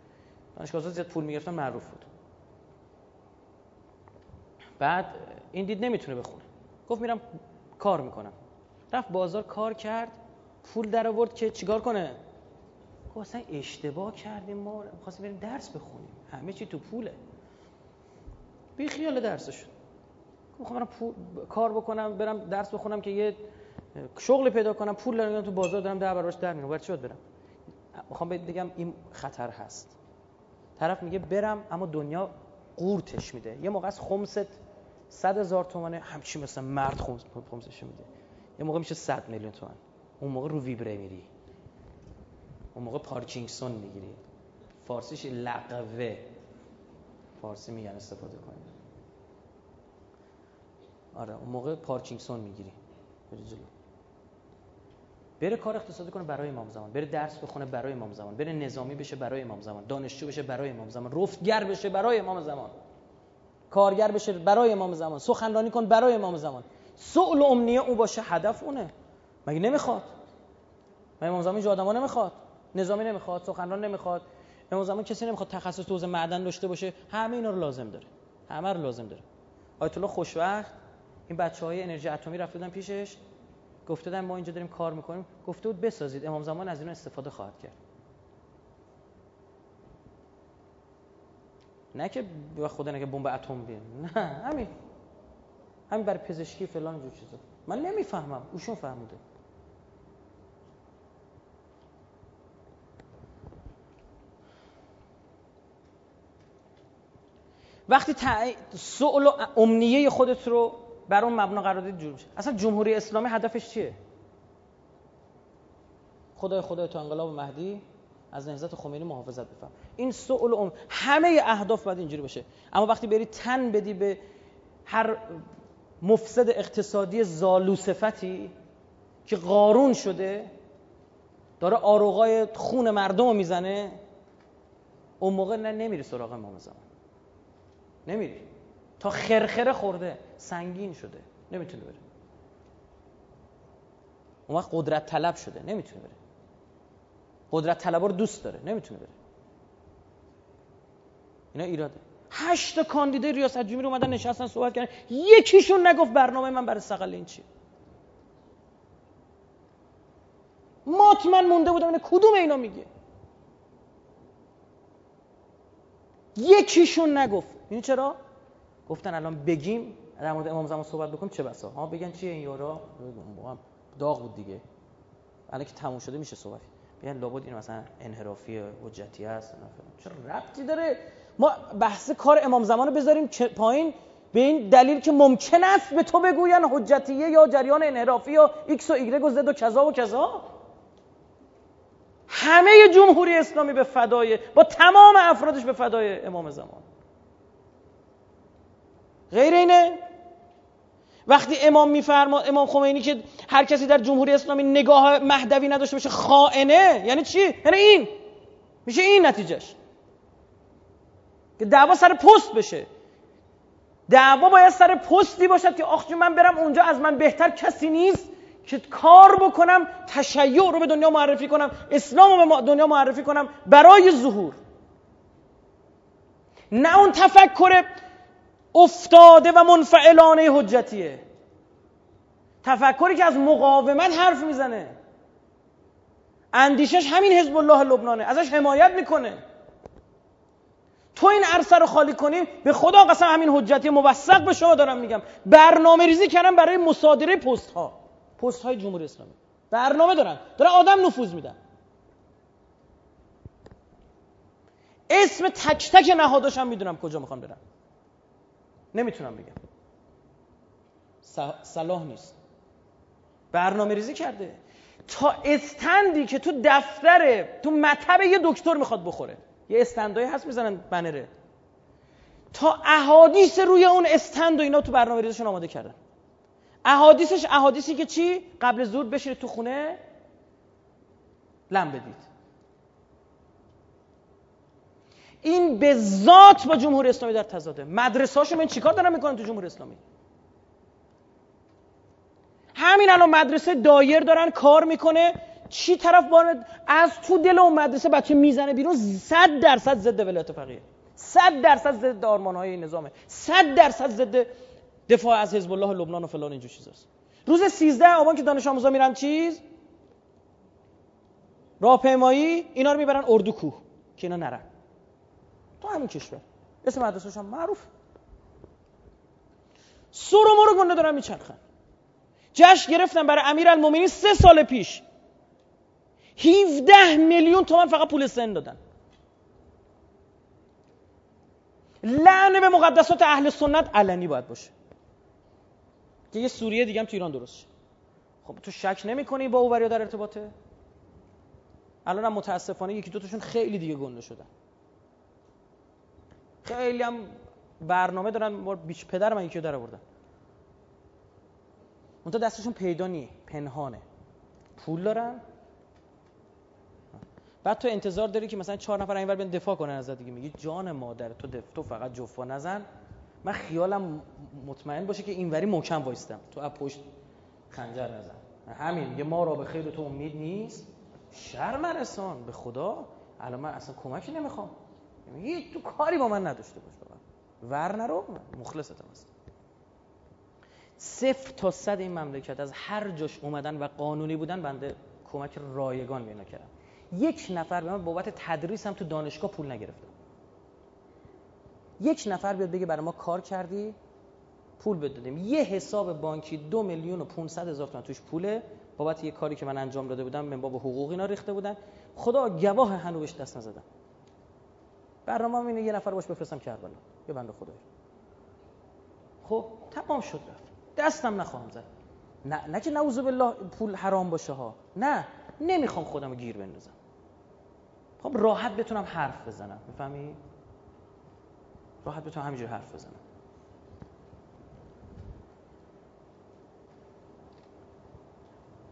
دانشگاه آزاد زیاد پول می‌گرفتن معروف بود. بعد این دید نمی‌تونه بخونه. گفت میرم کار می‌کنم. رفت بازار کار کرد پول در آورد که چیکار کنه؟ گفت اصلا اشتباه کردیم ما می‌خواستیم بریم درس بخونیم. همه چی تو پوله. بی خیال درسشون. می‌خوام برم پول کار بکنم برم درس بخونم که یه شغل پیدا کنم پول دارم تو بازار دارم در براش در میارم چی برم. می‌خوام بگم این خطر هست. طرف میگه برم اما دنیا قورتش میده. یه موقع از خمست صد هزار تومنه همچی مثل مرد خمسش میده. یه موقع میشه صد میلیون تومن اون موقع رو ویبره میری. اون موقع پارکینگسون می‌گیری. فارسیش لقوه فارسی میگن استفاده کنید آره اون موقع پارکینگسون می‌گیری. بری جلو. بره کار اقتصادی کنه برای امام زمان. بره درس بخونه برای امام زمان. بره نظامی بشه برای امام زمان. دانشجو بشه برای امام زمان. رفتگر بشه برای امام زمان. کارگر بشه برای امام زمان. سخنرانی کن برای امام زمان. سؤال و امنیه او باشه هدف اونه. مگه نمی‌خواد؟ مگه امام زمان آدما نمی‌خواد؟ نظامی نمی‌خواد سخنران نمی‌خواد. امام زمان کسی نمی‌خواد تخصص تو معدن داشته باشه. همه اینا رو لازم داره. همه رو لازم داره. آیت الله خوشوقت این بچه های انرژی اتمی رفتن پیشش گفته بودن ما اینجا داریم کار می‌کنیم. گفته بود بسازید. امام زمان از اینا استفاده خواهد کرد. نه که به خدا نگه بمب اتم بیان نه همین. همین برای پزشکی فلان جو چیزا. من نمی‌فهمم. اوشون فهمیده. وقتی سؤال و امنیه خودت رو بر اون مبنا قرار دید جور میشه. اصلا جمهوری اسلامی هدفش چیه؟ خدای خدای تو انقلاب مهدی از نهضت خمینی محافظت بفهم این سؤال ام همه اهداف باید اینجوری باشه. اما وقتی بری تن بدی به هر مفسد اقتصادی زالوسفتی که قارون شده داره آروغای خون مردم رو می‌زنه اون موقع نه نمیری سراغ امام زمان. نمیری. تا خرخره خورده سنگین شده. نمی‌تونه بره. اون وقت قدرت طلب شده نمی‌تونه بره. قدرت طلب رو دوست داره نمی‌تونه بره. اینا ایراده. هشت کاندیدای ریاست جمهوری اومدن نشستن صحبت کردن. یکیشون نگفت برنامه من برای سقل این چیه مطمئن مونده بودم اینه کدوم اینا میگه؟ یکیشون نگفت. این چرا؟ گفتن الان بگیم در مورد امام زمان صحبت بکنیم چه بسا؟ ها بگن چیه این یارا؟ داغ بود دیگه. الان که تموم شده میشه صحبت. بگن لابد این مثلا انحرافی حجتی هست چه ربطی داره؟ ما بحث کار امام زمان رو بذاریم پایین. به این دلیل که ممکن است به تو بگوین حجتیه یا جریان انحرافی یا ایکس و ایگرگ و زد و کذا و کذا. همه جمهوری اسلامی به فدای با تمام افرادش به فدای امام زمان. غیر اینه. وقتی امام میفرما امام خمینی که هر کسی در جمهوری اسلامی نگاه مهدوی نداشته باشه خائنه. یعنی چی؟ یعنی این. میشه این نتیجهش. که دعوا سر پست بشه. دعوا باید سر پستی باشد که آخ من برم اونجا از من بهتر کسی نیست که کار بکنم تشیع رو به دنیا معرفی کنم اسلام رو به دنیا معرفی کنم برای ظهور. نه اون تفکر افتاده و منفعلانه حجتیه. تفکری که از مقاومت حرف می‌زنه. اندیشش همین حزب الله لبنانه. ازش حمایت می‌کنه. تو این عرصه رو خالی کنی به خدا قسم همین حجتی موثق به شما دارم میگم. برنامه ریزی کردم برای مصادره پست ها پست های جمهوری اسلامی. برنامه دارن. دارن آدم نفوذ میدن. اسم تک تک نهاداش هم می‌دونم کجا می‌خوام برم. نمی‌تونم بگم. صلاح نیست. برنامه ریزی کرده. تا استندی که تو دفتر تو مطب یه دکتر می‌خواد بخوره. یه استندایی هست می‌زنن بنره. تا احادیث روی اون استند و اینا تو برنامه ریزشون آماده کردن. احادیثش احادیثی که چی؟ قبل زور بشینید تو خونه لم بدید. این به ذات با جمهوری اسلامی در تضاده. مدرسه هاشو من چیکار دارن می‌کنن تو جمهوری اسلامی؟ همین الان مدرسه دایر دارن کار می‌کنه. چی طرف بار از تو دل اون مدرسه بچه می‌زنه بیرون صد درصد ضد ولایت فقیه صد درصد ضد آرمان های نظامه. صد درصد ضد دفاع از حزب الله لبنان و فلان اینجور چیزاست. روز 13 آبان که دانش آموزا میرن چیز؟ راهپیمایی اینا رو می‌برن اردو کوه که اینا نرن. تو همین کشور. اسم مدرسه‌ش هم معروف. سر و مرو گنده دارن میچرخن. جشن گرفتن برای امیرالمومنین سه سال پیش. 17 میلیون تومن فقط پول سن دادن. لعنه به مقدسات اهل سنت علنی باید باشه. که یه سوریه دیگه هم تو ایران درست خب تو شک نمی کنی با اووریا در ارتباطه؟ الان هم متاسفانه یکی دوتاشون خیلی دیگه گنده شدن. خیلی هم برنامه دارن بیچ پدر من یکی در آوردن. اون دستشون پیدا نی پنهانه. پول دارن. بعد تو انتظار داری که مثلا چهار نفر اینور بیان دفاع کنن ازت دیگه. میگی جان مادر تو دف... تو فقط جفا نزن. من خیالم مطمئن باشه که اینوری محکم وایستم. تو از پشت خنجر نزن. همین میگه ما را به خیر تو امید نیست. شرم رسان به خدا. الان من اصلا کمکی نمی‌خوام. میگه تو کاری با من نداشته باش ور نرو مخلصتم هست. صفر تا صد این مملکت از هر جاش اومدن و قانونی بودن بنده کمک رایگان به کردم یک نفر به من بابت تدریس هم تو دانشگاه پول نگرفتم یک نفر بیاد بگه برای ما کار کردی پول بدادیم یه حساب بانکی دو میلیون و 500 هزار تومان توش پوله. بابت یه کاری که من انجام داده بودم من باب حقوق اینا ریخته بودن. خدا گواه هنو بهش دست نزدم برنامه اینه یه نفر باش بفرستم کربلا یه بنده خدای. خب تمام شد رفت. دستم نخواهم زد. نه نه که نعوذ بالله پول حرام باشه ها. نه نمی‌خوام خودم گیر بندازم. خب راحت بتونم حرف بزنم. می‌فهمی؟ راحت بتونم همینجور حرف بزنم.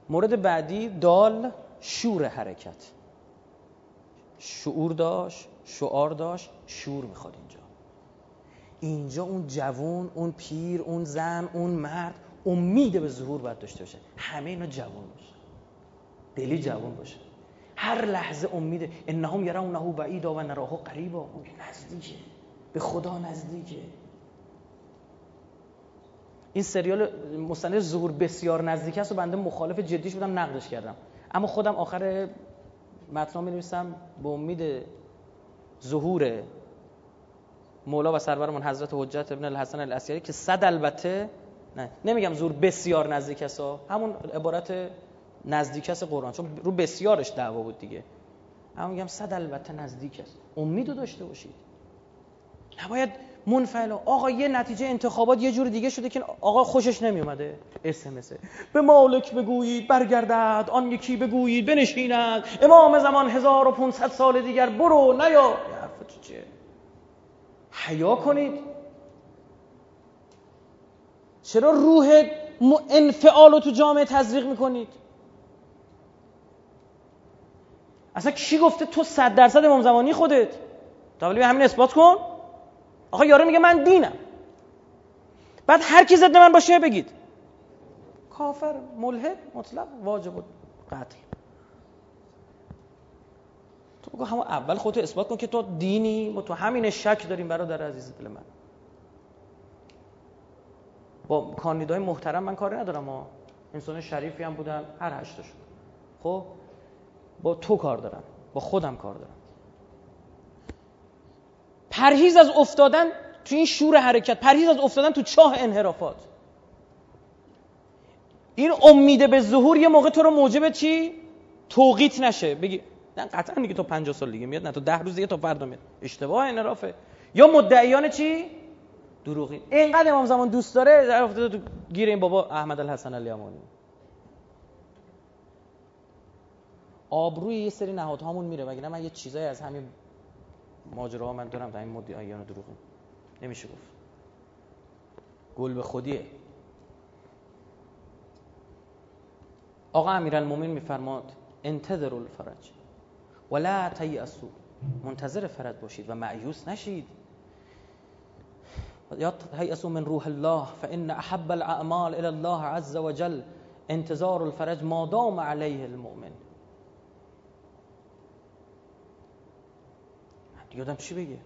مورد بعدی دال شور حرکت. شعور داشت. شعار داشت شور می‌خواد اینجا. اینجا اون جوون اون پیر اون زن اون مرد امید به ظهور باید داشته باشه. همه اینا جوون باشه. دلی جوون باشه. هر لحظه امید انهم یرونه بعیدا و نراه قریبا. اون نزدیکه. به خدا نزدیکه. این سریال مستند ظهور بسیار نزدیک است و بنده مخالف جدیش بودم نقدش کردم. اما خودم آخر متن می نویسم به امید ظهور مولا و سرورمون حضرت حجت ابن الحسن الاسیری که صد البته نه نمیگم زور بسیار نزدیک است همون عبارت نزدیک است قرآن چون رو بسیارش دعوا بود دیگه. اما میگم صد البته نزدیک است. امیدو داشته باشید. نباید منفعل آقا یه نتیجه انتخابات یه جور دیگه شده که آقا خوشش نمیومده. اس به مالک بگویید برگردد. آن یکی بگویید بنشیند. امام زمان 1500 سال دیگر برو نیا. چیه حیا کنید. چرا روح انفعال رو تو جامعه تزریق می‌کنید؟ اصلا کی گفته تو صد درصد امام زمانی خودت؟ تا همین اثبات کن. آقا یارو میگه من دینم. بعد هر کی ضد من باشه بگید. کافر ملحد مطلق واجب قتل تو بگو همون اول خودتو اثبات کن که تو دینی ما تو همین شک داریم برادر عزیز دل من. با کاندیدای محترم من کاری ندارم ما انسان شریفی هم بودن هر هشتشون خب؟ با تو کار دارم با خودم کار دارم. پرهیز از افتادن تو این شور حرکت پرهیز از افتادن تو چاه انحرافات. این امید به ظهور یه موقع تو رو موجب چی؟ توقیت نشه. بگی نه قطعا دیگه تو 50 سال دیگه میاد نه تو ده روز دیگه تا فردا میاد. اشتباه انحرافه یا مدعیان چی؟ دروغی اینقدر امام زمان دوست داره در افتاده تو گیر این بابا احمد الحسن الیمانی آبروی یه سری نهادهامون میره وگرنه من یه چیزایی از همین ماجراها من دارم در این مدعیان دروغی نمیشه گفت. گل به خودیه. آقا امیرالمومنین میفرماد انتظر الفرج. ولا تیأسو منتظر فرج باشید و معیوس نشید. یا تیأسو من روح الله فان احب الاعمال الى الله عز وجل. انتظار الفرج ما دام علیه المؤمن. یادم چی بگه؟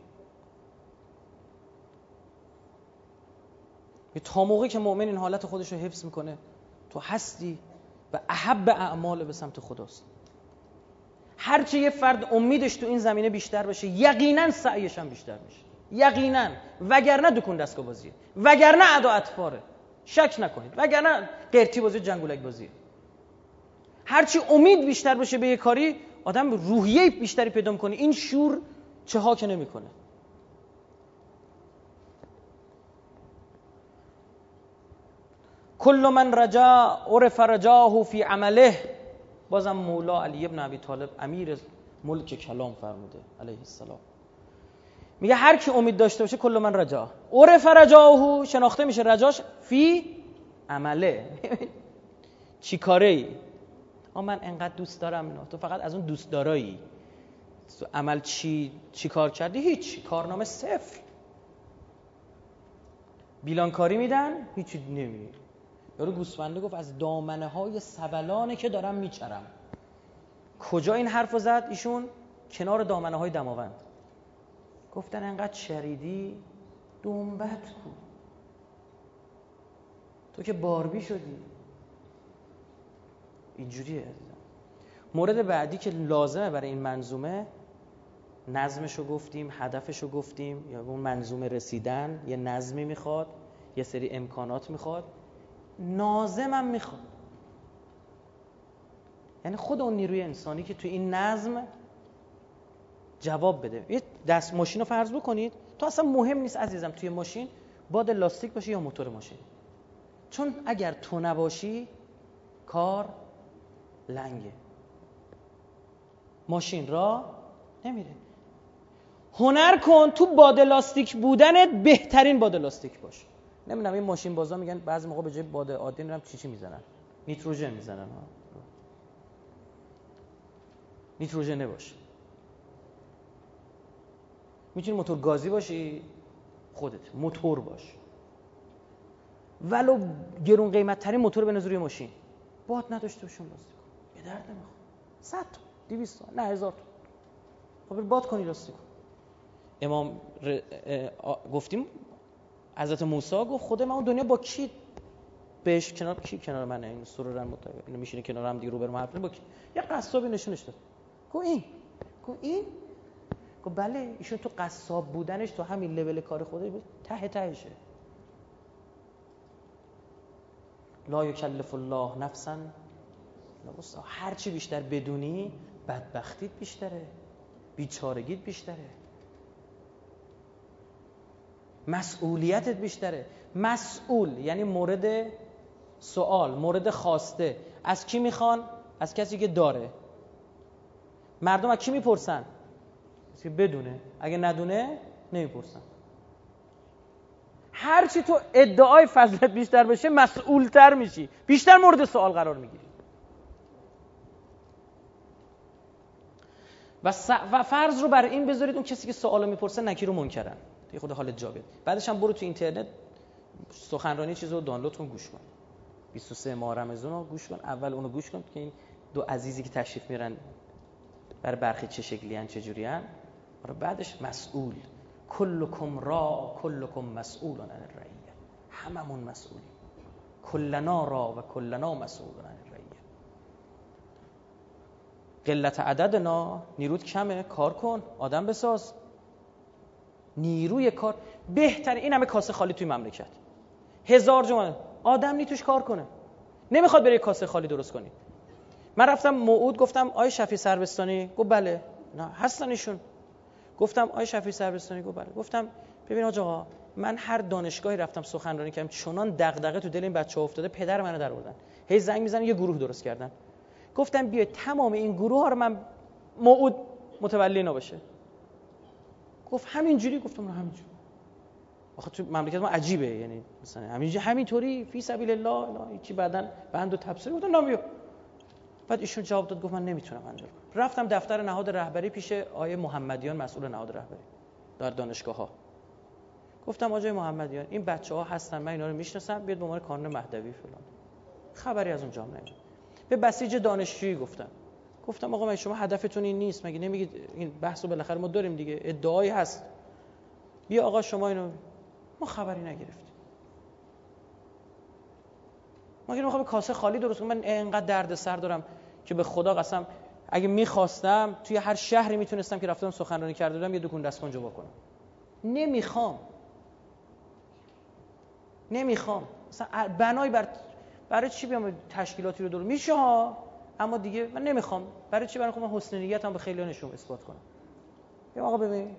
تا موقعی که مؤمن این حالت خودش رو حفظ می‌کنه تو هستی و احب اعمال به سمت خداست. هرچه یه فرد امیدش تو این زمینه بیشتر بشه یقینا سعیش هم بیشتر میشه. یقینا. وگرنه دکون دستگاه بازیه. وگرنه ادا اطفاره. شک نکنید. وگرنه قرتی بازی جنگولک بازیه. هرچی امید بیشتر بشه به یه کاری آدم روحیه بیشتری پیدا می‌کنه. این شور چه ها که نمی‌کنه. کل من رجا عرف رجاه فی عمله. بازم مولا علی ابن ابی طالب امیر ملک کلام فرموده علیه السلام. میگه هر کی امید داشته باشه کل من رجا. عرف رجاه شناخته میشه رجاش فی عمله. چی کاره ای من انقدر دوست دارم اینو. تو فقط از اون دوست دارایی. عمل چی چی کار کردی؟ هیچ. کارنامه صفر. بیلانکاری میدن هیچی نمیدی یارو گوسفنده گفت از دامنه های سبلانه که دارم میچرم. کجا این حرف زد ایشون؟ کنار دامنه های دماوند. گفتن انقدر شریدی دنبت کو. تو که باربی شدی. اینجوریه مورد بعدی که لازمه برای این منظومه نظمشو گفتیم هدفشو گفتیم. یا اون منظومه رسیدن یه نظمی می‌خواد یه سری امکانات می‌خواد. نازمم می‌خواد. یعنی خود اون نیروی انسانی که تو این نظم جواب بده. یه دست ماشین رو فرض بکنید. تو اصلا مهم نیست عزیزم توی ماشین باد لاستیک باشه یا موتور ماشین. چون اگر تو نباشی کار لنگه. ماشین را نمیره. هنر کن تو باد لاستیک بودنت بهترین باد لاستیک باش. نمی‌دونم این ماشین بازا میگن بعضی موقع به جای باد عادی نمی‌دونم چی چی می‌زنن؟ نیتروژن می‌زنن. ها نیتروژن نباش. می‌تونی موتور گازی باشی خودت موتور باش. ولو گرون قیمت ترین موتور به روی ماشین. باد نداشته باشون لاستیک به درد نمی‌خواد. 100 تا 200 تا نه هزار تا. خب باد کنی لاستیک امام گفتیم حضرت موسی گفت خود من دنیا با کی بهش کنار کی کنار منه؟ این سرورن اینو میشینه کنار هم دیگه رو برم حرف با کی؟ یه قصابی نشونش داد. گفت این. گفت این؟ گفت بله ایشون تو قصاب بودنش تو همین لول کار خودش ته تهشه. لا یکلف الله نفسا هر چی بیشتر بدونی بدبختیت بیشتره. بیچارگیت بیشتره. مسئولیتت بیشتره. مسئول یعنی مورد سوال مورد خواسته. از کی می‌خوان؟ از کسی که داره. مردم از کی می‌پرسن؟ که بدونه. اگه ندونه نمی‌پرسن. هرچی تو ادعای فضلت بیشتر بشه مسئولتر میشی. بیشتر مورد سوال قرار می‌گیری. و, فرض رو برای این بذارید اون کسی که سوالو می‌پرسه نکی رو منکرن. یه خود حالت جا بعدش هم برو تو اینترنت سخنرانی چیز رو دانلود کن گوش کن. 23 ماه رمضان رو گوش کن اول اونو گوش کن که این دو عزیزی که تشریف میرن برای برخی چه شکلی هن چه جوری هن. آره بعدش مسئول. کلکم را کلکم مسئول عن الرعیه. هممون مسئولی کلنا را و کلنا مسئول عن الرعیه. قلت عددنا نیروت کمه کار کن آدم بساز. نیروی کار بهتر این همه کاسه خالی توی مملکت. هزار جمعه آدم نی توش کار کنه. نمی‌خواد بره کاسه خالی درست کنی. من رفتم موعود گفتم آی شفی سربستانی گفت بله. نه هستن ایشون. گفتم آی شفی سربستانی گفت بله. گفتم ببین آقا من هر دانشگاهی رفتم سخنرانی کردم چنان دغدغه تو دل این بچه افتاده پدر منو در آوردن. هی زنگ می‌زنن یه گروه درست کردن. گفتم بیا تمام این گروه ها رو من موعود متولی اینا باشه. گفت همینجوری گفتم همینجوری. آخه تو مملکت ما عجیبه یعنی مثلا همینجوری همینطوری فی سبیل الله لا چی بعدن بند و تفسیر گفتم نمیو بعد ایشون جواب داد گفت من نمی‌تونم انجام کنم. رفتم دفتر نهاد رهبری پیش آیه محمدیان مسئول نهاد رهبری در دانشگاه ها گفتم آجای محمدیان این بچه ها هستن من اینا رو می‌شناسم بیاد به عنوان کانون مهدوی فلان. خبری از اونجا نمیاد. به بسیج دانشجویی گفتم. گفتم آقا من شما هدفتون این نیست؟ مگه نمیگید این بحث رو بالاخره ما داریم دیگه؟ ادعایی هست. بیا آقا شما اینو ما خبری نگرفتیم. ما می‌خوام کاسه خالی درست کنم من اینقدر درد سر دارم که به خدا قسم اگه می‌خواستم توی هر شهری می‌تونستم که رفتم سخنرانی کرده بودم یه دکون دستمون جوا کنم نمی‌خوام. نمی‌خوام. مثلا بنای بر برای چی بیام؟ تشکیلاتی رو دور میشه ها؟ اما دیگه من نمی‌خوام. برای چی؟ برای خودم حسن نیتم به خیلی نشون اثبات کنم. یا آقا ببین.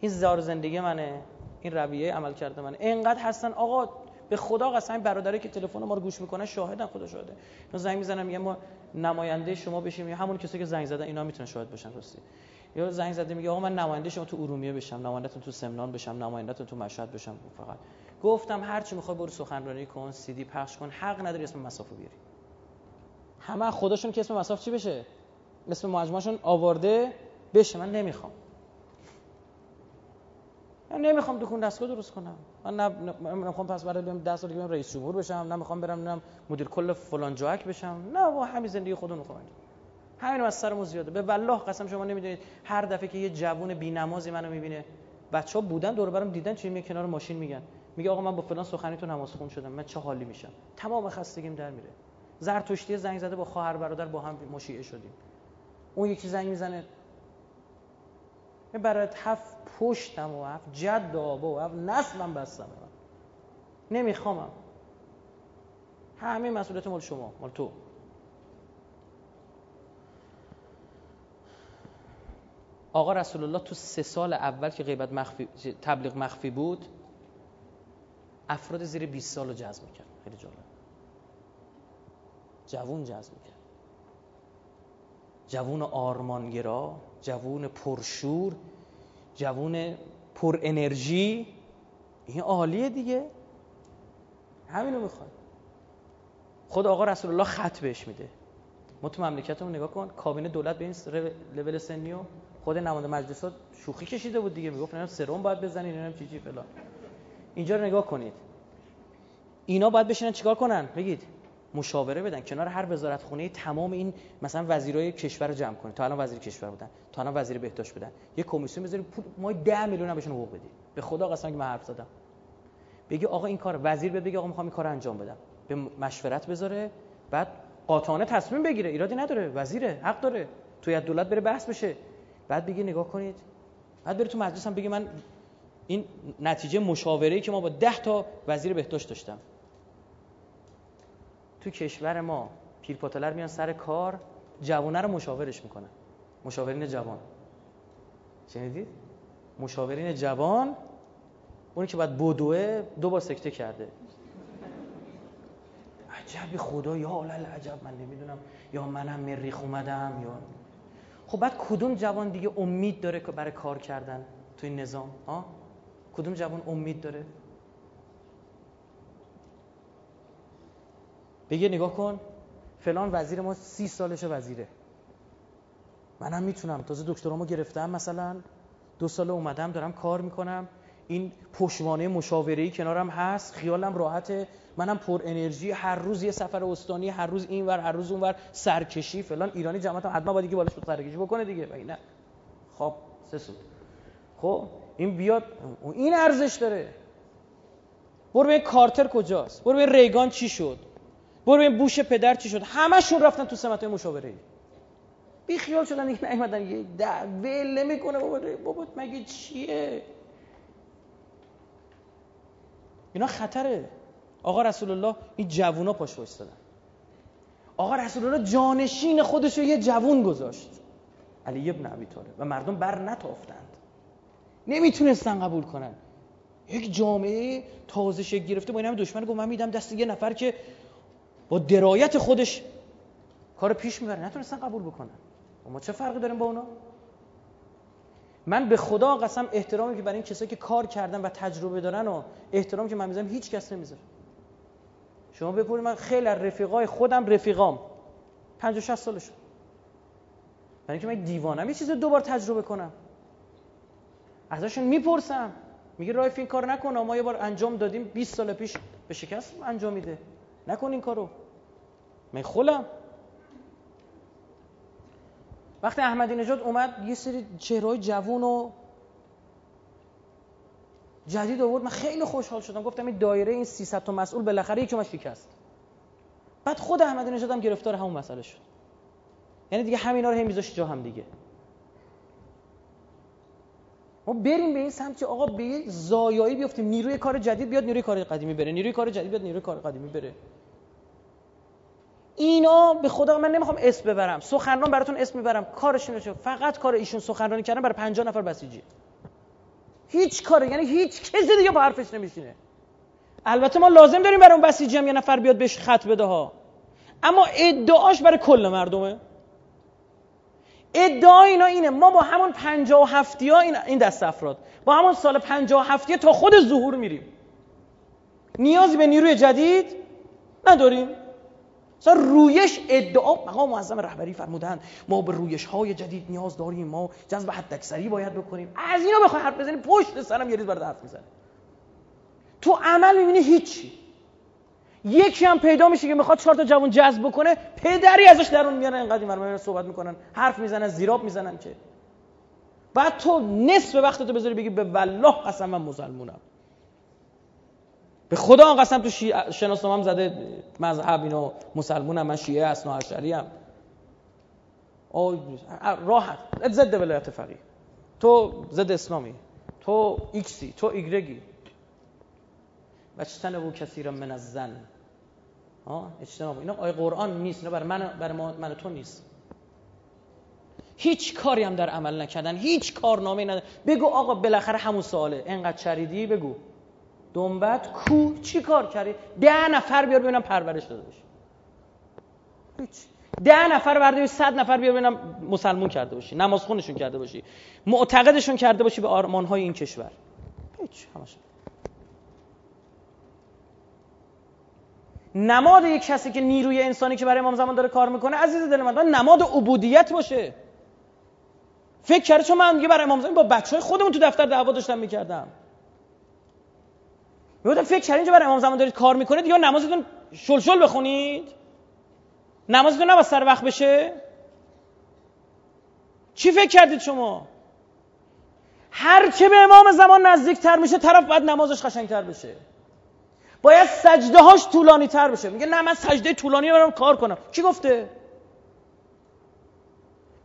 این زار زندگی منه. این رویه عمل کرده من اینقدر هستن. آقا به خدا قسم برادری که تلفن ما رو گوش می‌کنن شاهدن خدا شاهده. من زنگ می‌زنم میگم ما نماینده شما بشیم. یا همون کسی که زنگ زدن اینا می‌تونن شاهد باشن راستی. یا زنگ زده میگه آقا من نماینده شما تو ارومیه بشم نمایندهتون تو سمنان بشم نمایندهتون تو مشهد بشم. فقط. گفتم هر چی می‌خوای برو سخنرانی کن سی دی پخش کن حق نداری اسم مسافو بیاری. همه خودشون که اسم مساف چی بشه؟ اسم مجموعشون آورده بشه. من نمی‌خوام. من نمی‌خوام دکون دستگاه درست کنم. من نمی‌خوام پس برای بیام 10 سال دیگه رئیس جمهور بشم. نمی‌خوام برم نم مدیر کل فلان جاک بشم. نه با همین زندگی خودم می‌خوام همین از سرمو زیاده. به والله قسم شما نمی‌دونید هر دفعه که یه جوون بی‌نمازی منو می‌بینه بچه‌ها بودن دور برم دیدن چی میگه؟ کنار ماشین میگن. میگه آقا من با فلان سخنی تو نماز خون شدم. من چه حالی میشم؟ تمام خستگیم در میره. زرتشتی زنگ زده با خواهر برادر با هم مشیعه شدیم. اون یکی زنگ می‌زنه. برات هفت پشتم و هفت جد آبا و هفت نسلم بستم. نمیخوامم. همه مسئولیت مال شما مال تو. آقا رسول الله تو سه سال اول که غیبت مخفی تبلیغ مخفی بود افراد زیر 20 سال رو جذب می‌کرد. خیلی جالب. جوون جذب می‌کرد. جوون آرمانگرا جوون پرشور جوون پر انرژی. این عالیه دیگه. همینو می‌خواد. خود آقا رسول الله خط بهش میده. ما تو مملکتمون نگاه کن کابینه دولت به این لول سنی و خود نماینده مجلس ها شوخی کشیده بود دیگه. می‌گفت نه سرم باید بزنین اینا چی چی فلان. اینجا رو نگاه کنید. اینا باید بشینن چیکار کنن؟ بگید. مشاوره بدن کنار هر وزارت خونه تمام این مثلا وزیرای کشور رو جمع کنید تا الان وزیر کشور بودن تا الان وزیر بهداشت بودن. یه کمیسیون بذارید پول ما 10 میلیون بهشون حقوق بدید به خدا قسم که من حرف زدم. بگی آقا این کار وزیر به بگی آقا می‌خوام این کار انجام بدم. به مشورت بذاره بعد قاطعانه تصمیم بگیره. ایرادی نداره وزیره حق داره. توی دولت بره بحث بشه. بعد بگی نگاه کنید. بعد بری تو مجلس هم بگی من این نتیجه مشاوره که ما با ده تا وزیر بهداشت داشتم. تو کشور ما پیرپاتلر میان سر کار جوانه رو مشاورش می‌کنن. مشاورین جوان. شنیدید؟ مشاورین جوان اونی که باید بدوه دو بار سکته کرده. عجبی خدا یا حالا عجب من نمی‌دونم. یا منم مریخ اومدم یا خب بعد کدوم جوان دیگه امید داره که برای کار کردن تو این نظام؟ ها؟ کدوم جوان امید داره؟ بگه نگاه کن فلان وزیر ما سی سالش وزیره. منم می‌تونم. تازه دکترامو گرفتم مثلا. دو سال اومدم دارم کار می‌کنم. این پشوانه مشاوره‌ای کنارم هست. خیالم راحته. منم پر انرژی. هر روز یه سفر استانی هر روز اینور هر روز اونور سرکشی فلان. ایرانی جماعت هم حتما باید دیگه بالاش سرکشی بکنه دیگه. نه خب سه سود خب این بیاد. این ارزش داره. برو به کارتر کجاست. برو به ریگان چی شد. برو به بوش پدر چی شد؟ همشون رفتن تو سمت مشاوره. بی خیال شدن دیگه نیومدن یه ول نمی‌کنه بابا. بابا مگه چیه؟ اینا خطره. آقا رسول الله این جوونا پاش وایستادن. آقا رسول الله جانشین خودش رو یه جوون گذاشت. علی ابن ابی طالب. و مردم بر نتافتند. نمی‌تونستن قبول کنن. یک جامعه تازه شکل گرفته. با این همه دشمن گفت من میدم دست یه نفر که درایت خودش کار پیش می‌بره. نتونستن قبول بکنن. ما چه فرقی داریم با اونا؟ من به خدا قسم احترامی که برای این کسایی که کار کردن و تجربه دارن و احترام که من می‌ذارم هیچ کس نمی‌ذاره. شما بپرید من خیلی از رفیقای خودم رفیقام. 50 60 سالشون برای اینکه من دیوانم یه چیز دوبار تجربه کنم. ازشون می‌پرسم. میگه رایف این کار نکن ما یه بار انجام دادیم 20 سال پیش به شکست انجام میده. نکن این کارو. من وقتی احمدی نژاد اومد یه سری چهرهای جوون و جدید آورد. من خیلی خوشحال شدم. گفتم این دایره این 300 تا مسئول بالاخره یکی شکست. بعد خود احمدی نژاد هم گرفتار همون مسئله شد. یعنی دیگه همینا رو هم میذاشت جا هم دیگه. ما بریم به این سمت که آقا به زایایی بیفتیم. نیروی کار جدید بیاد نیروی کار قدیمی بره. نیروی کار جدید بیاد نیروی کار قدیمی بره. اینا به خدا من نمی‌خوام اسم ببرم. سخنران براتون اسم می‌برم. کارش نمیشه فقط کار ایشون سخنرانی کردن برای 50 نفر بسیجی. هیچ کاری یعنی هیچ کسی دیگه با حرفش نمیشینه. البته ما لازم داریم برای اون بسیجی هم یه نفر بیاد بهش خط بده ها. اما ادعاش برای کل مردمه. ادعا اینا اینه. ما با همون 57 ها این دست افراد. با همون سال 57 تا خود ظهور میریم. نیازی به نیروی جدید نداریم. مثلا رویش ادعا مقام معظم رهبری فرمودن. ما به رویش های جدید نیاز داریم. ما جذب حد اکثری باید بکنیم. از اینا بخوای حرف بزنی پشت سرم یه ریز برات حرف می‌زنه. تو عمل می‌بینی هیچی. یکی هم پیدا میشه که می‌خواد چهار تا جوان جذب بکنه پدری ازش درون میارن اینقدر این صحبت می‌کنن. حرف می‌زنن زیراب می‌زنن که. بعد تو نصف وقت تو بذاری بگی به والله قسم من مسلمونم به خدا قسم تو شیعه شناسنامه زده مذهب اینو مسلمونم من شیعه اسنا اشعری ام راحت ضد ولایت فقیه. تو ضد اسلامی. تو ایکسی تو ایگرگی. و بو کثیر من از زن اجتناب اینا آیه قرآن نیست اینا برای من برای من تو نیست. هیچ کاری هم در عمل نکردن. هیچ کارنامه ندارن. بگو آقا بالاخره همون سواله. انقدر چریدی بگو. دنبت کو؟ چی کار کردی؟ ده نفر بیار ببینم پرورش داده باشی هیچ. ده نفر برده صد نفر بیار ببینم مسلمون کرده باشی نماز خونشون کرده باشی معتقدشون کرده باشی به آرمان های این کشور. هیچ. همش. نماد یک کسی که نیروی انسانی که برای امام زمان داره کار می‌کنه عزیز دل من نماد عبودیت باشه. فکر کرده چون من دیگه برای امام زمان با بچه های خودمون تو دفتر دعوا داشتم می‌کردم. می‌گفتم فکر کردین اینجا برای امام زمان دارید کار می‌کنید؟ یا نمازتون شلشل بخونید؟ نمازتون نباید سر وقت بشه؟ چی فکر کردید شما؟ هر چه به امام زمان نزدیکتر میشه طرف باید نمازش قشنگتر بشه. باید سجده هاش طولانی تر بشه. میگه نه من سجده طولانی برم کار کنم. کی گفته؟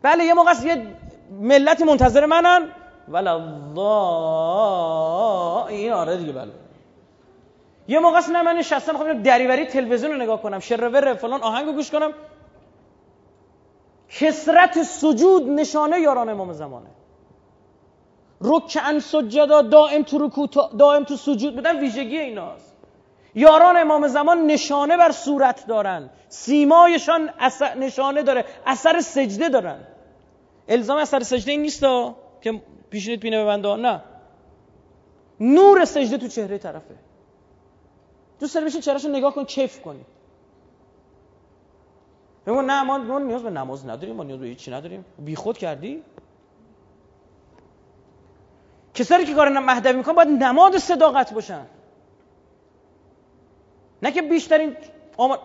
بله یه موقع یه ملتی منتظر منن. ولا این آره دیگه بله. یه موقع نه من نشستم خب دریوری تلویزیون رو نگاه کنم شر فلان آهنگ گوش کنم. کسرت سجود نشانه یاران امام زمانه. رکعن سجدا دائم تو رکوع دائم تو سجود بودن ویژگی ایناست. یاران امام زمان نشانه بر صورت دارن. سیمایشان اثر نشانه داره اثر سجده دارن. الزام اثر سجده این نیست که پیشنید پینه ببنده؟ نه. نور سجده تو چهره طرفه. دوست داری بشین چهرهشو نگاه کن کیف کنی. بگو نه ما نیاز به نماز نداریم ما نیاز به هیچی نداریم. بیخود کردی؟ کسایی که کار مهدوی می‌کنن باید نماد صداقت باشن. نه که بیشترین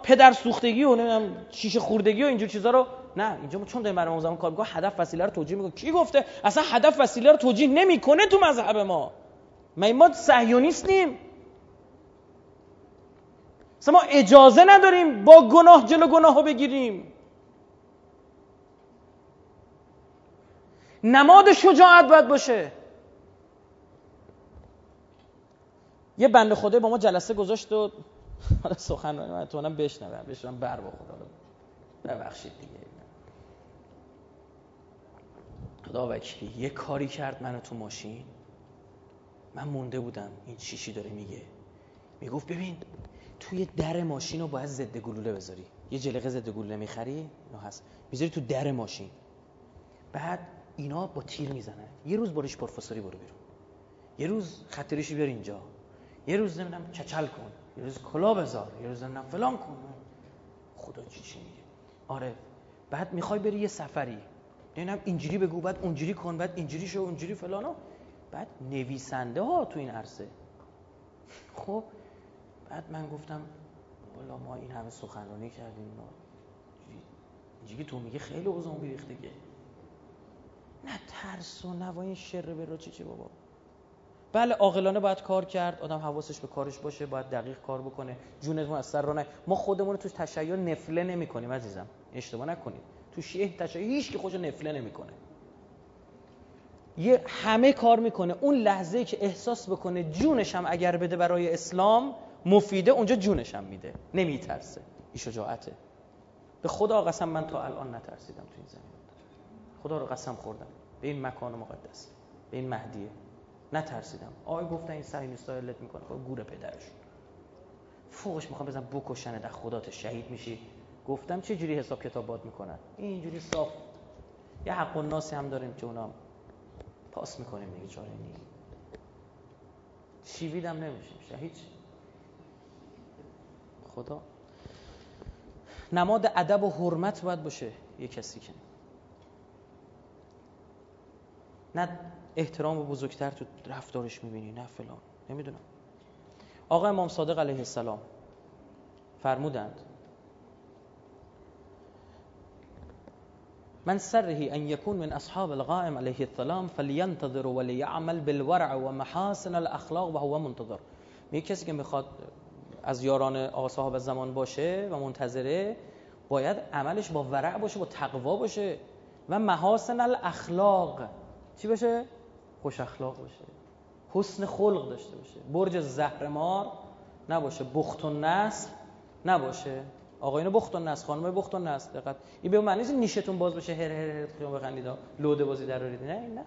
پدر سوختگی و نمی‌دونم شیشه خوردگی و اینجور چیزا رو نه اینجا ما چون داریم برنامه زمان کار می‌کنیم هدف وسیله رو توجیه می‌کنه کی گفته؟ اصلا هدف وسیله رو توجیه نمی‌کنه تو مذهب ما. ما ما صهیونیست نیم ما اجازه نداریم با گناه جلو گناهو بگیریم. نماد شجاعت باید باشه. یه بند خدای با ما جلسه گذاشت و حالا سخنرانی من تو بشنوم بشنوم بر بخور ببخشید دیگه. خدا وکیلی یه کاری کرد منو تو ماشین. من مونده بودم. این چیشی داره میگه. می‌گفت ببین توی در ماشین رو باید ضد گلوله بذاری. یه جلقه ضد گلوله می‌خری؟ نه هست. می‌ذاری تو در ماشین. بعد اینا با تیر می‌زنن. یه روز باریش پروفسوری برو بیرون. یه روز خطریش بیار اینجا. یه روز نمی‌دونم کچل کن. یه روز کلا بذار. یه روز نمی‌دونم فلان کن. خدا چی چی میگه. آره. بعد می‌خوای بری یه سفری. نمی‌دونم اینجوری بگو بعد اونجوری کن بعد اینجوری شو اونجوری فلانو بعد نویسنده ها تو این عرصه. خب؟ بعد من گفتم والا ما این همه سخنرانی کردیم ما اینجوری تو میگه خیلی اوزان بیریخته نه ترس و نوای شر برا چی چی بابا؟ بله عاقلانه باید کار کرد آدم حواسش به کارش باشه باید دقیق کار بکنه جونتون از سر رو نه. ما خودمون توش تشیع نفله نمی کنیم عزیزم اشتباه نکنید. تو شیعه تشیع هیچ که خوش نفله نمی‌کنه. یه همه کار می‌کنه. اون لحظه که احساس بکنه جونش هم اگر بده برای اسلام مفیده اونجا جونش هم میده. نمیترسه. این شجاعته. به خدا قسم من تا الان نترسیدم تو این زمین. خدا رو قسم خوردم. به این مکان مقدس. به این مهدیه. نترسیدم. آقای گفتن این سعی نیست می‌کنه. خب گور پدرش. فوقش می‌خوام بزن بکشنه در خدات شهید میشی. گفتم چه جوری حساب کتاب باد می‌کنن؟ اینجوری صاف. یه حق و ناسی هم داریم که اونا پاس می‌کنیم. دیگه چاره نی شیویدم نمیشیم. شهید خدا. نماد ادب و حرمت باید باشه یه کسی که. نه احترام بزرگتر تو رفتارش می‌بینی نه فلان. نمی‌دونم. آقا امام صادق علیه السلام فرمودند من سره ان يكون من اصحاب القائم عليه السلام فلينتظر وليعمل بالورع ومحاسن الاخلاق وهو منتظر. میگه کسی که می‌خواد از یاران آقا صاحب زمان باشه و منتظره باید عملش با ورع باشه با تقوا باشه. و محاسن الاخلاق. چی باشه؟ خوش اخلاق باشه. حسن خلق داشته باشه. برج زهرمار نباشه. بخت و نسل نباشه. آقایون بخت و نسل خانم بخت و نسل دقت. این به معنی نیشتون باز بشه هر هر هر خیام بخندید لوده بازی در نه نه.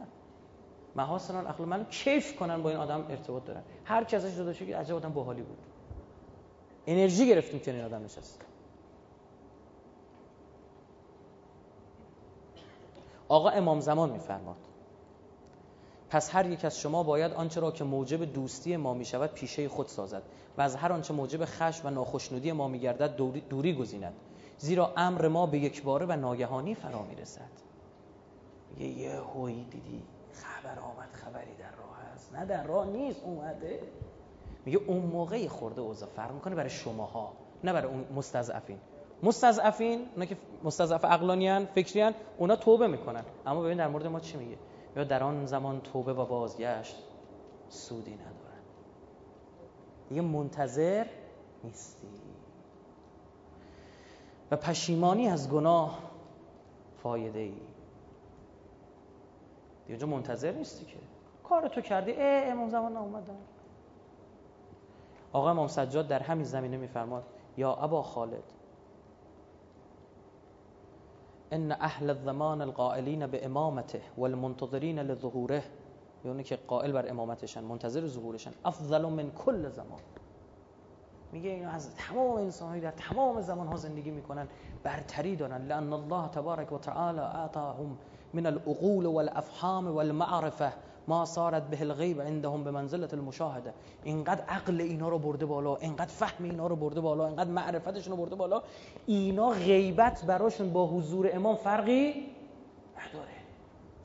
محاسن الاخلاق من کیف کنن با این آدم ارتباط دارن. هر کی ازش جدا که عجب آدم باحالی بود. انرژی گرفتیم این آدم نشست آقا امام زمان میفرماد پس هر یک از شما باید آنچه را که موجب دوستی ما می شود پیشه خود سازد و از هر آنچه موجب خشم و ناخشنودی ما می گردد دوری, دوری گزیند. زیرا امر ما به یک باره و ناگهانی فرا می رسد یه یه هوی دیدی خبر آمد خبری در راه هست نه در راه نیست اومده. میگه اون موقعی خورده اوضاع. فرق می‌کنه برای شماها نه برای اون مستضعفین. مستضعفین اونا که مستضعف عقلانیان فکریان اونا توبه می‌کنن. اما ببین در مورد ما چی میگه؟ یا در آن زمان توبه و بازگشت سودی ندارد دیگه منتظر نیستی. و پشیمانی از گناه فایده ای اونجا منتظر نیستی که. کار تو کردی اه امام زمان اومدن. آقا امام سجاد در همین زمینه میفرماد یا ابا خالد ان اهل الزمان القائلین به امامته والمنتظرین لظهوره یعنی که قائل بر امامتشن منتظر ظهورشن افضل من کل زمان. میگه اینا از تمام انسانهایی در تمام زمان ها زندگی می‌کنن برتری دارن. لان الله تبارک و تعالی اعطاهم من العقول والافهام والمعرفه ما صارت به الغیب عندهم به منزلت المشاهده. اینقدر عقل اینا رو برده بالا اینقدر فهم اینا رو برده بالا اینقدر معرفتشون رو برده بالا اینا غیبت براشون با حضور امام فرقی نداره.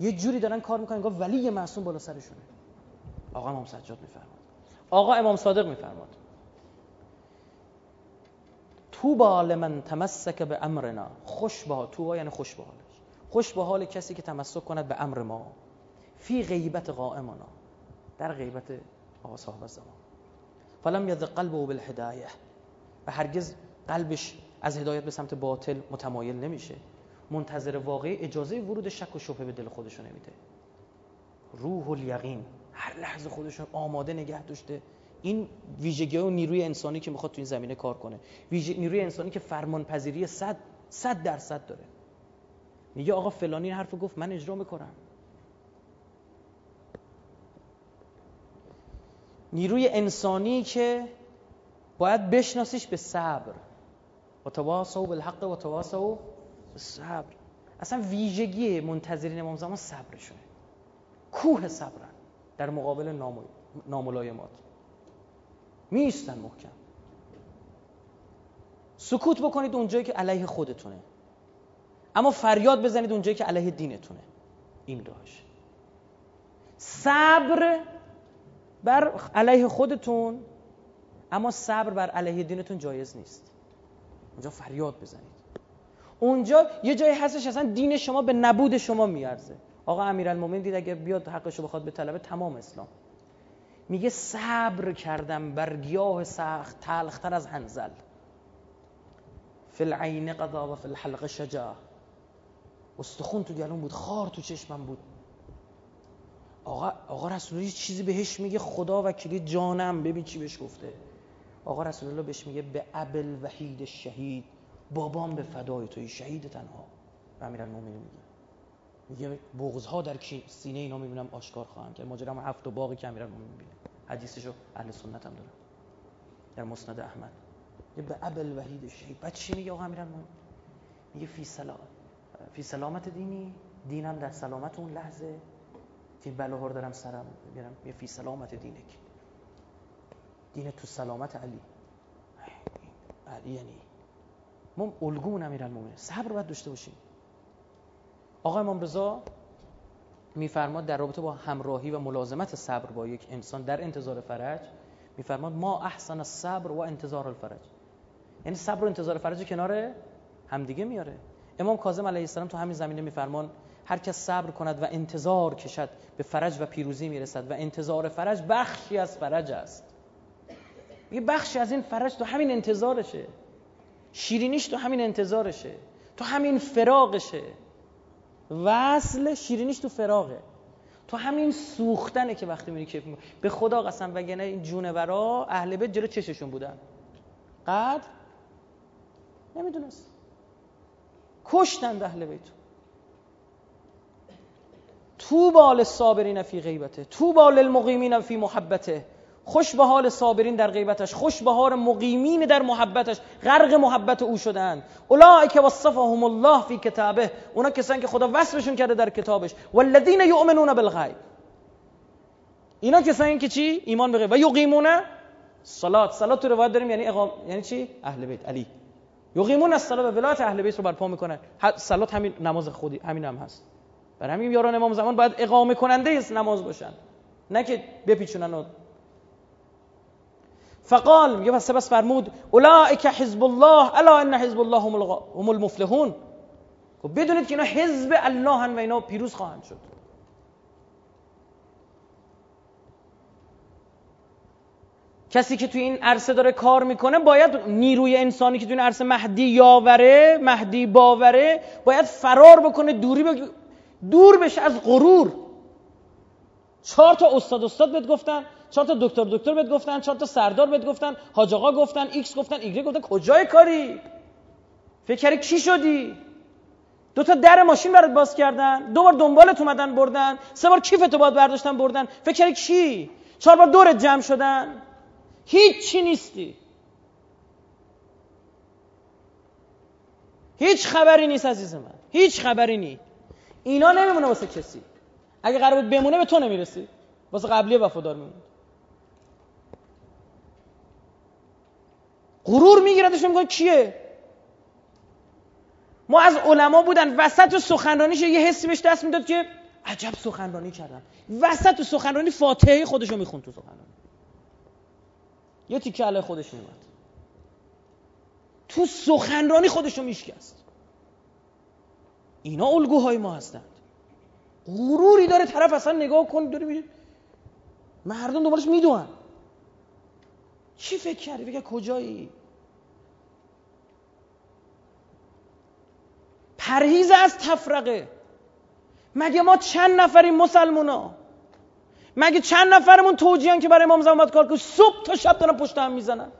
یه جوری دارن کار می‌کنن انگار ولی معصوم بالا سرشونه. آقا امام سجاد میفرماد. آقا امام صادق میفرماد. توبا لمن تمسک به امرنا. خوش با توبا یعنی خوش حالش. خوش به حال کسی که تمسک کند به امر ما. فی غیبت قائمنا در غیبت آقا صاحب زمان فلم ید قلبه بالهدایه. و هرگز قلبش از هدایت به سمت باطل متمایل نمیشه. منتظر واقعی اجازه ورود شک و شبهه به دل خودشو نمیده. روح الیقین. هر لحظه خودشون آماده نگه داشته. این ویژگی و نیروی انسانی که می‌خواد تو این زمینه کار کنه. نیروی انسانی که فرمان پذیری 100 صد درصد داره. میگه آقا فلانی حرفو گفت من اجرا می‌کنم. نیروی انسانی که باید بشناسیش به صبر. و تواصل بالحق و تواصل صبر اصلا ویژگی منتظرین امام زمان صبرشونه. کوه صبرن در مقابل ناملایمات. میستن محکم. سکوت بکنید اونجایی که علیه خودتونه. اما فریاد بزنید اونجایی که علیه دینتونه. این راهش. صبر بر علیه خودتون اما صبر بر علیه دینتون جایز نیست. اونجا فریاد بزنید. اونجا یه جایی هستش اصلا دین شما به نبود شما میارزه. آقا امیرالمومنین دید اگه بیاد حقشو بخواد به طلبه تمام اسلام. میگه صبر کردم بر گیاه سخت تلختر از هنزل فی العین قضا و فی الحلق شجا استخون تو گلون بود خار تو چشمم بود. آقا, آقا رسول الله چیزی بهش میگه خدا وکیلی جانم. ببین چی بهش گفته. آقا رسول الله بهش میگه به ابل وحید شهید بابام به فدای توی شهید تنها. و امیرالمومنین میگه. میگه بغض در سینه اینا می‌بینم آشکار خواهند که ماجرا هفت و باقی که امیرالمومنین می‌بینه. حدیثشو اهل سنت هم داره. در مسند احمد. یه به ابل وحید شهید بعد چی میگه آقا امیرالمومنین میگه فی سلام فی سلامت دینی. دینم در سلامت اون لحظه. که بلاهر دارم سرم می‌گیرم یه فی سلامت دینک. دین تو سلامت علی. علی یعنی. ما الگومون امیرالمومنین. صبر باید داشته باشیم. آقا امام رضا میفرماد در رابطه با همراهی و ملازمت صبر با یک انسان در انتظار فرج میفرماد ما احسن الصبر و انتظار الفرج. یعنی صبر و انتظار فرج کنار همدیگه میاره. امام کاظم علیه السلام تو همین زمینه میفرمان هر کس صبر کند و انتظار کشد به فرج و پیروزی می‌رسد و انتظار فرج بخشی از فرج است. یه بخشی از این فرج تو همین انتظارشه. شیرینیش تو همین انتظارشه. تو همین فراقشه وصل شیرینیش تو فراغه. تو همین سوختنه که وقتی میری کیف به خدا قسم وگرنه این جونورا اهل بیت جلو چششون بودن. قدر نمی‌دونست. کشتن اهل بیت. تو بال صابرین فی غیبته تو بال المقیمین فی محبته. خوش به حال صابرین در غیبتش خوش به حال مقیمین در محبتش غرق محبت او شدن. اولئک وصفهم الله فی کتابه اونا کسانی که خدا وصفشون کرده در کتابش. والذین یؤمنون بالغیب. اینا کسانی که چی؟ ایمان به غیب. و یقیمون صلات. صلات تو روایت داریم یعنی اقام یعنی چی؟ اهل بیت. علی. یقیمون الصلاه به ولایت اهل بیت رو برپا می‌کنن. صلات همین نماز خودی همین هم هست. برای همین یاران امام زمان باید اقامه کننده نماز باشن. نه که بپیچونن و فقال میگه پس بس فرمود اولئک حزب الله الا ان حزب الله هم المفلحون. خب بدونید که اینا حزب الله هن و اینا پیروز خواهند شد. کسی که توی این عرصه داره کار می‌کنه باید نیروی انسانی که توی این عرصه مهدی یاوره مهدی باوره باید فرار بکنه دوری دور بشه از غرور. چهار تا استاد استاد بهت گفتن چهار تا دکتر دکتر بهت گفتن چهار تا سردار بهت گفتن حاج آقا گفتن ایکس گفتن ایگرگ گفتن کجای کاری؟ فکر کردی کی شدی؟ دو تا در ماشین برات باز کردن دو بار دنبالت اومدن بردن سه بار کیفتو باید برداشتن بردن. فکر کردی کی؟ چهار بار دورت جمع شدن. هیچ چی نیستی. هیچ خبری نیست عزیز من. هیچ خبری نیست. اینا نمیمونه واسه کسی. اگه قرار بود بمونه به تو نمی‌رسی. واسه قبلی وفادار میمونه غرور میگیردش میگن کیه؟ ما از علما بودن. وسط سخنرانیش یه حسی بهش دست می‌داد که عجب سخنرانی کردن. وسط سخنرانی فاتحه خودشو میخون تو سخنرانی. یه تیکه علیه خودش میومد تو سخنرانی خودشو میشکست. اینا الگوهای ما هستند. غروری داره طرف اصلا نگاه کن داره میره مردم دنبالش می‌دونن. چی فکر کردی؟ بگه کجایی؟ پرهیز از تفرقه. مگه ما چند نفریم مسلمونا؟ مگه چند نفرمون توجیهن که برای امام زمان کار کنن صبح تا شب دارن پشت هم می‌زنن.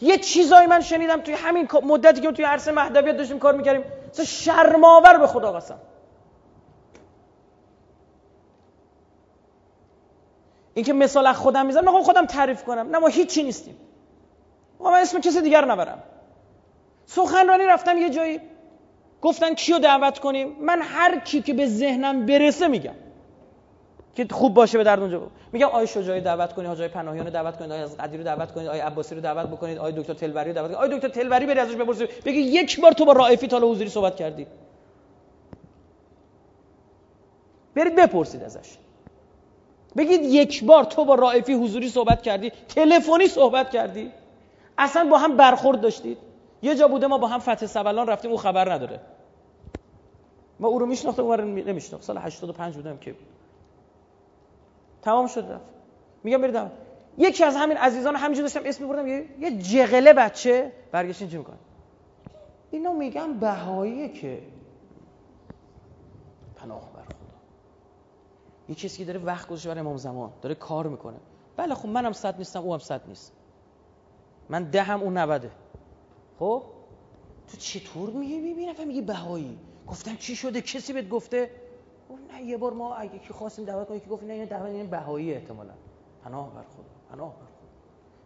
یه چیزایی من شنیدم توی همین مدتی که توی عرصه مهدویت داشتیم کار می‌کردیم. شرماور به خدا قسم این که مثال از خودم می‌زنم می‌خوام خودم تعریف کنم. نه ما هیچی نیستیم. ما من اسم کسی دیگر نبرم. سخنرانی رفتم یه جایی. گفتن کیو دعوت کنیم؟ من هر کی که به ذهنم برسه میگم. که خوب باشه به درد اونجا. میگم آی شجاعی دعوت کنید آقای پناهیان رو دعوت کنید آی از قدیر رو دعوت کنید آی عباسی رو دعوت بکنید آی دکتر تلوری رو دعوت کنید. آی دکتر تلوری بری ازش بپرسید بگی یک بار تو با رائفی تا حضوری صحبت کردی. برید بپرسید ازش. بگید یک بار تو با رائفی حضوری صحبت کردی تلفنی صحبت کردی. اصلا با هم برخورد داشتید. یه جا بوده ما با هم فتح سبلان رفتیم او خبر نداره. ما او رو میشناختم اون نمیشناخت سال 85 بودم که تمام شد رفت. میگم برید یکی از همین عزیزان همینجا داشتم اسم بردم یه, یه جغله بچه برگشتین چی می‌کنه اینو میگم بهاییه که پناه بر خدا. یه کسی که داره وقت گذاشته برای امام زمان داره کار می‌کنه. بله خب منم صد نیستم او هم صد نیست. من ده هم اون نوده خب؟ تو چطور میگی می‌بینم میگی بهایی. گفتم چی شده؟ کسی بهت گفته؟ گفت نه یه بار ما اگه کی خواستیم دعوت کنیم که گفت نه این دعوت این بهایی احتمالاً. پناه بر خدا پناه بر خدا.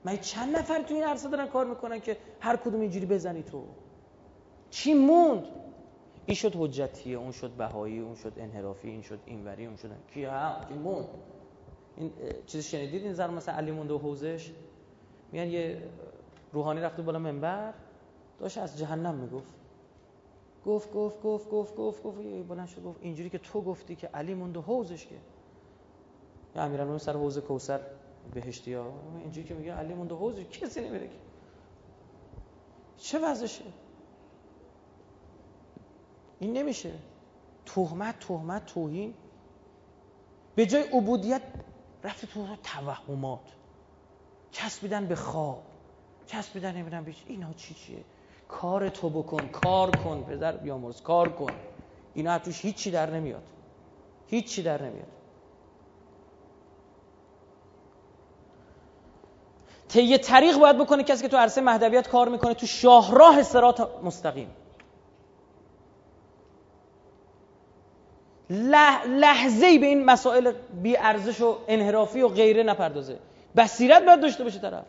من چند نفر تو این عرصه دارن کار می‌کنن که هر کدوم اینجوری بزنی تو. چی موند؟ این شد حجتیه اون شد بهایی اون شد انحرافی این شد اینوری اون شد کی؟ ها کی موند؟ این چیز شنیدید این زر مثلا علی مونده و حوزش؟ میگن یه روحانی رفته بالا منبر داشت از جهنم می‌گفت. گفت گفت گفت گفت گفت گفت بلند شد گفت اینجوری که تو گفتی که علی موند و حوزش که. یا امیرالمومنین سر حوز کوثر بهشتی ها. اینجوری که میگه علی موند و حوزش کسی نمیره که. چه وضعشه؟ این نمیشه. تهمت تهمت توهین. به جای عبودیت رفته تو توهمات. چسبیدن به خواب. چسبیدن نمیدن بیش اینا چی چیه؟ کار تو بکن کار کن پدر بیامرز کار کن. اینا توش هیچی در نمیاد. هیچی در نمیاد. طی طریق باید بکنه کسی که تو عرصه مهدویت کار می‌کنه تو شاهراه سرات مستقیم. لحظه ای به این مسائل بی ارزش و انحرافی و غیره نپردازه. بصیرت باید داشته باشه طرف.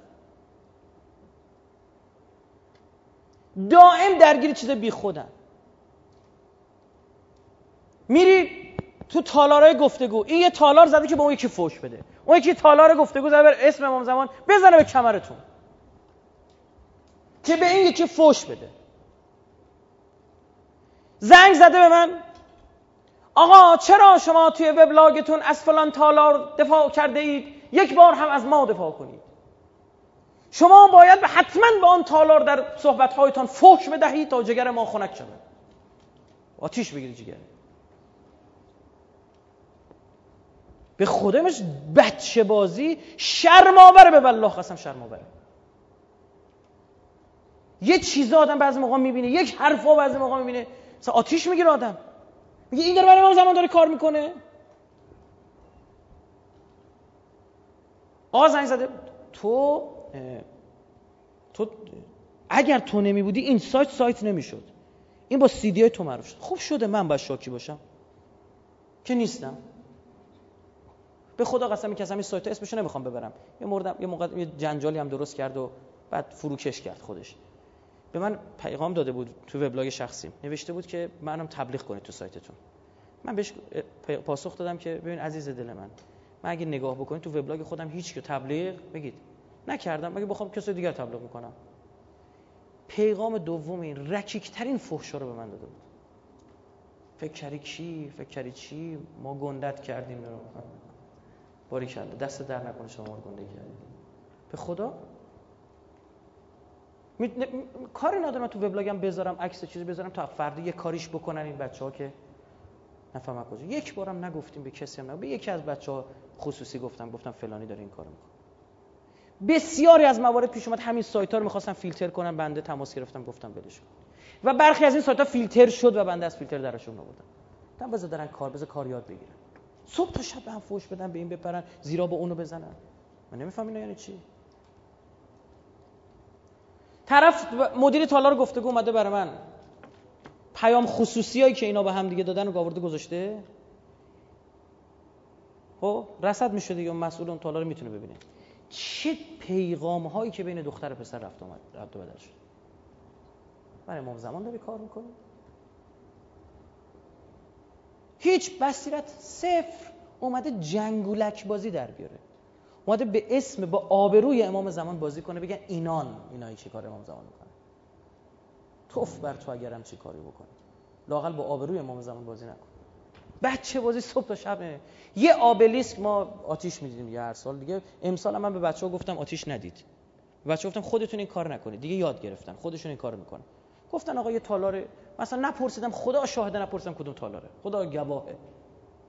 دائم درگیر چیز بی خودن میری تو تالارای گفتگو این یه تالار زده که به اون یکی فوش بده. اون یکی تالار گفتگو زده بر اسم امام زمان بزنه به کمرتون. که به این یکی فوش بده. زنگ زده به من آقا چرا شما توی وبلاگتون از فلان تالار دفاع کرده اید یک بار هم از ما دفاع کنید. شما باید حتما به آن تالار در صحبتهایتان فوش بدهید تا جگر ما خنک شود. آتیش بگیرید جگر. به خودمش بچه بازی شرم آوره به والله قسم شرم آوره یه چیزا آدم بعضی موقع می‌بینه یک حرفا بعضی موقع می‌بینه. مثلا آتیش می‌گیره آدم. میگه این داره برای ما زمان داره کار می‌کنه. آقا زنگ زده تو تو اگر تو نمی بودی این سایت سایت نمی‌شد. این با سی دی تو معروف شد. خوب شده من باید شاکی باشم. که نیستم. به خدا قسمی که از همین سایت اسمشو نمی‌خوام ببرم. یه مردم یه موقع یه جنجالی هم درست کرد و بعد فروکش کرد خودش. به من پیغام داده بود تو وبلاگ شخصیم نوشته بود که منم تبلیغ کنید تو سایتتون. من بهش پاسخ دادم که ببین عزیز دل من من اگه نگاه بکنید تو وبلاگ خودم هیچ که تبلیغ بگید. نکردم. اگه بخوام کسی دیگر تبلیغ می‌کنم. پیغام دوم این رکیکترین فحشا رو به من داده بود. فکر کردی کی؟ فکر کردی چی؟ ما گندت کردیم رو باری کرده. دست در نکنه شما رو گنده کردیم. به خدا؟ می... کاری ندارم تو وبلاگم بذارم عکس چیزی بذارم تا فردا یه کاریش بکنن این بچه ها که نفهم کجا. یک بارم نگفتیم به کسی هم نه به یکی از بچه ها خصوصی گفتم. گفتم فلانی داره این کارو می‌کنه. بسیاری از موارد پیش اومد. همین سایت ها رو فیلتر کنم بنده تماس گرفتم گفتم بلش و برخی از این سایت ها فیلتر شد و بنده از فیلتر درشون آوردم. گفتم بذار دارن کار بذار کار یاد بگیرن. صبح تا شب به هم فوش بدن به این بپرن زیرا به اونو بزنن. من نمیفهم اینا یعنی چی. طرف مدیر تالار گفتگو اومده برای من. پیام خصوصی هایی که اینا به هم دیگه دادن و گاورده گذاشته. خب رصد میشه دیگه مسئول اون تالار می‌تونه ببینه. چه پیغام هایی که بین دختر و پسر رفت اومد رفت بدل شد؟ برای امام زمان داری کار می‌کنی هیچ بصیرت صفر اومده جنگولک بازی در بیاره. اومده به اسم با آبروی امام زمان بازی کنه بگن اینان اینایی چی کار امام زمان می‌کنه توف بر تو اگرم چی کاری بکنه لاقل با آبروی امام زمان بازی نکن. بچه بازی صبح تا شبه. یه آبلیسک ما آتیش می‌دیدیم یه هر سال دیگه. امسال من به بچه ها گفتم آتیش ندید. بچه گفتم خودتون این کار نکنید. دیگه یاد گرفتن. خودشون این کار می‌کنن. گفتن آقا یه تالار مثلا نپرسیدم خدا شاهده نپرسیدم کدوم تالاره. خدا گواهه.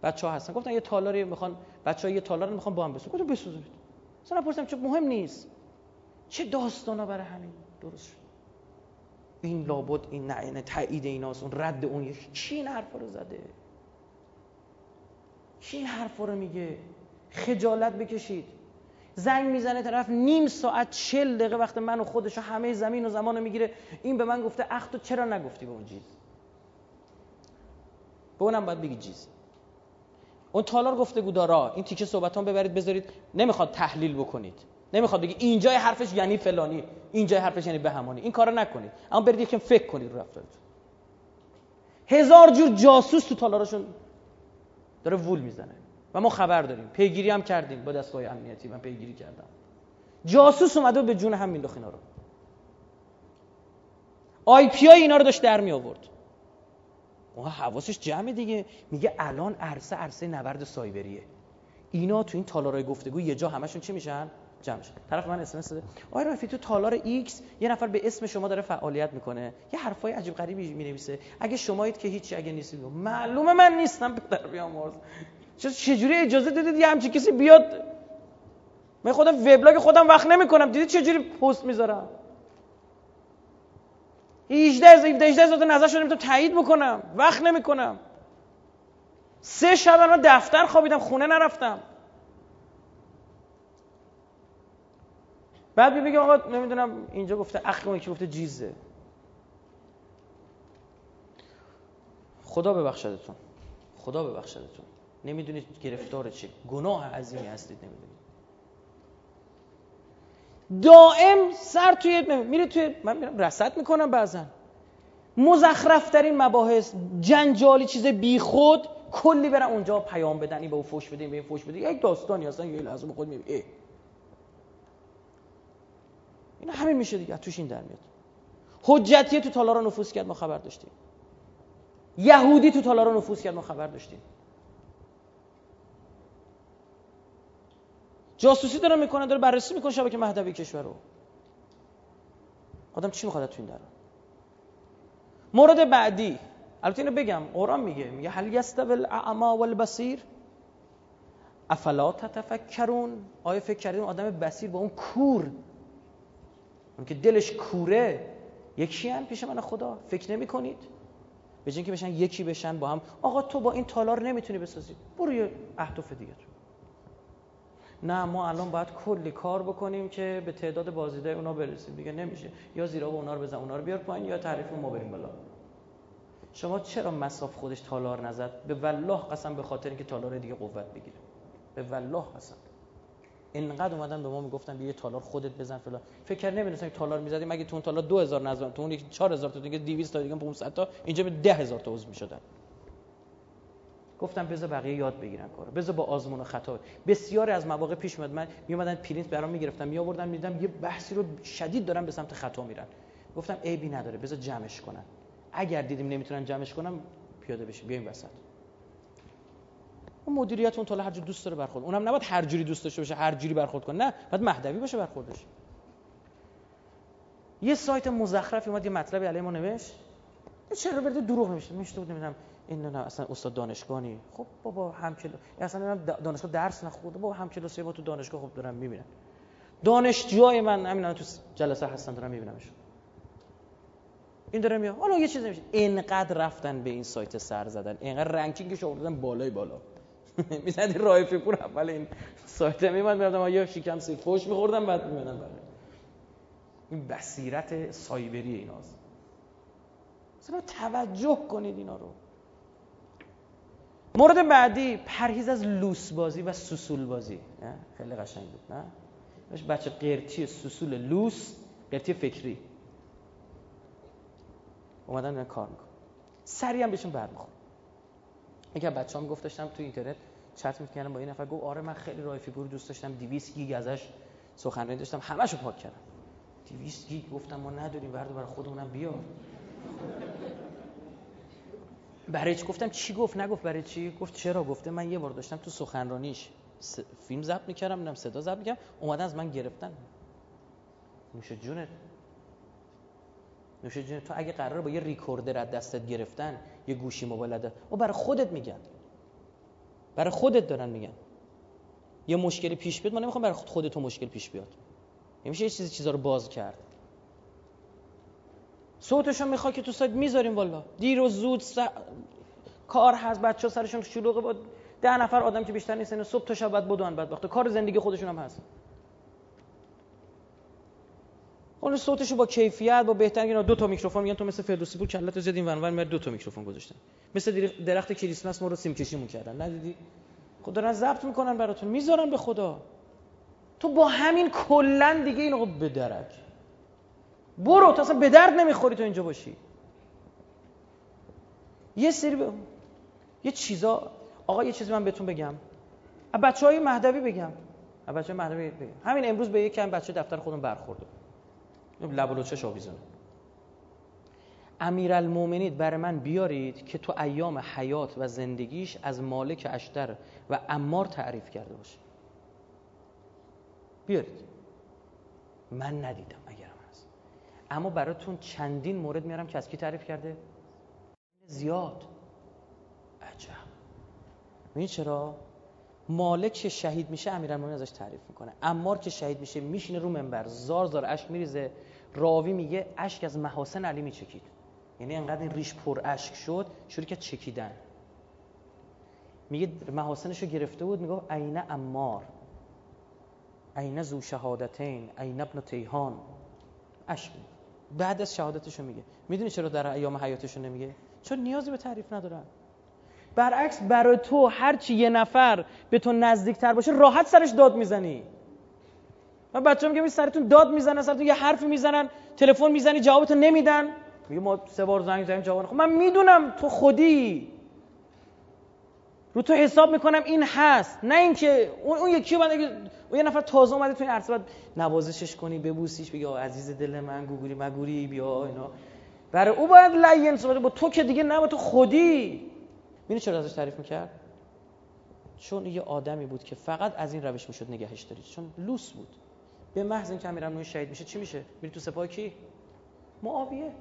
بچه ها هستن. گفتن یه تالاری می‌خوان بچه ها یه تالار می‌خوان با هم بسازن گفتم بسازید مثلا نپرسیدم چه مهم نیست. چه داستانا برای همین؟ درست شد. این لابد این نه تایید ایناست. اون رد اون کی این حرفا رو زده؟ کی این حرفا رو میگه. خجالت بکشید. زنگ می‌زنه طرف نیم ساعت چل دقیقه وقت من و خودش و همه زمین و زمان رو می‌گیره. این به من گفته اخ چرا نگفتی به اون چیز؟ به اونم باید بگی چیز. اون تالار گفته گودارا این تیکه صحبتان ببرید بذارید. نمی‌خواد تحلیل بکنید. نمی‌خواد بگی اینجای حرفش یعنی فلانی اینجای حرفش یعنی بهمانی این کارو نکنید. اما برید یکم فکر کنید رو رفتارتون. هزار جور جاسوس تو تالارشون داره وول می‌زنه. و ما خبر داریم. پیگیری هم کردیم با دستگاه امنیتی. من پیگیری کردم. جاسوس اومده به جون هم مینداخت اینا رو. IP های اینا رو داشت در می آورد اون حواسش جمع دیگه. میگه الان عرصه عرصه نبرد سایبریه. اینا تو این تالارای گفتگو یه جا همشون چی میشن؟ جمع شد. طرف من اسمس داده آقای رائفی تو تالار ایکس یه نفر به اسم شما داره فعالیت می‌کنه. یه حرفای عجیب غریبی می‌نویسه. اگه شمایید که هیچی اگه نیستید معلومه من نیستم پدر بیامرز. چجوری اجازه دادید یه همچی کسی بیاد؟ من خودم وبلاگ خودم وقت نمی‌کنم. دیدید چجوری پست می‌ذارم؟ 18 17 18 تا نظر شده نمی‌تونم تایید بکنم وقت نمی‌کنم. سه شب من دفتر خوابیدم خونه نرفتم. بعد میگم آقا نمی‌دونم اینجا گفته اخ که گفته جیزه. خدا ببخشدتون. خدا ببخشدتون. نمی‌دونید گرفتار چه گناه عظیمی هستید نمی‌دونید. دائم سر توی میره توی من میرم رصد می‌کنم بعضا. مزخرف ترین مباحث جنجالی چیز بیخود کلی برن اونجا پیام بدن این به اون فوش بده به این فوش بده یک داستانی اصلا یه لحظه خود می‌بینی. این همین میشه دیگه توش این در میاد. حجتیه تو تالارا نفوذ کرد ما خبر داشتیم. یهودی تو تالارا نفوذ کرد ما خبر داشتیم. جاسوسی داره می‌کنه داره بررسی می‌کنه شبکه مهدوی کشور رو. آدم چی می‌خواد تو این در مورد بعدی البته اینو بگم قرآن میگه میگه هل یستوی الاعما والبصیر؟ افلا تتفکرون؟ آیا فکر کردیم آدم بصیر با اون کور اون که دلش کوره یکی هم پیش من خدا فکر نمی کنید به که بشن یکی بشن با هم آقا تو با این تالار نمی‌تونی بسازی. برو یه اهداف دیگه تو. نه ما الان باید کلی کار بکنیم که به تعداد بازیده اونا برسیم. دیگه نمیشه. یا زیرا به اونا رو بزن اونا رو بیار پایین یا تعریف ما بریم بالا. شما چرا مساف خودش تالار نزد؟ به والله قسم به خاطر اینکه تالار دیگه قوت بگیره. به والله قسم. اینقدر اومدن به ما می‌گفتن بیا تالار خودت بزن فلان. فکر نمی‌دونستم تالار می‌زدیم. مگه تو اون تالار 2000 نزد تو اون 4000 تا دیگه 200 تا دیگه 500 تا اینجا به 10000 تا عضو می‌شدن. گفتم بذار بقیه یاد بگیرن کارو. بذار با آزمون و خطا. بسیار از مواقع پیش میاد من میومدن پرینت برام می‌گرفتم می آوردن می‌دیدم یه بحثی رو شدید دارن به سمت خطا میرن. گفتم عیبی نداره بذار جمعش کنن. اگر دیدیم نمی‌تونن جمعش کنم پیاده بشیم. بیایم وسط. اون مدیریت اون طلا هر دوست داره برخورد. اونم نباید هر جوری دوست داشته باشه هر برخورد کنه نه. باید مهدوی باشه برخوردش یه سایت مزخرفی اومد یه مطلبی علی ما نوشت. چرا برده دروغ نمیشه میشته بود نمی‌دونم. این نه اصلا استاد دانشگاهی. خب بابا هم کلو اصلا دانشگاه درس نخورده. بابا هم کلاسی با تو دانشگاه خب دارم می‌بینن. دانشجوهای من همین تو جلسه هستن دارم میبینمشون. این داره میاد. حالا یه چیزی میشه اینقدر رفتن به این سایت سر زدن. اینقدر رنکینگش آوردن بالای بالا. می‌زدی رای پور اول این سایت. میمد می‌رفتم یا شیکم سی فوش میخوردم بعد میمدن بله این بصیرت سایبری ایناست. مثلا توجه کنید اینا رو. مورد بعدی پرهیز از لوس بازی و سوسول بازی. خیلی قشنگ بود نه؟ بچه قرتی سوسول لوس قرتی فکری. اومدن کار میکن سریع هم بهشون برمیخوره یکی از بچه‌ام گفت داشتم تو اینترنت چت می‌کردم با این نفر گفت آره من خیلی رائفی‌پور دوست داشتم 200 گیگ ازش سخنرانی داشتم همشو پاک کردم. 200 گیگ؟ گفتم ما نداریم برای برای خودمونم بیار. برای چی؟ گفتم چی گفت؟ نگفت برای چی؟ گفت چرا؟ گفته من یه بار داشتم تو سخنرانیش فیلم ضبط می‌کردم نمی‌دونم صدا ضبط می‌کردم اومدن از من گرفتن. نوش جونت؟ نوش جون تو اگه قراره با یه ریکوردر از دستت گرفتن یه گوشی موبایل او برای خودت میگن. برای خودت دارن میگن. یه مشکلی پیش بیاد ما نمی‌خوام برای خودت تو مشکل پیش بیاد. نمیشه یه چیزی چیزا رو باز کرد. صوتشون می‌خواد که تو سایت می‌ذاریم والا. دیر و زود س... کار هست بچه سرشون شلوغه با ده نفر آدم که بیشتر نیستن صبح تا شب بعد بدون بعد وقت کار زندگی خودشون هم هست. اون صوتشو با کیفیت با بهتر اینا دو تا میکروفون میگن تو مثل فردوسی پور کلت زد این ونور میاد دو تا میکروفون گذاشتن. مثل درخت کریسمس ما رو سیم کشی کردن. ندیدی؟ خود دارن ضبط می‌کنن براتون. می‌ذارن به خدا. تو با همین کلا دیگه اینو به درک. برو تو اصلا به درد نمی‌خوری تو اینجا باشی. یه سری ب... یه چیزا آقا یه چیزی من بهتون بگم. بچه های مهدوی بگم. بچه های مهدوی بگم. همین امروز به یک کم بچه دفتر خودم برخورده. لب و چش آویزونه امیرالمومنین برای من بیارید که تو ایام حیات و زندگیش از مالک اشتر و امار تعریف کرده باشه. بیارید. من ندیدم اگرم هست. اما براتون چندین مورد میارم که از کی تعریف کرده؟ زیاد. عجب. این چرا؟ مالک که شهید میشه امیرالمومنین ازش تعریف می‌کنه. امار که شهید میشه میشینه رو منبر. زار زار اشک میریزه. راوی میگه اشک از محاسن علی میچکید. یعنی انقدر این ریش پر اشک شد شروع که چکیدن. میگه محاسنشو گرفته بود میگه عین امار عین زو شهادتین عین ابن تیهان. اشک بعد از شهادتشو میگه. می‌دونی چرا در ایام حیاتشو نمیگه؟ چون نیازی به تعریف ندارن. برعکس برای تو هرچی یه نفر به تو نزدیکتر باشه راحت سرش داد می‌زنی. من بچه میگم سرتون داد می‌زنن سرتون یه حرفی می‌زنن تلفن می‌زنی جوابتو نمیدن. میگه ما سه بار زنگ زدیم جواب خب من می‌دونم تو خودی. رو تو حساب می‌کنم این هست. نه اینکه اون اون یکی بعد اون یه نفر تازه اومده تو این عرصه بعد نوازشش کنی ببوسیش بگی عزیز دل من گوگوری مگوری بیا اینا. برای او باید لین صحبت با تو که دیگه نه با تو خودی. می‌دونی چرا ازش تعریف می‌کرد؟ چون یه آدمی بود که فقط از این روش می‌شد نگهش دارید چون لوس بود. به محض اینکه امیرالمومنین شهید میشه چی میشه؟ میری تو سپاه کی؟ معاویه.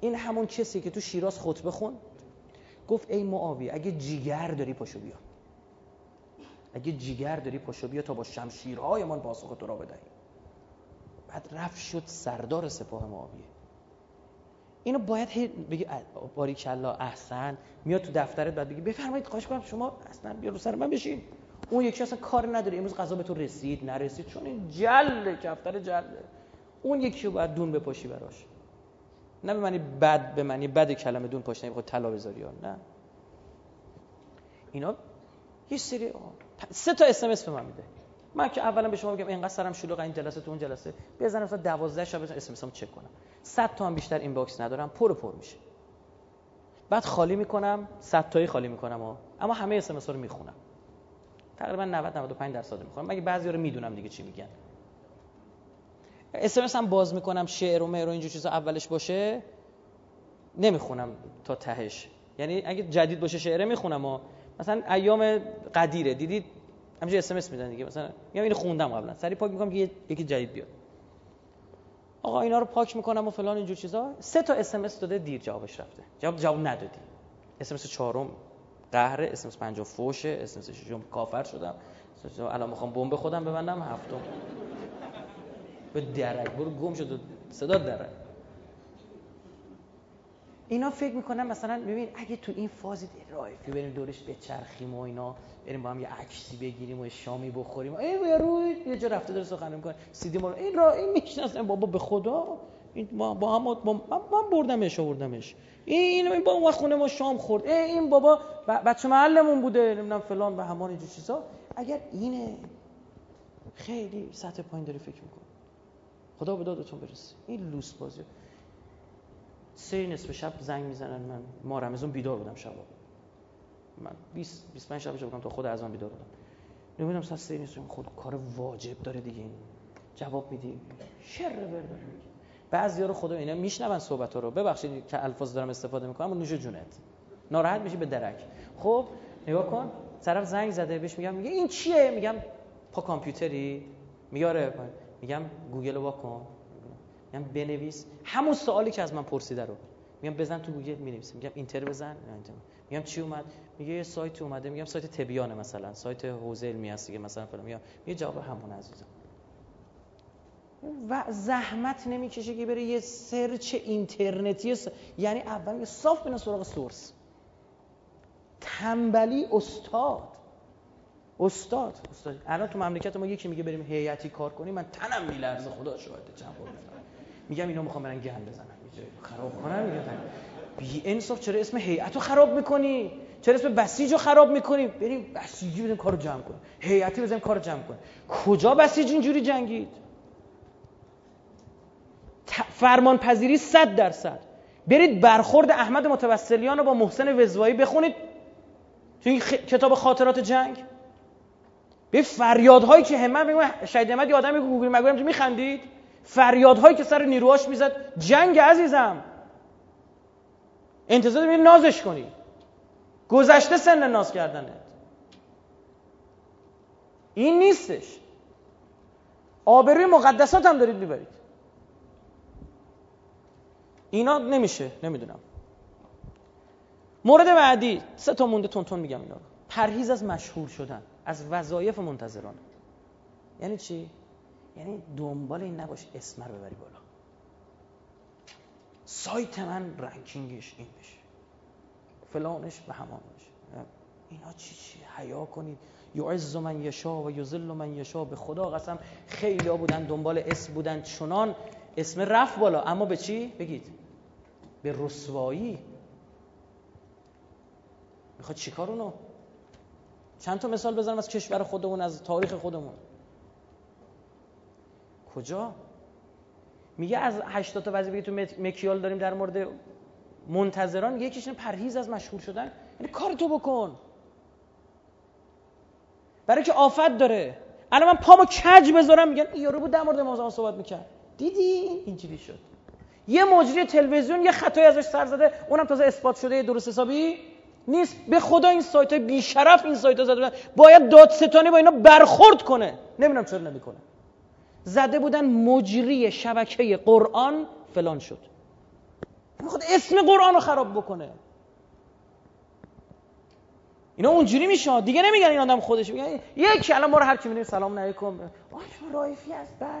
این همون کسی که تو شیراز خطبه خون گفت ای معاویه اگه جیگر داری پاشو بیا. اگه جیگر داری پاشو بیا تا با شمشیرهایمان پاسخ تو را بدهیم بعد رفت شد سردار سپاه معاویه. اینو باید هی بگی باریکلا احسن میاد تو دفترت بعد بگی بفرمایید خواهش کنم شما اصلا بیا رو سر من بشین. اون یکی اصلا کار نداره. امروز غذا به تو رسید نرسید. چون این جله کفتر جله. اون یکی رو باید دون بپاشی براش. نه به معنی بد به معنی بد کلمه دون پاشنه بخواد طلا بذاری نه. اینا یه سری سه تا اس ام اس به من میده. من که اولا به شما میگم اینقدر سرم شلوغ این جلسه تو اون جلسه. بزنم تا 12 شب اس ام چک کنم. 100 تا هم بیشتر inbox ندارم پر پر میشه. بعد خالی می‌کنم 100 تایی خالی می‌کنم و اما همه اس ام اس رو می‌خونم. تقریبا 90 95 درصد می‌خونم مگه بعضی رو می‌دونم دیگه چی میگن. اس هم باز می‌کنم شعر و معر و اینجور چیزا اولش باشه نمی‌خونم تا تهش. یعنی اگه جدید باشه شعره می‌خونم و مثلا ایام غدیره. دیدید؟ همینجوری اس ام اس میدن دیگه. مثلا میگم اینو خوندم قبلا. سری پاک می‌کنم که یکی جدید بیاد. آقا اینا رو پاک می‌کنم و فلان اینجور چیزا. سه تا اس ام اس داده دیر جوابش رفته. جواب جواب ندادی. اس ام اس چهارم. قهره اس ام اس پنجم فوشه اس ام اس ششم کافر شدم. الان می‌خوام بمب خودم ببندم هفتم. به درک برو گم شد صدا درک. اینا فکر می‌کنم مثلا ببین اگه تو این فاز رایفی بریم دورش بچرخیم و اینا بریم با هم یه عکسی بگیریم و شامی بخوریم. ای روی یه جا رفته داره سخن می‌کنه. سیدی ما این را این می‌شناسن بابا به خدا. این با, با هم با من بردمش آوردمش. این این با اون خونه ما شام خورد. این بابا بچه محلمون بوده نمی‌دونم فلان و همان اینجور چیزا. اگر اینه خیلی سطح پایین داری فکر می‌کنه خدا به دادتون برسه. این لوس بازی. سه نصف شب زنگ می‌زنن من. ما رمزون بیدار بودم شب من 20 25 شب بودم تا خود از آن بیدار بودم. نمی‌دونم ساعت سه نصف خود کار واجب داره دیگه. این جواب میدی. شر ور بعضیا رو خدا اینا میشنون صحبت رو. ببخشید که الفاظ دارم استفاده می‌کنم و نوش جونت. ناراحت میشی به درک. خب نگاه کن. طرف زنگ زده بهش میگم میگه این چیه؟ میگم پا کامپیوتری. میگه آره میگم گوگل رو واکن میگم بنویس. همون سوالی که از من پرسیده رو. میگم بزن تو گوگل می‌نویسم میگم enter بزن. میگم چی اومد؟ میگه یه سایت اومده. میگم سایت تبیانه مثلا. سایت حوزه علمیه‌ست دیگه مثلا فلان. میگم یه جواب همون عزیزم. و زحمت نمی‌کشه که بره یه search اینترنتی یعنی اول یه صاف بنا سراغ سورس. تنبلی استاد. استاد. استاد. الان تو مملکت ما یکی میگه بریم هیئتی کار کنیم من تنم میلرزه. خدا شاهده چند میگم اینا می‌خوام برن گند بزنن. خراب کنن میگم بی انصاف چرا اسم هیئت رو خراب می‌کنی؟ چرا اسم بسیج رو خراب می‌کنی؟ بریم بسیجی بزنیم کارو جمع کنیم. هیئتی بزنیم کارو جمع کنیم. کجا بسیج اینجوری جنگید؟ فرمان پذیری 100 درصد. برید برخورد احمد متوسلیان رو با محسن وزوایی بخونید. تو این کتاب خاطرات جنگ. به فریادهایی که همت میگم شهید یه آدمی گوگل تو میخندید. فریادهایی که سر نیروهاش می‌زد. جنگ عزیزم. انتظار داریم نازش کنی گذشته سن ناز کردنت. این نیستش. آبروی مقدسات هم دارید می‌برید. اینا نمیشه نمی‌دونم. مورد بعدی سه تا مونده تون تون میگم اینا پرهیز از مشهور شدن از وظایف منتظران. یعنی چی؟ یعنی دنبال این نباش اسم رو ببری بالا. سایت من رنکینگش این بشه. فلانش به همان بشه اینا چی چی؟ حیا کنید. یعز من یشا و یذل من یشا. به خدا قسم خیلی ها بودن دنبال اسم بودن. چنان اسم رفت بالا. اما به چی؟ بگید. به رسوایی. می‌خواد چیکار اونو؟ چند تا مثال بزنم از کشور خودمون از تاریخ خودمون. کجا؟ میگه از 80 تا وظیفه تو مکیال داریم در مورد منتظران یکیش پرهیز از مشهور شدن. یعنی کار تو بکن. برای که آفت داره. الان من پامو کج بذارم میگن یارو بود در مورد ما صحبت می‌کرد. دیدی؟ اینجوری شد. یه مجری تلویزیون یه خطایی ازش سر زده اونم تازه اثبات شده درست حسابی نیست. به خدا این سایت های بیشرف این سایت ها زده بودن. باید دادستانی با اینا برخورد کنه. نمی‌دونم چرا نمی‌کنه. زده بودن مجری شبکه قرآن فلان شد. می‌خواد اسم قرآن رو خراب بکنه. اینا اونجوری میشه. دیگه نمیگن این آدم خودش. میگن یک الان ما رو هر کی سلام علیکم. آ شما رایفی از بر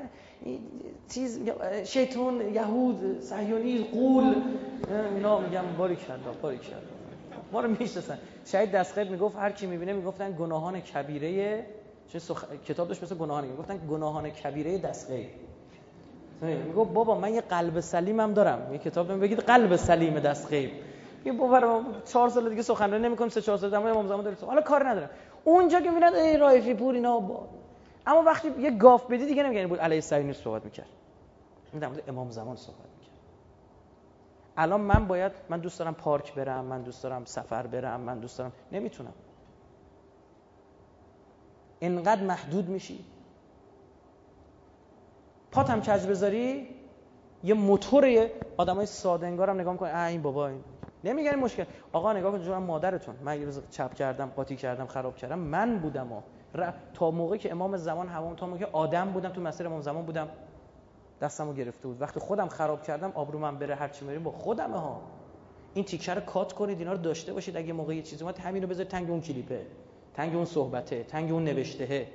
چیز شیطون یهود صهیونی قول. اینا میگم باری کرد باری کرد ما رو می‌شناسن. شهید دستخیل می‌گفت هر کی می‌بینه می‌گفتن گناهان کبیره چه سخ... کتاب داشت مثل گناهان می‌گفتن گناهان کبیره دستخیل. می‌گفت بابا من یه قلب سلیمم دارم. یه کتاب بگید قلب سلیم دستخیل. یه بابا چهار سال دیگه سخنرانی نمی‌کنم سه چهار سال دیگه امام زمان داره حالا کار ندارم. اونجا که می‌بینن ای رایفی پور اینا با اما وقتی یه گاف بدی دیگه نمیگن بود علی سعید صحبت می‌کرد. این در امام زمان صحبت می‌کرد. الان من باید من دوست دارم پارک برم من دوست دارم سفر برم من دوست دارم نمی‌تونم. انقدر محدود میشی. پاتم کج بذاری یه موتور آدمای ساده انگارم نگاه می‌کنه این بابا این نمیگن مشکل. آقا نگاه کن مادرتون من یه روز چپ کردم قاطی کردم خراب کردم من بودم و تا موقعی که امام زمان هوام تا موقعی آدم بودم تو مسیر امام زمان بودم دستمو گرفته بود. وقتی خودم خراب کردم آبرو من بره هر چی با خودمه ها. این تیکه رو کات کنید اینا رو داشته باشید. اگه موقعی چیزی اومد همین رو بذارید تنگ اون کلیپه. تنگ اون صحبته تنگ اون نوشتهه.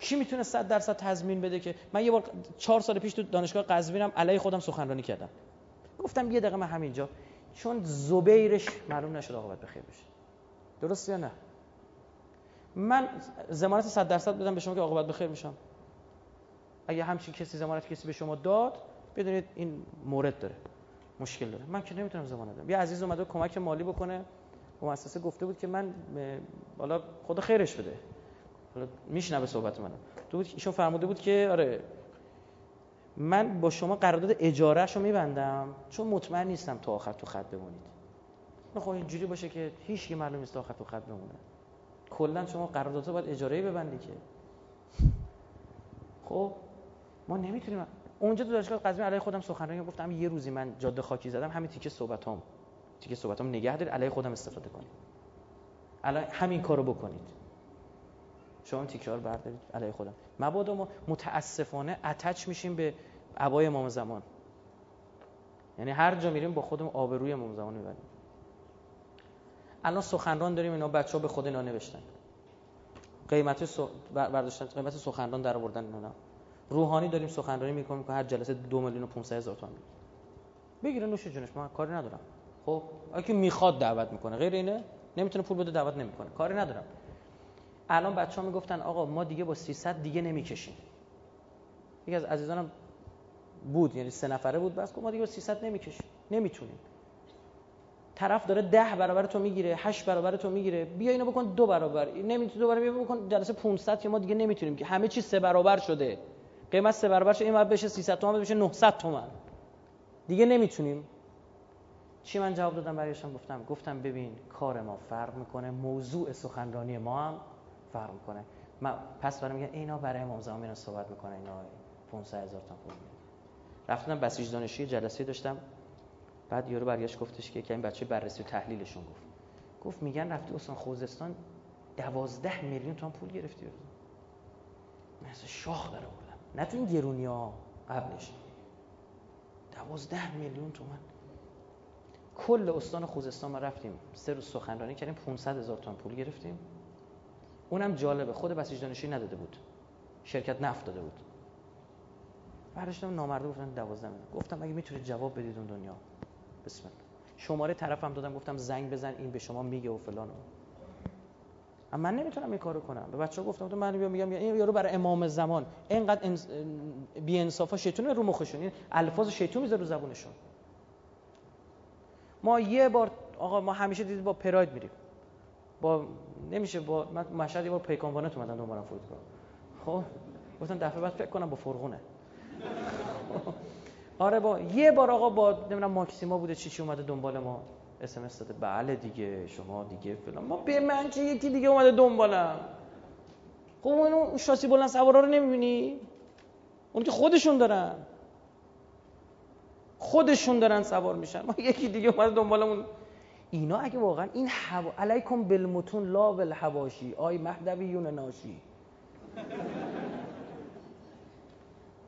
کی می‌تونه 100 درصد تضمین بده که من یه بار چهار سال پیش تو دانشگاه قزوینم علی خودم سخنرانی کردم. گفتم یه دقیقه من همینجا. چون زبیرش معلوم نشد عاقبت بخیر بشه. درست یا نه؟ من ضمانت 100 درصد بدم به شما که عاقبت بخیر میشم. اگه همچین کسی ضمانت کسی به شما داد بدونید این مورد داره مشکل داره. من که نمی‌تونم ضمانت بدم. یه عزیز اومده کمک مالی بکنه. مؤسسه گفته بود که من حالا خدا خیرش بده. حالا میشنوه صحبت منو. تو بود ایشون فرموده بود که آره من با شما قرارداد اجارهشو میبندم چون مطمئن نیستم تا آخر تو خط بمونید. خب اینجوری باشه که هیچ معلوم نیست تا آخر تو خط بمونه. کلا شما قراردادها باید اجاره ببندی که. خب ما نمی‌تونیم. اونجا تو دانشگاه قزوین علیه خودم سخنرانی گفتم یه روزی من جاده خاکی زدم همین تیکه صحبتام. تیکه صحبتام نگه دارید علیه خودم استفاده کنید. الان همین کارو بکنید. شما تیکه رو بردارید علیه خودم. مبادا ما متاسفانه اتچ میشیم به عبای امام زمان. یعنی هر جا میریم با خودمون آبروی امام زمان می‌بریم الان سخنران داریم اینا بچه‌ها به خود اینا نوشتن قیمت. برداشتن قیمت سخنران در آوردن اینا. روحانی داریم سخنرانی می‌کنیم که هر جلسه دو میلیون و 500 هزار تومان. بگیره نوش جونش من کاری ندارم. خب اگه می‌خواد دعوت می‌کنه. غیر اینه نمی‌تونه پول بده دعوت نمی‌کنه. کاری ندارم. الان بچه ها می‌گفتن آقا ما دیگه با 300 دیگه نمی‌کشیم. یکی از عزیزانم بود یعنی سه نفره بود بس ما دیگه با 300 نمی‌کشیم. نمی‌تونیم. طرف داره ده برابر تو می‌گیره هشت برابر تو می‌گیره. بیا اینو بکن دو برابر. نمی‌تونی دو برابر بکن جلسه 500 که ما دیگه نمی‌تونیم که همه چیز سه برابر شده. قیمت سه برابر شده این بعد بشه 300 تومن بشه 900 تومن. دیگه نمی‌تونیم. چی من جواب دادم برایشون گفتم گفتم ببین کار ما فرق می‌کنه موضوع سخنرانی ما هم فرق می‌کنه. من پس برام میگن اینا برای امام زمان صحبت می‌کنه اینا 500 هزار پول رفتم بسیج دانشجوی جلسه داشتم. بعد یارو برگشت گفتش که این بچه بررسی و تحلیلشون گفت. گفت میگن رفتی استان خوزستان دوازده میلیون تومان پول گرفتی. مثل شاخ داره بودم. نه تو این گرونی ها قبلش. دوازده میلیون تومن کل استان خوزستان ما رفتیم. سه روز سخنرانی کردیم 500 هزار تومان پول گرفتیم. اونم جالبه خود بسیج دانشجویی نداده بود. شرکت نفت داده بود. برشتم نامرده گفتن 12 میلیون. گفتم اگه می‌تونید جواب بدید اون دنیا. بسم الله. شماره طرفم دادم گفتم زنگ بزن این به شما میگه و فلان اما من نمی‌تونم این کارو کنم. به بچه‌ها گفتم تو من میگم این یارو برای امام زمان. اینقدر. بی انصافا شیطون رو مخشون. این الفاظ شیطون می‌ذاره رو زبونشون. ما یه بار آقا ما همیشه دیدید با پراید میریم. با نمیشه با من مشهد یه بار پیکانوانت اومدن دنبالم فرودگاه. خب گفتم دفعه بعد فکر کنم با فرغونه. آره با یه بار آقا با نمی‌دونم ماکسیما بوده چی چی اومده دنبال ما. اس ام داده. بله دیگه شما دیگه فلان. ما به من چه یکی دیگه اومده دنبالم. خب اون شاسی بلند سوارا رو نمی‌بینی؟ اون که خودشون دارن. خودشون دارن سوار میشن. ما یکی دیگه اومده دنبالمون. اینا اگه واقعا این حوا علیکم بالمتون لا بالحواشی. آی مهدویون ناشی.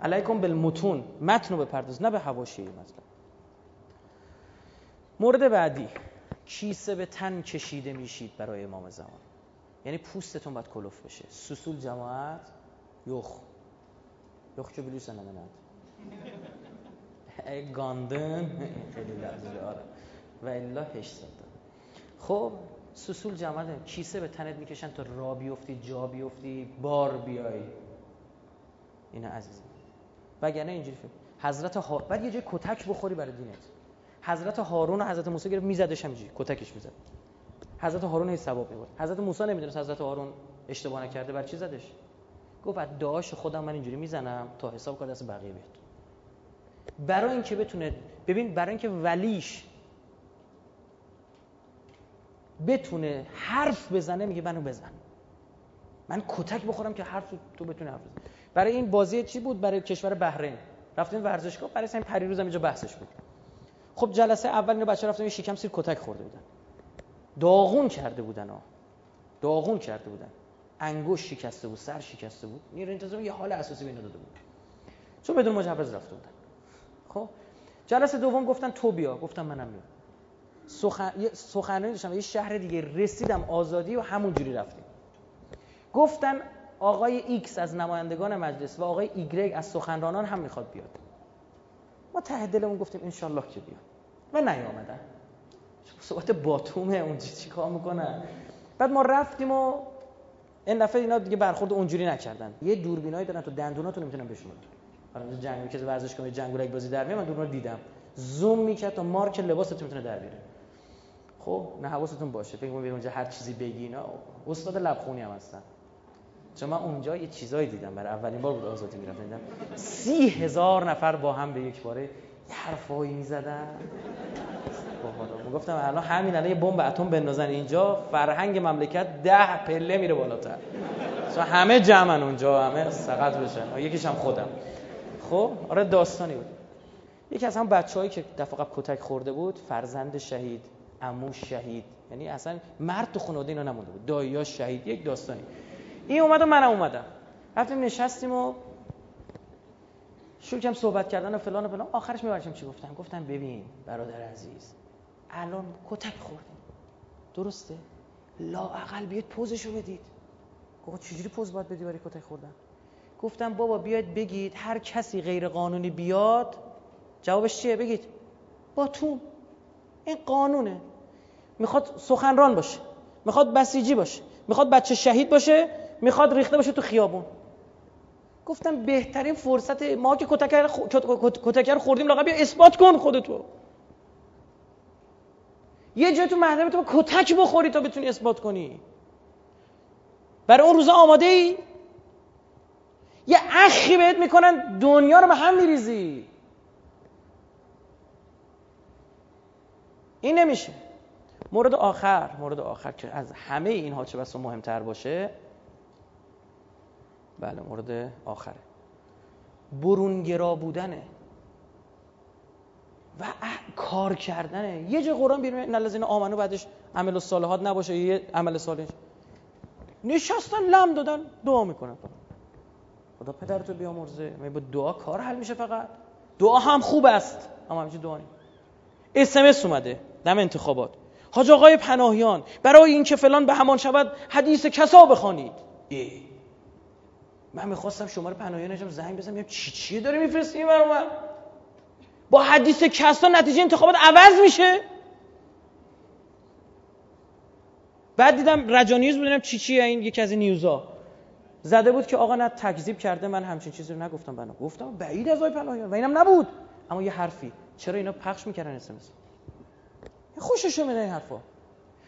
علیکم بالمتون متن رو بپرداز نه به حواشی مثلا مورد بعدی کیسه به تن کشیده میشید برای امام زمان. یعنی پوستتون باید کلوف بشه. سسول جماعت یخ. یخ که بلیوس نمند گاندن. خیلی لحظه آره. و الا هشت خب سسول جمعه کیسه به تنت می‌کشن تا را بیفتی جا بیفتی بار بیای. اینا عزیز وگرنه اینجوری فکر حضرت ها... بعد یه جای کتک بخوری برای دینت. حضرت هارون و حضرت موسی گرفت میزدش همینجوری کتکش می‌زد. حضرت هارون هی ثواب می‌برد حضرت موسی نمی‌دونست حضرت هارون اشتباه نکرده بر چی زدش؟ گفت دعاش خودم من اینجوری می‌زنم تا حساب کنه دست بقیه بیاد. برای اینکه بتونه ببین برای اینکه ولیش بتونه حرف بزنه میگه منو بزن. من کتک بخورم که حرف تو بتونه حرف بزنه برای این بازی چی بود؟ برای کشور بحرین. رفتیم ورزشگاه برای همین پریروز اینجا بحثش بود. خب جلسه اول اینو بچه رفتن شکم سیر کتک خورده بودن. داغون کرده بودن ها. داغون کرده بودن. انگوش شکسته بود سر شکسته بود. نیرو انتظامی یه حال اساسی به داده بود. چون بدون مجوز رفته بودن. خب؟ جلسه دوم گفتن تو بیا. گفتم منم میام. سخن... سخنرانی داشتم. یه شهر دیگه رسیدم آزادی و همون جوری رفتیم. گفتن آقای ایکس از نمایندگان مجلس و آقای ایگرگ از سخنرانان هم می‌خواد بیاد. ما ته دلمون گفتیم انشالله که بیاد. و نیامدن صحبت باتومه اونجا چی کار می‌کنن بعد ما رفتیم و این دفعه اینا دیگه برخورد اونجوری نکردن. یه دوربینایی دارن تو دندوناتون نمی‌تونن بشونن حالا جنگ که ورزش کنه جنگولک بازی در میاد من رو دیدم. زوم می‌کرد تا مارک لباستون می‌تونه در بیاره. خب نه حواستون باشه. فکر کنم اونجا هر چیزی بگی اینا. استاد لبخونی هم هستن. چون من اونجا یه چیزایی دیدم. برای اولین بار بود آزادی می‌رفتم. دیدم سی هزار نفر با هم به یک باره حرفایی می‌زدن. با گفتم الان همین الان یه بمب اتم بندازن اینجا. فرهنگ مملکت ده پله میره بالاتر. چون همه جمعن اونجا همه سقط بشن. یکیش هم خودم. خب آره داستانی بود. یکی از هم بچه‌هایی که دفعه قبل کتک خورده بود فرزند شهید عموش شهید. یعنی اصلا مرد تو خانواده اینا نمونده بود. داییا شهید. یک داستانی. این اومد و منم اومدم. رفتیم نشستیم و شروع کردم صحبت کردن و فلان و فلان. آخرش میبرشم چی گفتم گفتم ببین برادر عزیز الان کتک خوردیم. درسته؟ لااقل بیاید پوزشو بدید. گفت چجوری پوز باید بدی برای کتک خوردن؟ گفتم بابا بیاید بگید هر کسی غیر قانونی بیاد جوابش چیه؟ بگید با تو این قانونه. می‌خواد سخنران باشه. می‌خواد بسیجی باشه. می‌خواد بچه شهید باشه. می‌خواد ریخته باشه تو خیابون. گفتم بهترین فرصت ما که کتکر خوردیم لاغا بیا اثبات کن خودتو. یه جای تو محکمه تو کتک بخوری تا بتونی اثبات کنی. برای اون روزا آماده ای یه اخی بهت می‌کنن دنیا رو به هم میریزی. این نمیشه. مورد آخر مورد آخر که از همه اینها چه بسا مهمتر باشه بله مورد آخره. برونگرا بودنه. و کار کردنه. یه جای قرآن بیرون نلزین آمنو بعدش عمل الصالحات نباشه یه عمل صالح. نشستن لم دادن دعا می‌کنن. خدا پدرتو بیامرزه. با دعا کار حل میشه فقط. دعا هم خوب است اما همیشه دعا اس اومده دم انتخابات. حاج آقای پناهیان برای اینکه فلان به همان شود حدیث کسا بخوانید؟ من می‌خواستم شماره پناهیانشم زنگ بزنم چی چیه داره میفرستی برای من با حدیث کسا نتیجه انتخابات عوض میشه؟ بعد دیدم رجانیوز بودم چی چیه این یکی از این نیوزا. زده بود که آقا نه تکذیب کرده من همچین چیزی رو نگفتم. بنا گفتم بعید از آقای پناهیان و اینم نبود. اما یه حرفی. چرا اینا پخش می‌کردن اسمس خوششون میاد این حرفا.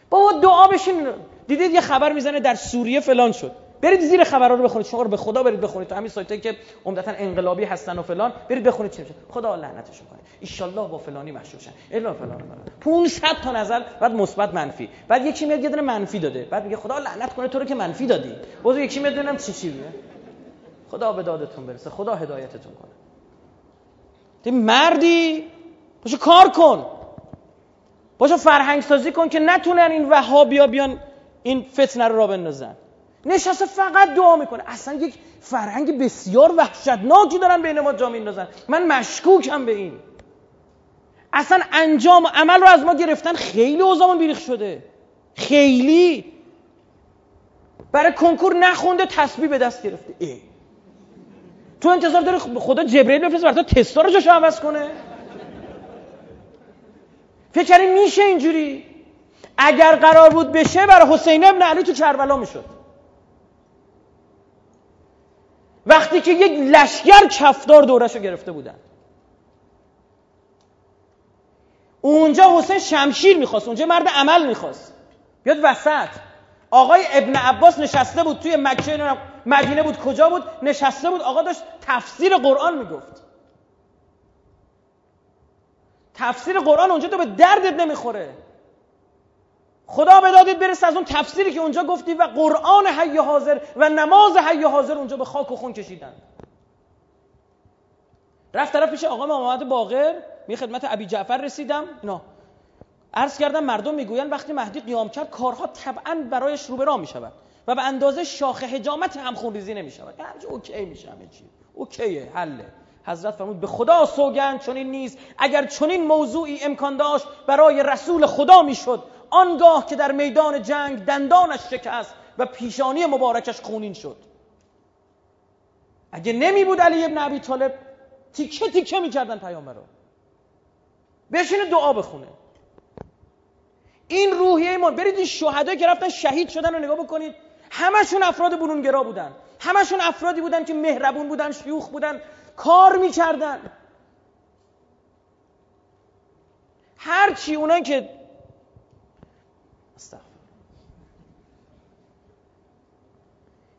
بابا دعا بشین. دیدید یه خبر می‌زنه در سوریه فلان شد. برید زیر خبرها رو بخونید شما رو به خدا برید بخونید. تو همین سایتایی که عمدتا انقلابی هستن و فلان برید بخونید چی میشه. خدا لعنتشون کنه. ان با فلانی مشهور شن. الا فلان فلان. 500 تا نظر بعد مثبت منفی. بعد یکی میاد یه دونه منفی داده. بعد میگه خدا لعنت کنه تو رو که منفی دادی. باز یکی میاد ببینم چی چی میگه. خدا به دادتون برسه. خدا هدایتتون کنه. تو مردی باشه کار کن. باشه فرهنگ سازی کن که نتونن این وهابیا بیان این فتنه رو را بندازن. نشسته فقط دعا می‌کنه. اصلا یک فرهنگ بسیار وحشتناکی دارن بین ما جا میندازن. من مشکوکم به این. اصلا انجام عمل رو از ما گرفتن خیلی اوزامون بیریخ شده. خیلی. برای کنکور نخونده تسبیح به دست گرفته. ای. تو انتظار داری خدا جبرئیل بفرست برای تو تستا رو جاشو عوض کنه؟ فکر میشه اینجوری؟ اگر قرار بود بشه برای حسین ابن علی تو کربلا می‌شد. وقتی که یک لشگر کفدار دورش رو گرفته بودن. اونجا حسین شمشیر می‌خواست اونجا مرد عمل می‌خواست. بیاد وسط. آقای ابن عباس نشسته بود توی مکه مدینه بود کجا بود؟ نشسته بود آقا داشت تفسیر قرآن می‌گفت. تفسیر قرآن اونجا تو به دردت نمی‌خوره. خدا بدادید برس از اون تفسیری که اونجا گفتی و قرآن حی حاضر و نماز حی حاضر اونجا به خاک و خون کشیدن. رفت طرف پیش آقا محمد باقر می خدمت ابی جعفر رسیدم. نه عرض کردم مردم می‌گوین وقتی مهدی قیام کرد کارها طبعا برایش رو به راه می‌شود و به اندازه شاخ حجامت هم خونریزی نمی‌شود. همچه اوکی میشه همه چی. اوکیه حله. حضرت فرمود به خدا سوگند چنین نیست. اگر چنین موضوعی امکان داشت برای رسول خدا می‌شد آنگاه که در میدان جنگ دندانش شکست و پیشانی مبارکش خونین شد. اگه نمی بود علی ابن ابی طالب تیکه تیکه می‌کردن پیامبر رو بشینه دعا بخونه. این روحیه ایمان برید این شهدایی که رفتن شهید شدن رو نگاه بکنید. همشون افراد برونگرا بودن. همشون افرادی بودن که مهربون بودن شیوخ بودن. کار می‌کردن. هرچی اونایی که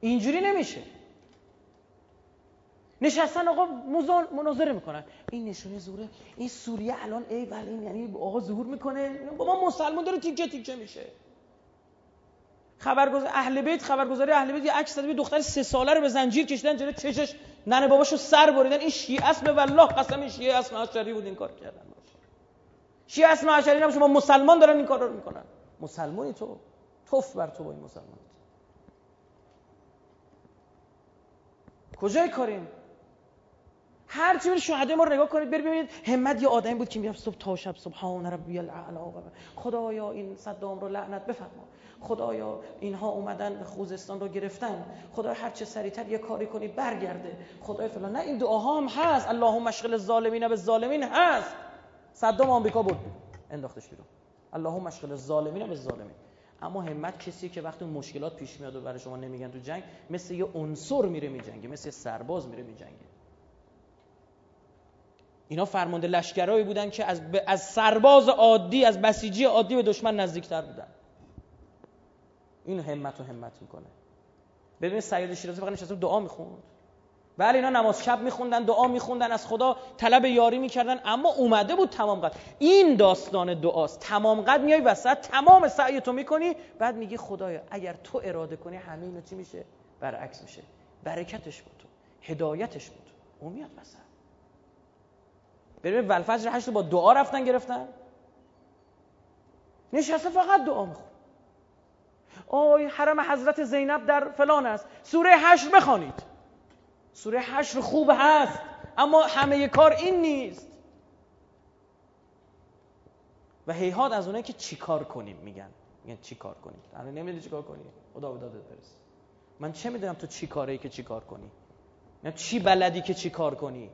اینجوری نمیشه. نشستن آقا مناظره می‌کنن. این نشونه زوره. این سوریه الان ای ولی یعنی آقا ظهور می‌کنه. بابا مسلمان داره تیکه تیکه میشه. خبرگزار اهل بیت خبرگزاری اهل بیت یه عکس دختر سه ساله رو به زنجیر کشیدن جلوی چشش. ننه باباشو سر بریدن. این شیعه اسم والله قسم این شیعه اسم عشری بود این کار کردن. شیعه اسم عشری نباشه. شما مسلمان دارن این کار رو می‌کنن. مسلمانی تو. توف بر تو با این مسلمان کجای کاریم؟ هر چی شهدای ما رو نگاه کنید برید ببینید همت یه آدمی بود که می‌رفت صبح تا شب سبحان ربی الاعلا خدایا این صدام رو لعنت بفرما. خدایا اینها اومدن خوزستان رو گرفتن. خدا هر چه سریعتر یه کاری کنی برگرده. خدای فلان. نه این دعاها هم هست. اللهم مشغل الظالمین به ظالمین هست. صدام آمریکا بود انداختش بیرون. اللهم مشغل الظالمین به ظالمین اما همت کسی که وقتی مشکلات پیش میاد و برای شما نمیگن تو جنگ مثل یه عنصر میره میجنگه مثل سرباز میره میجنگه. اینا فرمانده لشکرایی بودن که از, از سرباز عادی از بسیجی عادی به دشمن نزدیکتر بودن. این همت و همت می‌کنه. ببینید سید شیرازی فقط نشسته دعا می‌خوند. بله اینا نماز شب میخوندن دعا میخوندن از خدا طلب یاری می‌کردن اما اومده بود تمام قد. این داستان دعاست. تمام قد میای وسط تمام سعی تو می‌کنی بعد میگی خدایا اگر تو اراده کنی همه اینا چی میشه؟ برعکس میشه. برکتش بود هدایتش بود اون میاد وسط. بریم ولفجر هشت با دعا رفتن گرفتن. نشسته فقط دعا میخون آی حرم حضرت زینب در فلان است. سوره هشت بخوانید. سوره حشر خوب هست اما همه کار این نیست. و هیهات از اونایی که چیکار کنیم میگن. میگن چیکار کنیم؟ الان نمی‌دونی چیکار کنی؟ خدا به برس من چه می‌دونم تو چی کاره ای که چیکار کنی؟ نه چی بلدی که چیکار کنی؟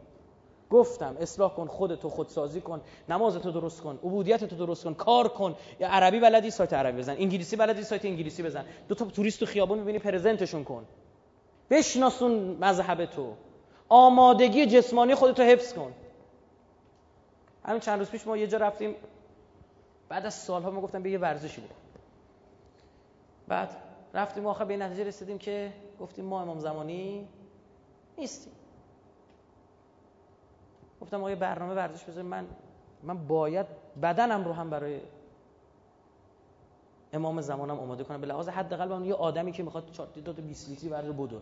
گفتم اصلاح کن خودتو خودسازی کن نمازتو درست کن عبودیتتو درست کن کار کن. یا عربی بلدی سایت عربی بزن. انگلیسی بلدی سایت انگلیسی بزن. دو تا توریست تو خیابون می‌بینی پرزنتشون کن. بشناسون مذهب تو. آمادگی جسمانی خودتو حفظ کن. همین چند روز پیش ما یه جا رفتیم. بعد از سالها ما گفتم به یه ورزشی بود بعد رفتیم آخر به نتیجه رسیدیم که گفتیم ما امام زمانی نیستیم. گفتم آقا برنامه ورزش بذاریم. من من باید بدنم رو هم برای امام زمانم آماده کنم به لحاظ حداقل من یه آدمی که می‌خواد 4 تا 20 لیتری ورده بدو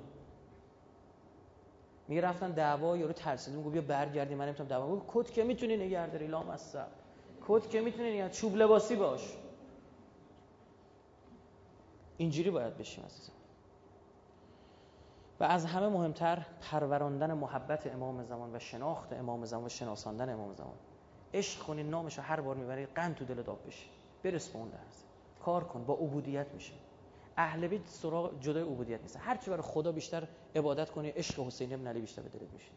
میگه رفتن دعوا یارو ترسیدیم گفت بیا برگردی من نمی‌تونم دعوا کد که می‌تونی نگه داری؟ لام اصلا کد که می‌تونی نگه چوب لباسی باش. اینجوری باید بشیم عزیزم. و از همه مهمتر پروراندن محبت امام زمان و شناخت امام زمان و شناساندن امام زمان. عشق کنی نامش هر بار می‌بری قند تو دل داب بشی. برس به اون درس. کار کن با عبودیت میشه. اهل بیت سراغ جدای عبودیت نیست هر چی برای خدا بیشتر عبادت کنی عشق حسین ابن علی بیشتر به دلت میشه.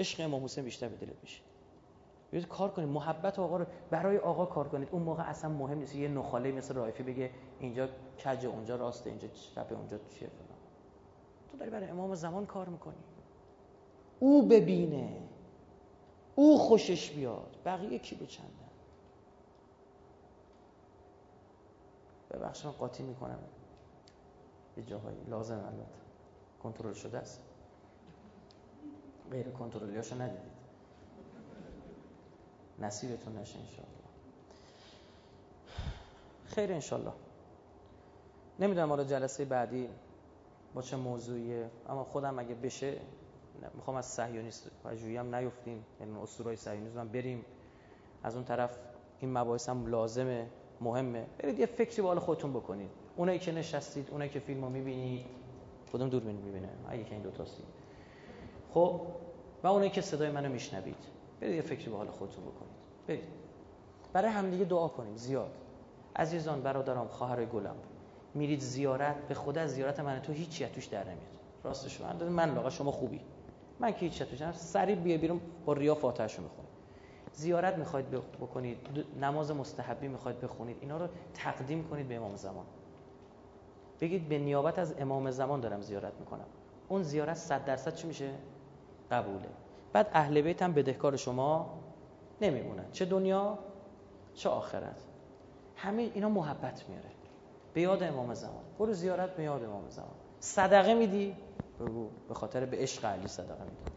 عشق امام حسین بیشتر به دلت میشه. بیاید کار کنید. محبت آقا رو برای آقا کار کنید. اون موقع اصلا مهم نیست. یه نخاله مثل رایفی بگه اینجا کج اونجا راسته اینجا چپ اونجا چیه فلان. تو داری برای امام زمان کار می‌کنی. او ببینه. او خوشش بیاد. بقیه کی به چندن ببخش من قاطی می‌کنم. یه جاهایی. لازم البته. کنترل شده است؟ غیر کنترلیاشو ندیدید. نصیبتون نشه انشاءالله. خیر انشاءالله. نمی‌دونم حالا جلسه بعدی با چه موضوعیه اما خودم اگه بشه می‌خوام از صهیونیست پژوهی هم نیفتیم. یعنی اسطورهای صهیونیسم بریم. از اون طرف این مباحث هم لازمه. مهمه. برید یه فکری با خودتون بکنید. اونایی که نشستید اونایی که فیلمو می‌بینید کدوم دوربین می‌بینه؟ اگه که این دو تاستی خب و اونایی که صدای منو میشنوید برید یه فکری به حال خودتون بکنید. برید. برای همدیگه دعا کنیم. زیاد. عزیزان برادرام خواهر گلم میرید زیارت به خدا از زیارت من تو هیچی توش در نمیاد. راستش من من شما خوبی. من که هیچ توش سریع بیا بیرون با ریا فاتحهشو می‌خونید زیارت می‌خواید بکنید نماز مستحبی می‌خواید بخونید اینا رو تقدیم کنید به امام زمان. بگید به نیابت از امام زمان دارم زیارت می‌کنم. اون زیارت صد درصد چی میشه؟ قبوله. بعد اهل بیت هم بدهکار شما نمیمونن. چه دنیا چه آخرت. همه اینا محبت میاره. به یاد امام زمان. برو زیارت به یاد امام زمان. صدقه میدی؟ بگو. به خاطر به عشق علی صدقه میدی.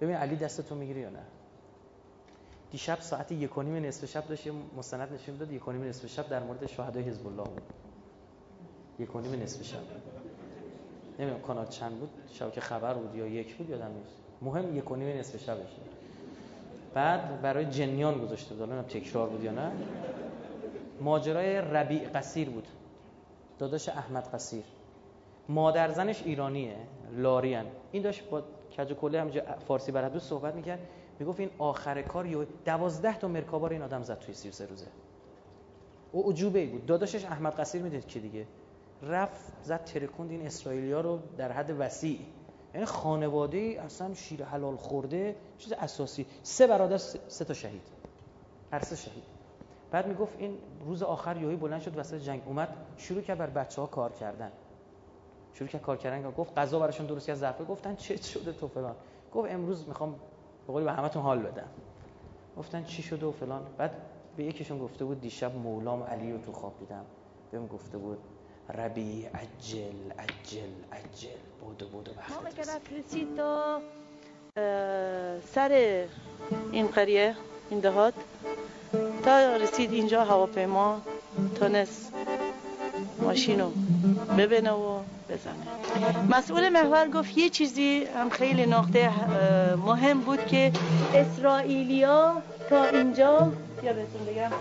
ببین علی دستتو می‌گیری یا نه؟ دیشب ساعت یک و نیم نصف شب داشت مستند نشون داد یک و نیم نصف شب در مورد شهدای حزب الله بود. یک و نیم نصف شب. نمی‌دونم کانال چند بود شبکه خبر بود یا یک بود یادم نیست. مهم یک و نیم نصف شبشه بعد برای جنیان گذاشته بود الان تکرار بود یا نه. ماجرای ربیع قصیر بود. داداش احمد قصیر. مادر زنش ایرانیه لاریان. این داشت با کج کله همینجا فارسی بلد صحبت می‌کرد. می‌گفت این آخر کار یه دوازده تا مرکابار این آدم زد توی سیر سه روزه. او عجوبه بود. داداشش احمد قصیر می‌دید که دیگه؟ رفت زد ترکوند این اسرائیلیا رو در حد وسیع. یعنی خانواده اصلا شیر حلال خورده چیز اساسی. سه برادر سه تا شهید. هر سه شهید. بعد می‌گفت این روز آخر یوهی بلند شد وسط جنگ اومد شروع کرد بر بچه ها کار کردن. شروع کرد کار کردن گفت غذا براشون درست کرد ظرفه گفتن چه شده تو فلان گفت امروز می‌خوام به قولی به همتون حال بدم. گفتن چی شده و فلان. بعد به یکیشون گفته بود دیشب مولام علی رو تو خواب دیدم. بهم گفته بود ربی عجل عجل عجل. بودو بودو که رسید تا سر این قریه این دهات. تا رسید اینجا هواپیما تونست ماشینو ببینه و بزنه. مسئول محور گفت یه چیزی هم خیلی نقطه مهم بود که اسرائیلیا تا اینجا یا بهتون بگم.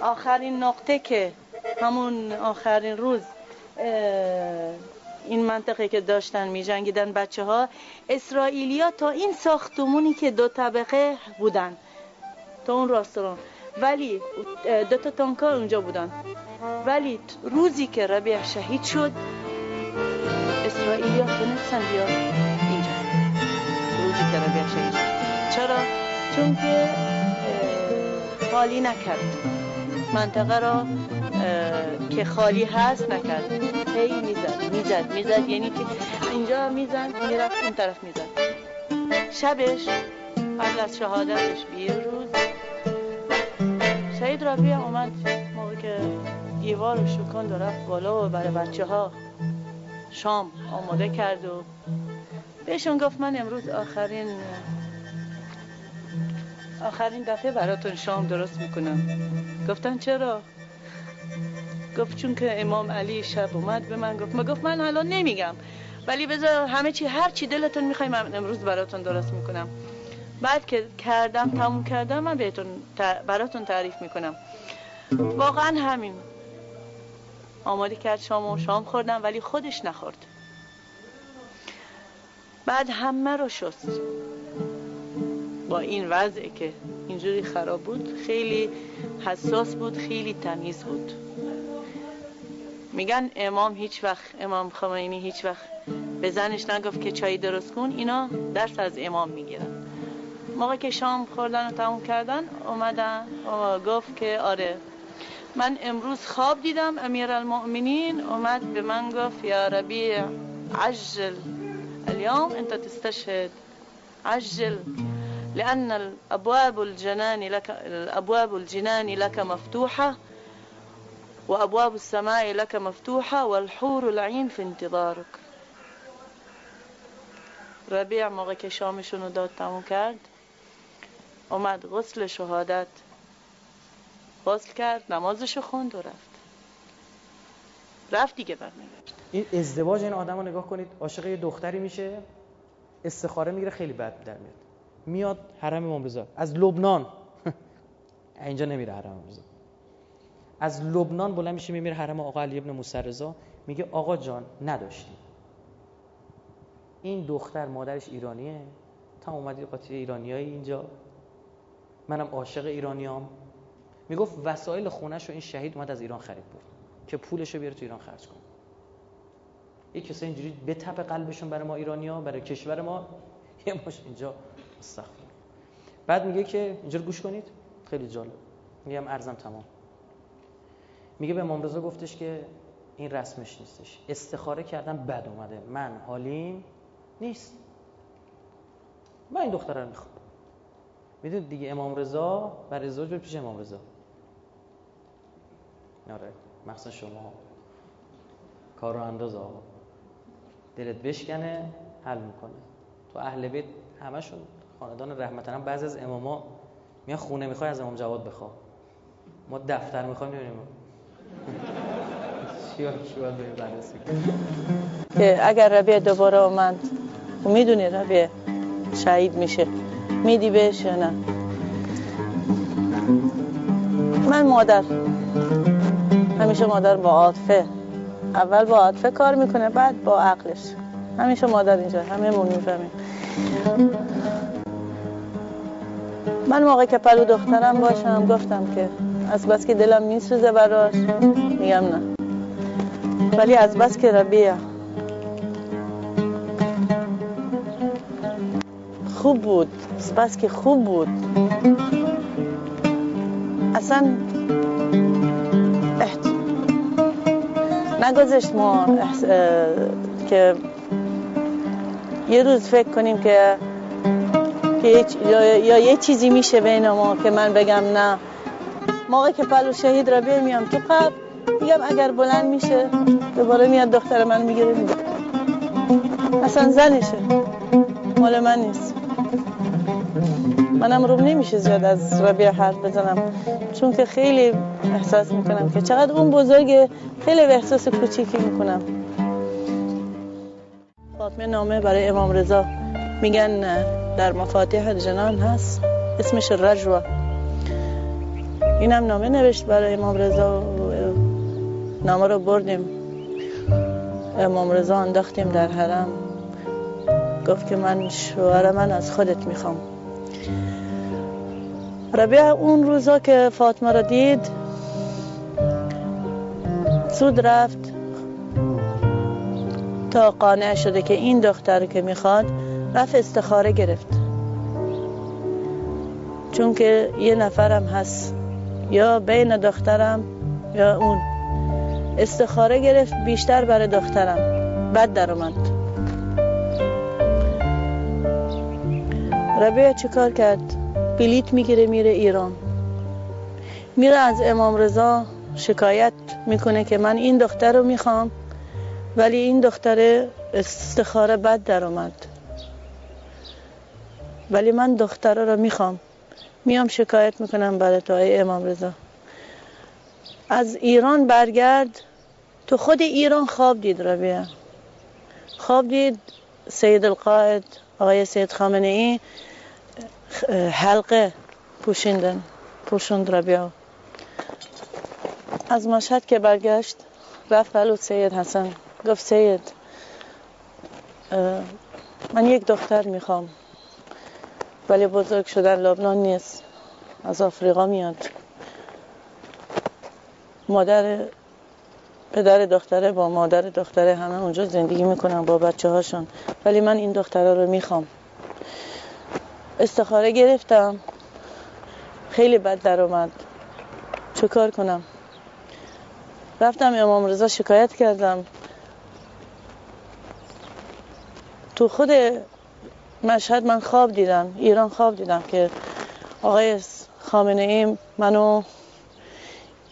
آخرین نقطه که همون آخرین روز این منطقه که داشتن می جنگیدن بچه ها اسرائیلیا تا این ساختمونی که دو طبقه بودن. تا اون راستران ولی دو تا تانکا اونجا بودن. ولی روزی که ربیع شهید شد اسرائیلیا تونستن بیاد اینجا. روزی که ربیع شهید شد. چرا؟ چون که خالی نکرد. منطقه را که خالی هست نکرد. هی می‌زد می‌زد می‌زد. یعنی که اینجا می‌زد می‌رفت اون طرف می‌زد. شبش قبل از شهادتش بیر سعید رابی اومد. موقع که دیوار و شکن رفت بالا و برای بچه ها شام آماده کرد و بهشون گفت من امروز آخرین آخرین دفعه براتون شام درست می‌کنم. گفتن چرا؟ گفت چون که امام علی شب اومد به من گفت ما گفت من حالا نمیگم. ولی بذار همه چی هر چی دلتون می‌خوای من امروز براتون درست می‌کنم. بعد که کردم تموم کردم من بهتون براتون تعریف می‌کنم. واقعا همین. آماده کرد شام و شام خوردم ولی خودش نخورد. بعد همه رو شست. با این وضعی که اینجوری خراب بود خیلی حساس بود خیلی تمیز بود. میگن امام هیچ وقت امام خمینی هیچ وقت به زنش نگفت که چای درست کن اینا درس از امام می‌گیرن. موقع که شام خوردن و تموم کردن اومدن و گفت که آره. من امروز خواب دیدم امیر المؤمنین اومد به من گفت یا ربیع عجل اليوم انت تستشهد. عجل لأن الأبواب الجنان لك الأبواب الجنان لك مفتوحة وأبواب السماء لك مفتوحة والحور العين في انتظارك. ربیع موقع که شامشون داد تموم اومد غسل شهادت. غسل کرد نمازشو خوند و رفت. رفت دیگه برنگشت. این ازدواج این آدم رو نگاه کنید عاشق یه دختری میشه استخاره می‌گیره خیلی بد در میاد. میاد حرم امام رضا. از لبنان. اینجا نمیره حرم امام رضا. از لبنان بلند میشه میمیره حرم آقا علی ابن موسی رضا میگه آقا جان نداشتیم این دختر مادرش ایرانیه. تا اومدی قاطی ایرانیایی اینجا. منم عاشق ایرانیام. می‌گفت وسایل خونش رو این شهید اومد از ایران خرید بود که پولش رو بیاره تو ایران خرج کن یه کسی اینجوری به تپ قلبشون برای ما ایرانیا برای کشور ما. یه ماش اینجا استخدام بعد میگه که اینجا گوش کنید. خیلی جالب. میگم ارزم تمام. میگه به امام گفتش که این رسمش نیستش. استخاره کردم بد اومده. من حالیم نیست. من این دختره رو می‌خوام. می‌دونید دیگه امام رضا بر ازدواج پیش امام رضا. آره مخصوصا شما. کار رو انداز آقا. دلت بشکنه حل می‌کنه. تو اهل بیت همشون خاندان رحمت هم بعضی از اماما میان خونه می‌خوای از امام جواد بخوا. ما دفتر می‌خوایم نمی‌دونیم که اگر ربیع دوباره اومد و می‌دونی ربیع شهید میشه. میدی بهش یا نه؟ من مادر. همیشه مادر با عاطفه. اول با عاطفه کار می‌کنه بعد با عقلش. همیشه مادر اینجا همه مون می‌فهمیم. من موقع که پلو دخترم باشم گفتم که از بس که دلم میسوزه براش میگم نه. ولی از بس که ربیه خوب بود. بس که خوب بود. اصلا احت... نگذشت ما احس... که یه روز فکر کنیم که یا... یه چیزی میشه بین ما که من بگم نه. موقع که پلو شهید را میام تو قبل میگم اگر بلند میشه دوباره میاد دختر من می‌گیره اصلا زنشه. مال من نیست. منم روم نمیشه زیاد از ربیع حرف بزنم. چون که خیلی احساس می‌کنم که چقدر اون بزرگ خیلی به احساس کوچیکی می‌کنم. فاطمه نامه برای امام رضا. میگن در مفاتیح جنان هست. اسمش رجوه اینم نامه نوشت برای امام رضا نامه رو بردیم. امام رضا انداختیم در حرم. گفت که من شوهر من از خودت می‌خوام. ربیع اون روزا که فاطمه را دید سود رفت تا قانع شده که این دختر که می‌خواد رفت استخاره گرفت. چون که یه نفرم هست یا بین دخترم یا اون. استخاره گرفت بیشتر برای دخترم. بد در اومد ربیع چیکار کرد؟ بلیت می‌گیره میره ایران. میره از امام رضا شکایت می‌کنه که من این دختر رو می‌خوام ولی این دختر استخاره بد در اومد. ولی من دختر رو می‌خوام. میام شکایت می‌کنم برای تو امام رضا. از ایران برگرد تو خود ایران خواب دید ربیع. خواب دید سید القائد آقای سید خامنه ای حلقه پوشیندن پوشند ربیع از مشهد که برگشت رفت پلو سید حسن. گفت سید من یک دختر می‌خوام ولی بزرگ شدن لبنان نیست از آفریقا میاد. مادر پدر دختره با مادر دختره همه اونجا زندگی می‌کنن با بچه هاشون ولی من این دختره رو می‌خوام. استخاره گرفتم. خیلی بد در اومد. چه کار کنم؟ رفتم امام رضا شکایت کردم. تو خود مشهد من خواب دیدم ایران خواب دیدم که آقای خامنه ای منو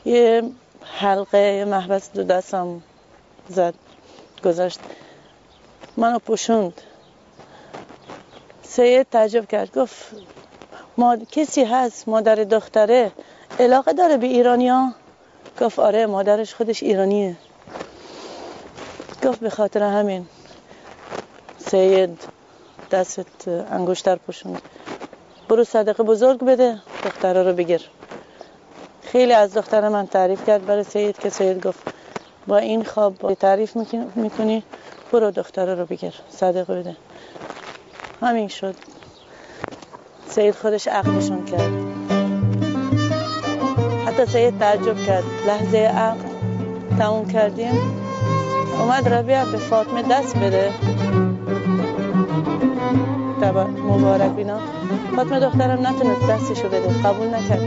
یه حلقه محبس دو دستم زد گذاشت. منو پوشوند. سید تعجب کرد. گفت ما کسی هست مادر دختره علاقه داره به ایرانیا گفت آره مادرش خودش ایرانیه. گفت به خاطر همین. سید دستت انگشتر پوشوند. برو صدقه بزرگ بده دختره رو بگیر. خیلی از دختر من تعریف کرد برای سید که سید گفت با این خواب تعریف می‌کنی برو دختره رو بگیر صدقه بده. همین شد. سید خودش عقلشون کرد. حتی سید تعجب کرد. لحظه عقل تموم کردیم. اومد ربیع به فاطمه دست بده. مبارک بینا. فاطمه دخترم نتونست دستشو بده. قبول نکرد.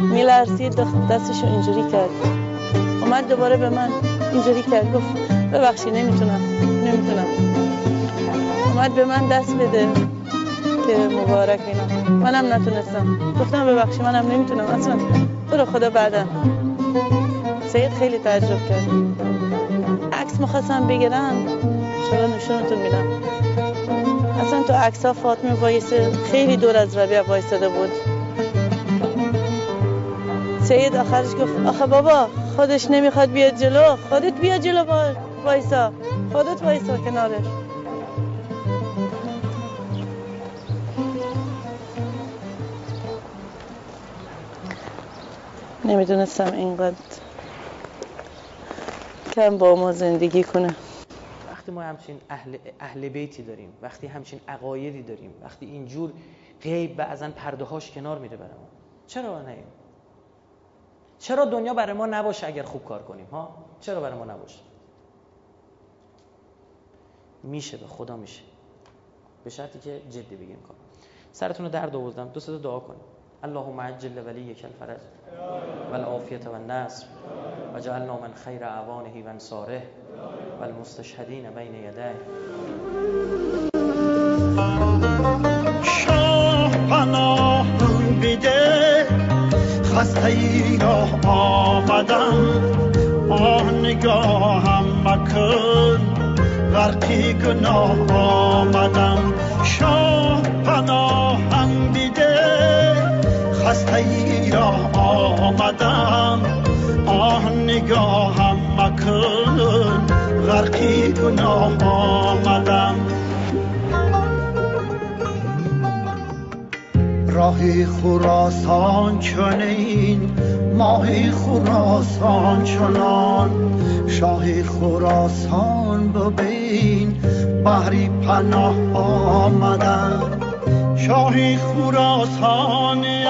میلرزید دستشو اینجوری کرد. اومد دوباره به من اینجوری کرد. گفت ببخشی نمی‌تونم. نمی‌تونم. اومد به من دست بده. که مبارک بینا منم نتونستم. گفتم ببخشی منم نمی‌تونم. اصلا تو خدا بعدم سید خیلی تعجب کرد. عکس مخواستم بگیرن. چرا نشونتون میدم؟ اصلا تو عکس فاطمه وایسه خیلی دور از ربیع وایساده بود. سید آخرش گفت آخه بابا خودش نمی‌خواد بیاد جلو. خودت بیا جلو وایسا. خودت وایسا کنارش. نمی‌دونستم اینقدر کم با ما زندگی کنه. وقتی ما همچین اهل, اهل بیتی داریم وقتی همچین عقایدی داریم وقتی اینجور غیب بعضا پرده هاش کنار میره برامون چرا نهیم چرا دنیا برای ما نباشه اگر خوب کار کنیم ها؟ چرا برای ما نباشه؟ میشه به خدا میشه. به شرطی که جدی بگیم کار. سرتون رو درد آوردم. دو سه دعا کنیم. اللهم عجل ولیک الفرج. والعافیت والنصر. وجعلنا من خیر اعوانه و انصاره والمستشهدین بین یديه شاه پناه بیده خسته ای را آمدم آه نگاهم مکن غرقی گناه آمدم شاه پناهم بیده خسته را آمدم. آه نگاهم مکن. غرقی گناه آمدم. راهی خراسان چنین ماهی خراسان چنان. شاهی خراسان ببین بحری پناه آمدم. شاهی خراسانیم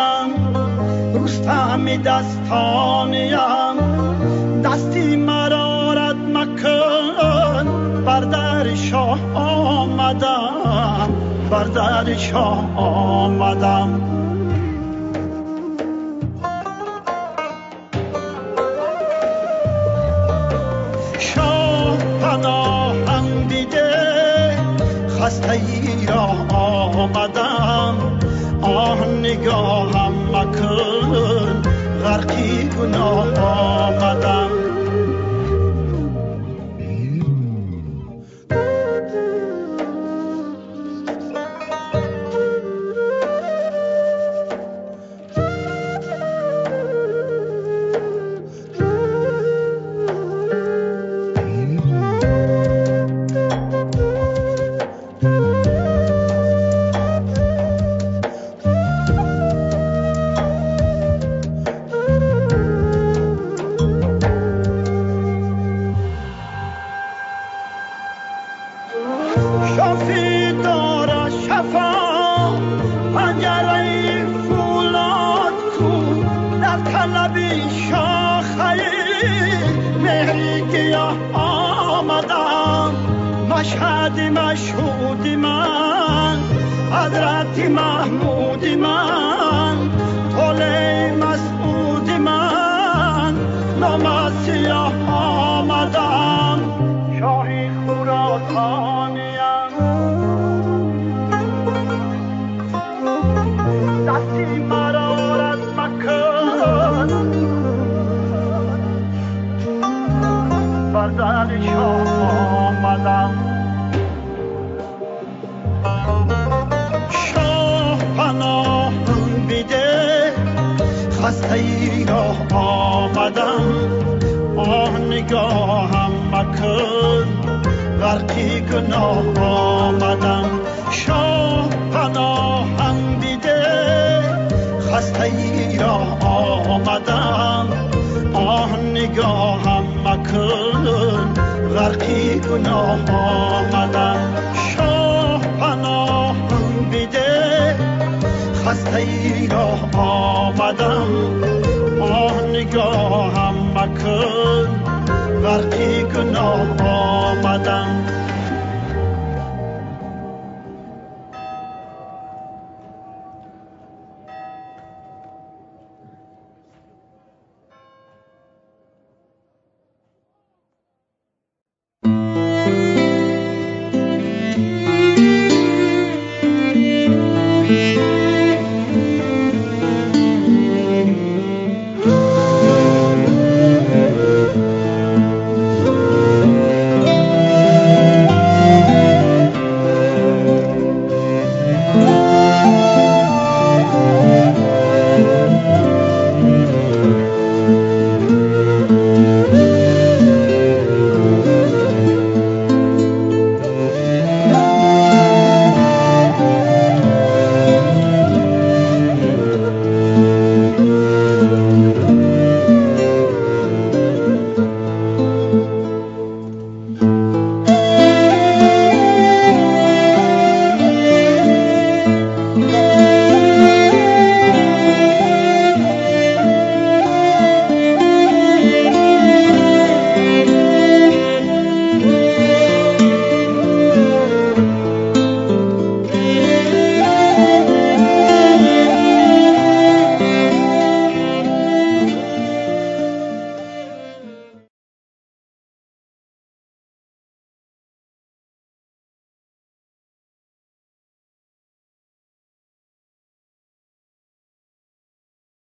رستم دستانیم. دستی مرارت مکن بر در شاه آمدم بر در شاه آمدم. شاه پناهم دیده خسته ای نگاهم مکن. غرقی گناه آمدم